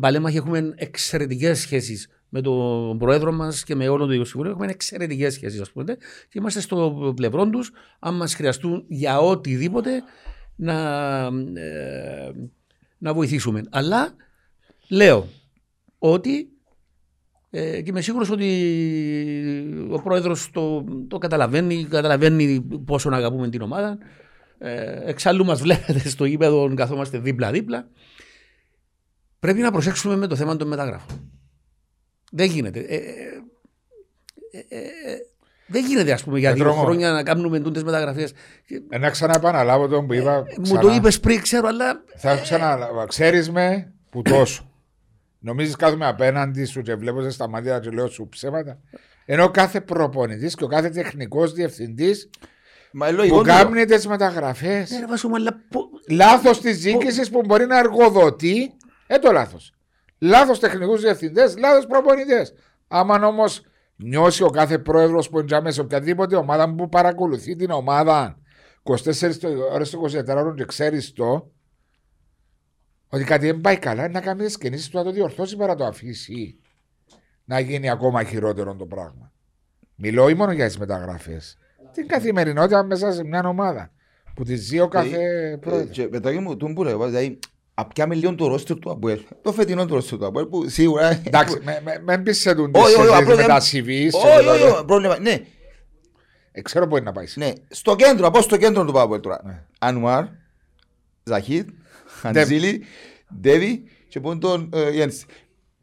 παλέμαχοι έχουμε εξαιρετικές σχέσεις με τον πρόεδρο μας και με όλο το Ιωσήβουλιο έχουμε εξαιρετικές σχέσεις, ας πούμε. Και είμαστε στο πλευρό τους, αν μας χρειαστούν για οτιδήποτε, να, ε, να βοηθήσουμε. Αλλά λέω ότι ε, και είμαι σίγουρος ότι ο πρόεδρος το, το καταλαβαίνει, καταλαβαίνει πόσο αγαπούμε την ομάδα. Ε, εξάλλου μας βλέπετε στο γήπεδο, καθόμαστε δίπλα-δίπλα. Πρέπει να προσέξουμε με το θέμα των μεταγράφων. Δεν γίνεται. Ε, ε, ε, ε δεν γίνεται, ας πούμε, για δύο χρόνια να κάνουμε τούτε μεταγραφές. Να ξαναεπαναλάβω τον που είπα. Μου το είπες πριν, ξέρω, αλλά. Θα ξαναλάβω. Ξέρεις με που τόσο. Νομίζεις κάθομαι απέναντι σου και βλέπω στα μάτια και λέω σου ψέματα. Ενώ κάθε προπονητής και ο κάθε τεχνικός διευθυντής που κάνει τις μεταγραφές. Λάθος της διοίκησης που μπορεί να εργοδοτεί. Ε, το λάθος. Λάθος τεχνικούς διευθυντές, λάθος προπονητές. Άμα όμω νιώσει ο κάθε πρόεδρος που εντζάμε σε οποιαδήποτε ομάδα που παρακολουθεί την ομάδα 24 ώρες το 24 ώρες και ξέρεις το, ότι κάτι δεν πάει καλά, να κάνεις τι κινήσεις του να το διορθώσει παρά το αφήσει. Να γίνει ακόμα χειρότερο το πράγμα. Μιλώ ή μόνο για τις μεταγραφές. Την καθημερινότητα μέσα σε μια ομάδα που τη ζει ο κάθε ε, πρόεδρος. Και μου, του που λέω, δηλαδή, Απιάμε λίγο το ρόστερ του Αποέλ. Το φετινό το ρόστερ του Αποέλ που σίγουρα... Εντάξει, με πεις σε τον με τα CV. Όχι, όχι, πρόβλημα, ναι. Ε, ξέρω πού είναι να πάεις. Ναι, στο κέντρο, από στο κέντρο του Αποέλ τώρα. Ναι. Ανουάρ, Ζαχίτ, Αντζίλη, Ντέβι και πού τον Γιάννης.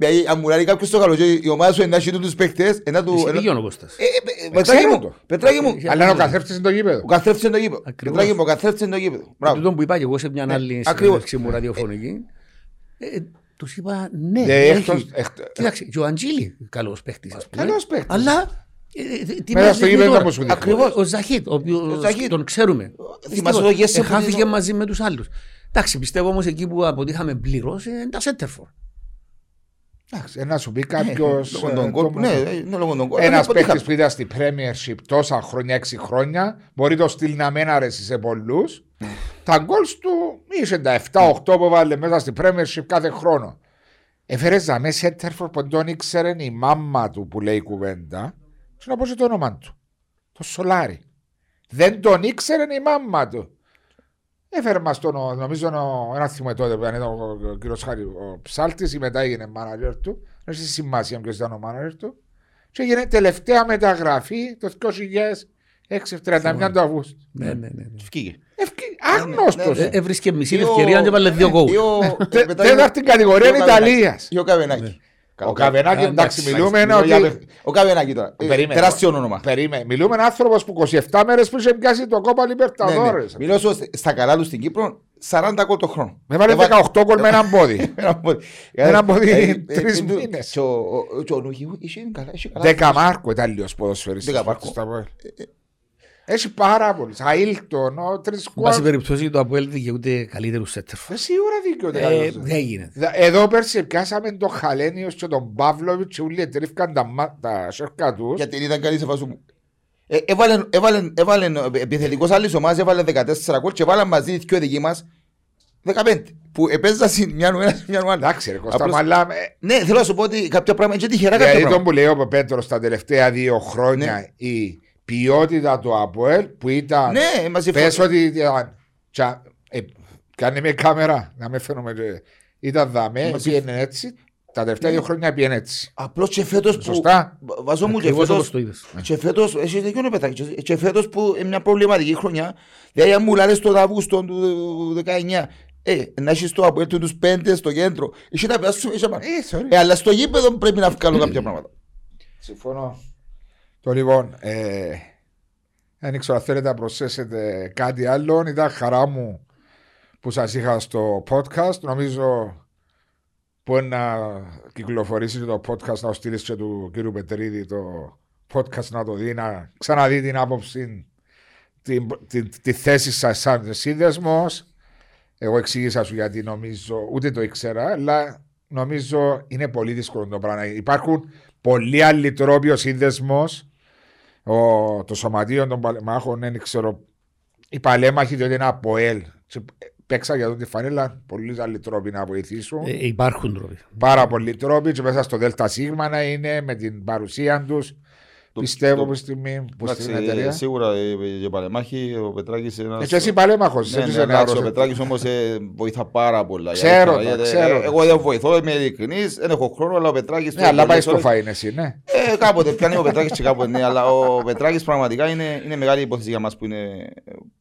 Δηλαδή, αν μου λέει κάποιος το καλοκαίρι, η ομάδα σου να έχει τους παίκτες, να του... Εσύ πήγαινε ο Κώστας. Ε, ε, πετράγει μου, πετράγει μου. Αλλά είναι ο καθρέφτης είναι το γήπεδο. Ο καθρέφτης είναι το γήπεδο. Πετράγει μου, ο καθρέφτης είναι το γήπεδο. Τούτον που είπα και εγώ σε μια άλλη συνέντευξη μου ραδιοφωνική, τους είπα ναι, έχει. Κοίταξε, και ο Αντζήλη καλός παίκτης. Καλός παίκτης. Αλλά μέσα στο γήπεδο που σου Ακριβώς, ο Ζαχίτ, τον ξέρουμε. Χάθηκε μαζί με τους άλλους. Εντάξει, πιστεύω όμως εκεί που αποτύχαμε πλήρω είναι τα Σέντερφορ. Εντάξει, να σου πει κάποιος. Ναι, Ένας παίκτης που ήταν στη Premiership τόσα χρόνια, έξι χρόνια, μπορεί το στυλ να μην αρέσει σε πολλούς. Τα γκολ του είσαι τα 7-8 που βάλε μέσα στη Premiership κάθε χρόνο. Έφερες ζαμέ Σέντερφορ που τον ήξερε η μάμα του που λέει κουβέντα. Και να πω το όνομα του. Το Σολάρι. Δεν τον ήξερε η μάμα του. Έφερε μας τον, νομίζω, ένα θυμό τότε που ήταν ο κύριος Χάρη, ο ψάλτης, ή μετά έγινε μάνατζερ του. Δεν έχει σημασία ποιος ήταν ο μάνατζερ του. Και έγινε τελευταία μεταγραφή το 2006, 31 του Αυγούστου. Ναι, ναι, ναι. Φύγε. Άγνωστος. Έβρισκε μισή ευκαιρία και βάλε δύο κόβου. Τέταρτη κατηγορία Ιταλίας. Ο Καβενάκη. Ο Καβενάκη, εντάξει, μιλούμε ένα. Ο Καβενάκη τώρα. Ε, τεράστιο όνομα. Περίμενε. Μιλούμε ένα άνθρωπος που 27 μέρες που είχε πιάσει το κόπα Λιμπερταδόρε. Ναι, Μιλώ στα καλά του στην Κύπρο 40 γκολ το χρόνο. Με βάλε 18 γκολ με έναν πόδι. Ένα πόδι ε, ε, τρεις μήνες. Και ο Νουγιού είχε καλά. Δεκαμάρκο ήταν λίγος ποδοσφαιριστής. Δεκαμάρκο. Έχει πάρα πολλούς. Αίλτον, ο Τρισκουά. Πάση περιπτώσει το Αποέλ δικαιούται καλύτερους σέτερφο. Ε, σίγουρα δικαιούται ε, Δεν γίνεται. Εδώ πέρσι πιάσαμε τον Χαλένιος και τον Παύλοβιτς και όλοι τρίφκαν τα, τα σέρκα τους. Γιατί ήταν καλή σε φάσου μου. Ε, έβαλε, έβαλε, έβαλε επιθετικός άλλης ομάδας, έβαλε 14 κόλ και έβαλαν μαζί δύο δικοί μας 15 που επέζασαν μια νουένα μια νουένα. Εντάξει ρε Κώστα Μαλά. Ναι, θέλω να σου πω ότι κάποια πράγματα είναι τυχερά κάποια πράγματα. Δηλαδή τον που λέει ο Πέτρος τα τελευταία δύο χρόνια ναι. Η ποιότητα του Αποέλ που ήταν. Ναι, μαζί Πες ότι. Τσα, ε, κάνει με κάμερα να με φαίνομαι. Ήταν δαμέ, πήγαινε έτσι. Τα τελευταία δύο ναι. χρόνια πήγαινε έτσι. Απλώς και φέτος που. Σωστά. Βάζω μου και φέτο. Και φέτο, έχει δίκιο να πετάξει. Και φέτος που είναι μια προβληματική χρονιά. Δηλαδή, αν μου λάρες το Αύγουστο του 19, ε, να έχεις το Αποέλ του πέντε στο κέντρο. Έχει τα πέρα είσαι ε, ε, αλλά στο γήπεδο πρέπει να βγάλω κάποια πράγματα. Συμφωνώ. Το λοιπόν, ε, δεν ξέρω αν θέλετε να προσθέσετε κάτι άλλο. Ήταν χαρά μου που σας είχα στο podcast. Νομίζω που να κυκλοφορήσει το podcast να στείλεις και του κύριου Πετρίδη το podcast να το δει, να ξαναδεί την άποψη, τη, τη, τη θέση σας σαν σύνδεσμος. Εγώ εξήγησα σου γιατί νομίζω, ούτε το ήξερα, αλλά νομίζω είναι πολύ δύσκολο το πράγμα. Υπάρχουν πολλοί άλλοι τρόποι ο σύνδεσμος ο, το σωματείο των παλεμάχων, δεν ξέρω. Οι παλέμαχοι διότι είναι από ΕΛ. παίξα για τον τη φανέλα. Πολλοί άλλοι τρόποι να βοηθήσουν. Ε, υπάρχουν τρόποι. Πάρα πολλοί τρόποι. Και μέσα στο ΔΣ να είναι με την παρουσία τους. Το- Πιστεύω το- που στιγμή που Εντάξει, στην εταιρεία. Σίγουρα ε, για παλεμάχη ο Πετράκης είναι ένας... Ε, Και εσύ παλέμαχος. Ναι, ναι, εντάξει, ο Πετράκης όμως ε, βοηθά πάρα πολλά. Ξέρω Για- το, γιατί, ξέρω ε, το. Εγώ δεν βοηθώ, είμαι ειλικρινής, δεν έχω χρόνο, αλλά ο Πετράκης... Ναι, αλλά πάει στο πολλές ώρες- φαΐν εσύ, ναι. Ε, κάποτε πιάνει ο Πετράκης και κάποτε ναι, αλλά ο Πετράκης πραγματικά είναι, είναι μεγάλη υπόθεση για μας που είναι,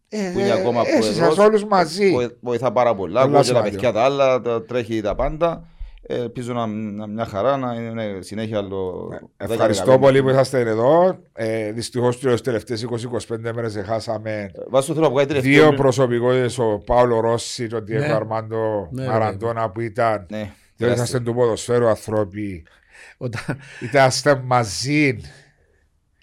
που είναι ακόμα Εσύ πρόεδρος. σας όλους μαζί. Βοη- Βοηθά πάρα πολλά. Πολλά Ακούω και τα σημαντικό. παιδιά τα άλλα, τα, τρέχει τα πάντα. Ε, Ελπίζω να, να μια χαρά να είναι συνέχεια άλλο. Ε, Ευχαριστώ πολύ που είσαστε εδώ. Ε, Δυστυχώς τι τελευταίες 20-25 μέρες χάσαμε Βάσο θέλω να βγάλει τελευταίο. δύο πριν- προσωπικότητες, ο Πάολο Ρώση και ο Διέγκο Ναι. Αρμάντο Ναι, Μαραντόνα που ήταν. Ναι, Δεν είσαστε του ποδοσφαίρου άνθρωποι. Όταν, Ήταστε μαζί.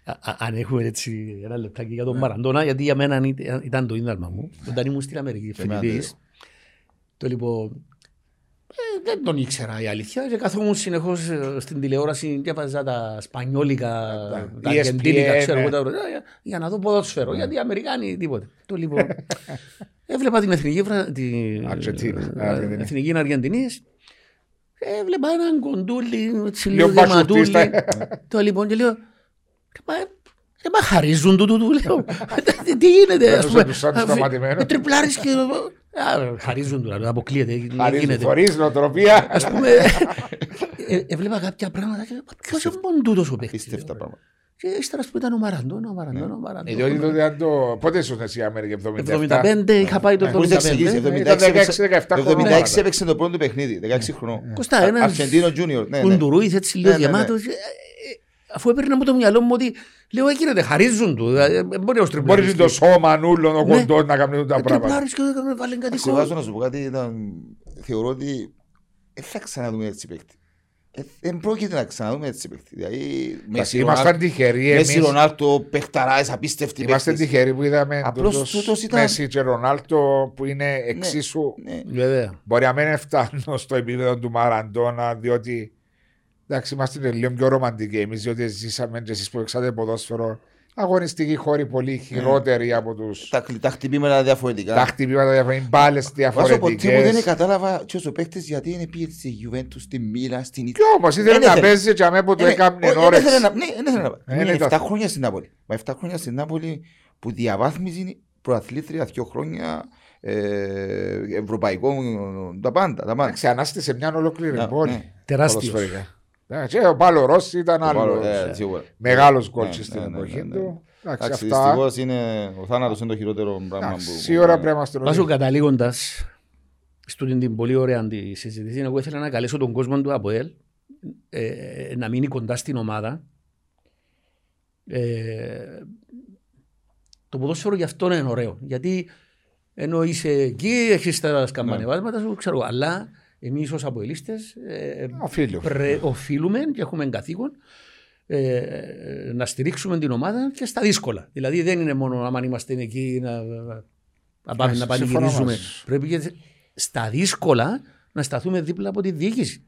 α- α- αν έχουμε έτσι ένα λεπτάκι για τον Μαραντόνα, γιατί για μένα ήταν, ήταν το ίδαλμα μου. Όταν ήμουν στην Αμερική εμένα φοιτητής, το λοιπόν, ε, δεν τον ήξερα η αλήθεια και καθόμουν συνεχώς ε, στην τηλεόραση διάβαζα τα σπανιόλικα, τα ESPN, αργεντίνικα, ξέρω εγώ ναι. τα για, για να δω ποδόσφαιρο, γιατί οι Αμερικάνοι τίποτε. Το λοιπόν, έβλεπα την εθνική, βρα- την Αργεντίνη, ε, Αργεντινή. εθνική Αργεντινής έβλεπα έναν κοντούλι, έτσι λίγο Λίγο δεματούλι. μπασχουτίστα. Το λοιπόν και λέω, «Ρε, μα, ρε, μα χαρίζουν του, του, του, λέω. Τι- Τι γίνεται, ας Παίρνουν πούμε. τους σαν τους αφ- σταματημένους. ε, Τριπλάρεις και... Α, Χαρίζουν του, λέω, αποκλείεται, τι γίνεται. Χωρί νοοτροπία. Ας πούμε, ε, έβλεπα κάποια πράγματα και λέω, «Μα ποιος είναι μόνο τούτος ο παίκτης. Απίστευτα λέω. πράγματα. Και ύστερα ας πούμε ήταν ο Μαραντών, ο Μαραντών, ο Ε, Διότι Μαραντών. τότε αν το. Πότε ήσουν εσύ η Αμερική, 77. 75 είχα πάει το Μπορείς να εξηγήσεις, 75. 76 ήταν 16, έπαιξε- 17 το χρόνια. 76 έπαιξε το πρώτο παιχνίδι, 16 χρονών. Κωστά, ένας Αρσεντίνο Junior. ναι, ναι. κουντουρούης έτσι λίγο Ναι, Αφού έπαιρνε από το μυαλό μου ότι λέω έγινε, χαρίζουν του. ε, ε, Μπορεί ο Μπορεί το σώμα νουλών, ο Ναι. κοντό να κάνουν τα πράγματα. Τριπλάρεις και έκαμε βάλει κάτι Σε κόμμα. βάζω να σου πω κάτι, ήταν- θεωρώ ότι δεν θα ξαναδούμε έτσι παίκτη. Ε, Δεν πρόκειται να ξαναδούμε έτσι παίκτη. Δηλαδή, Μέση, Ήμασταν Ρονάλτο- τυχεροί Μέση εμείς. Ρονάλτο, παιχταράες, απίστευτοι Είμαστε παίκτες. τυχεροί που είδαμε Απλώς τούτος τούτος ήταν- Μέση και Ρονάλτο που είναι εξίσου. Ναι. Βέβαια. Μπορεί να μην φτάνουν στο επίπεδο του Μαραντόνα, διότι εντάξει, είμαστε λίγο πιο ρομαντικοί εμείς, διότι ζήσαμε και εσείς που έξατε ποδόσφαιρο αγωνιστικοί χώροι πολύ χειρότεροι από του. Τα, χ- τα χτυπήματα διαφορετικά. Τα χτυπήματα διαφορετικά, μπάλες Βάζω ποτέ μου δεν διαφορετικέ. κατάλαβα ποιος ο παίκτης γιατί είναι πήγε στη Juventus, στη Μίλα, στην Κι όμως ήθελε Δεν να ήθελε. παίζει και αμέ που του Ε, έκανε όχι, δεν όρεξη. ήθελε να- Ναι, δεν ήθελε να πάει. Ε, Είναι είναι 7 τα- χρόνια στην Νάπολη. Μα 7 χρόνια στην Νάπολη που διαβάθμιζε προαθλήτρια 2 χρόνια ε, ευρωπαϊκό, τα πάντα. Τα πάντα. Εντάξει, ανάστησε μια ολόκληρη Ναι, πόλη. ναι. Τεράστιος. ποδοσφαιρικά. Ναι, Και ο Πάλος Ρώση ήταν Το πάρω, άλλος. ε, σίγουρα. Μεγάλος Ναι, γκολ ναι, στην ναι, ναι, εποχή ναι. του. Εντάξει, Εντάξει, αυτά. δυστυχώς είναι, ο θάνατος είναι το χειρότερο πράγμα Εντάξει, που... Σίγουρα πρέπει να είμαστε Βάζω ρωτοί. καταλήγοντας στην την πολύ ωραία τη συζήτηση, εγώ ήθελα να καλέσω τον κόσμο του ΑΠΟΕΛ ε, να μείνει κοντά στην ομάδα. Ε, το ποδόσφαιρο γι' αυτό είναι ωραίο. Γιατί ενώ είσαι εκεί, έχεις τα σκαμπανεβάσματα σου, ξέρω, αλλά εμείς ως αποελίστες ε, Οφείλω. πρε- οφείλουμε και έχουμε καθήκον ε, να στηρίξουμε την ομάδα και στα δύσκολα. Δηλαδή δεν είναι μόνο άμα είμαστε εκεί να, να πάμε Ε, να συμφωνώ πανηγυρίζουμε. μαζί σου. Πρέπει και στα δύσκολα να σταθούμε δίπλα από τη διοίκηση.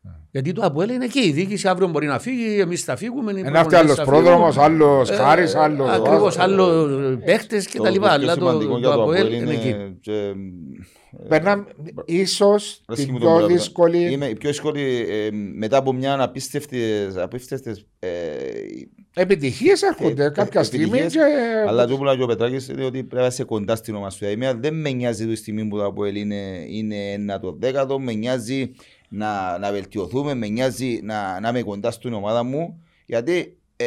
Ναι. Γιατί το ΑΠΟΕΛ είναι εκεί. Η διοίκηση αύριο μπορεί να φύγει, εμείς θα φύγουμε. οι Ένα αυτή προπονητές άλλο θα φύγουν. πρόδρομος, άλλος Ε, χάρης, άλλο. Ακριβώς, άλλος παίχτες και Το- τα λοιπά. το πιο Αλλά το, σημαντικό το για το ΑΠΟΕΛ ΑΠΟΕΛ είναι εκεί. και, Περνάμε ίσως Ρε, την μου το πιο μιλάτε. δύσκολη. Είμαι η πιο δύσκολη ε, μετά από μια απίστευτη. απίστευτες, ε, Επιτυχίες έρχονται Ε, κάποια ε, στιγμή. επιτυχίες, και- Αλλά το που λέει ο Πετράκης είναι ότι πρέπει να είσαι κοντά στην ομάδα σου. Δηλαδή, δεν με νοιάζει τη στιγμή που το ΑΠΟΕΛ είναι, είναι ένα το δέκατο, με νοιάζει να, να βελτιωθούμε, με νοιάζει να, να είμαι κοντά στην ομάδα μου. Γιατί ε,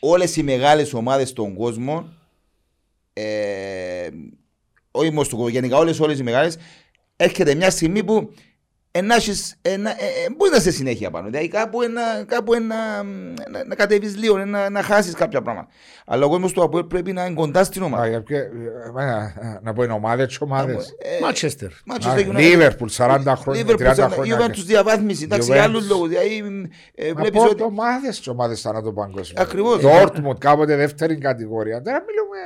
όλες οι μεγάλες ομάδες στον κόσμο, ε, όχι μόνο στον κόσμο, γενικά όλες, όλες οι μεγάλες, έρχεται μια στιγμή που ενάχεις, ενα, ε, ε, μπορεί να είσαι συνέχεια πάνω. Δηλαδή κάπου, ένα, κάπου ένα, να, να κατέβεις λίγο, να, να χάσεις κάποια πράγματα. Αλλά ο κόσμος του ΑΠΟΕΛ πρέπει να είναι κοντά στην Α, ομάδα. για ποια- ε, Να πω είναι ομάδες, ομάδες. Ε, Μάτσεστερ. Manchester United. Λίβερπουλ 40 χρόνια, Liverpool, 30 σαν- χρόνια. Juventus διαβάθμιση, εντάξει, Juventus. για άλλους λόγους. Δηλαδή, ε, βλέπεις Από ότι... ομάδες τι ομάδες θα το παγκόσμιο. Ακριβώς. Το Όρτμουντ κάποτε δεύτερη κατηγορία. Τώρα μιλούμε.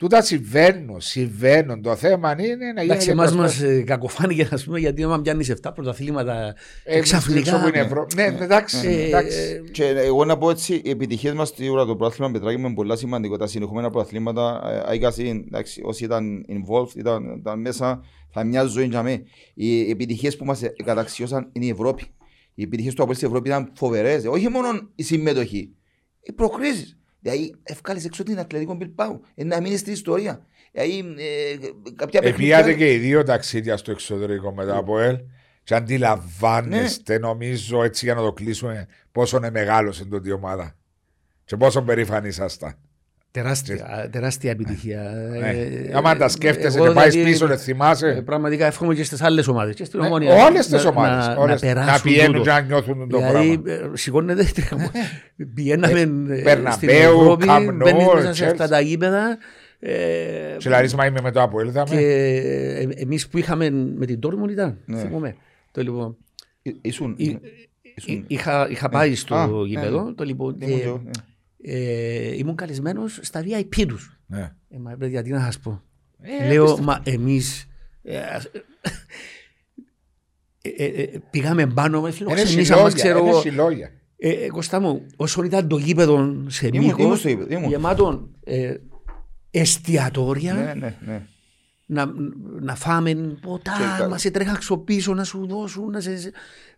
Τούτα συμβαίνουν, συμβαίνουν. Το θέμα είναι να γίνει. Εντάξει, εμάς μας ε, κακοφάνηκε ας πούμε, γιατί άμα πιάνεις 7 πρωταθλήματα ε, ξαφνικά. Είναι Ευρώ... Ναι, ναι, εντάξει. Ε, εντάξει. ε, Και εγώ να πω έτσι, οι επιτυχίες μας στο το πρωτάθλημα Πετράκη με πολλά σημαντικό. Τα συνεχόμενα πρωταθλήματα, ε, Άικαση, εντάξει, όσοι ήταν involved, ήταν, ήταν μέσα, θα μια ζωή για μέ. Οι επιτυχίες που μας καταξιώσαν είναι η Ευρώπη. Οι επιτυχίες του Απόλυτη στην Ευρώπη ήταν φοβερές. Όχι μόνο η συμμετοχή, οι προκρίσεις. Δηλαδή, ευκάλεσε έξω την Ατλαντικό Μπιλπάου. Ε, να μείνεις στην ιστορία. Δηλαδή, ε, κάποια Επίατε και οι δύο ταξίδια στο εξωτερικό μετά από ελ. Και αντιλαμβάνεστε, νομίζω, έτσι για να το κλείσουμε, πόσο είναι μεγάλος είναι το ομάδα. Και πόσο περήφανοι ήσασταν. Τεράστια, τεράστια επιτυχία. Ναι. Ε, Άμα τα σκέφτεσαι εγώ και πάεις δηλαδή, πίσω, δεν ε, θυμάσαι. Πραγματικά εύχομαι και στις άλλες ομάδες. Και στην Ναι, ομόνια. Όλες τις να- ομάδες. Να, να, Να περάσουν πηγαίνουν τούτο. και να νιώθουν το Δηλαδή, πράγμα. ε, σηκώνεται. Πηγαίναμε ε, Μπερναμπέου, στην Ευρώπη, Camp Nou, μπαίνεις μέσα σε Chelsea. αυτά τα γήπεδα. ε, Σε Λαρίσμα είμαι με το Αποέλ, Και είδαμε. ε, εμείς που είχαμε με την Τόρμουν ήταν, Ναι. θυμόμαι. Το λοιπόν, Ε, Ήσουν. Εί- ήσουν- εί- είχα, είχα πάει στο Α, ναι, γήπεδο, ναι. το λοιπόν, ήμουν και, και εγώ, ναι. ε, ήμουν καλεσμένος στα VIP τους. Ναι. Ε, μα πρέπει γιατί να σας πω. Ε, Λέω, πιστεύω. μα εμείς ε, ας- ε, ε, ε, πήγαμε πάνω με Είναι φιλοξενήσαμε, μας, ξέρω συλλόγια, είναι εγώ. συλλόγια. Ε, ε, Κωστά μου, όσο ήταν το γήπεδο σε Ήμουν- ήμουν μήκος, στο γήπεδο, ήμουν. γεμάτο ε, εστιατόρια, Ναι, ναι, ναι. να, να φάμε ποτά, Και κα- μας σε τρέχα ξοπίσω να σου δώσουν. Να σε,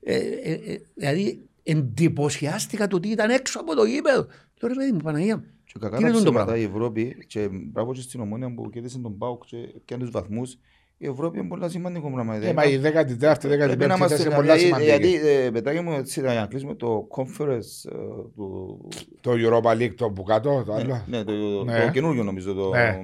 ε, ε, ε, δηλαδή εντυπωσιάστηκα το ότι ήταν έξω από το γήπεδο. Λέω ρε παιδί μου, Παναγία μου. Και κακά Τι τα είναι το ψέματα πράγμα; η Ευρώπη και μπράβο και στην Ομόνια που κέρδισε τον ΠΑΟΚ και πιάνε τους βαθμούς. Η Ευρώπη είναι πολύ σημαντικό πράγμα. Ε, μα η 14η, Πρέπει 15η να είμαστε θέση είναι πολλά δηλαδή, γιατί, σημαντική. ε, πετάγει μου έτσι για να κλείσουμε το conference ε, του... Το Europa League το που κάτω, το άλλο. Ναι, το, Ναι. το καινούργιο νομίζω, το, Ναι. ε,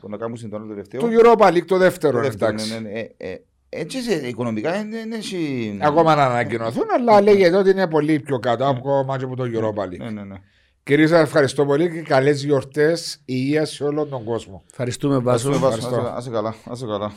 το να κάνουμε το άλλο τελευταίο. Το Europa League το Το δεύτερο, δεύτερο, εντάξει. ναι, ναι, ναι. Ε, ε, Έτσι σε οικονομικά είναι είναι έχει... Ακόμα να ανακοινωθούν, αλλά λέγεται ότι είναι πολύ πιο κάτω ακόμα και από το Europa League. Ναι, ναι, ναι. Κυρίε, σα ευχαριστώ πολύ και καλές γιορτές υγεία σε όλον τον κόσμο. Ευχαριστούμε, Βάσο. Ας- ας- ευχαριστώ. Άσε καλά, άσε καλά.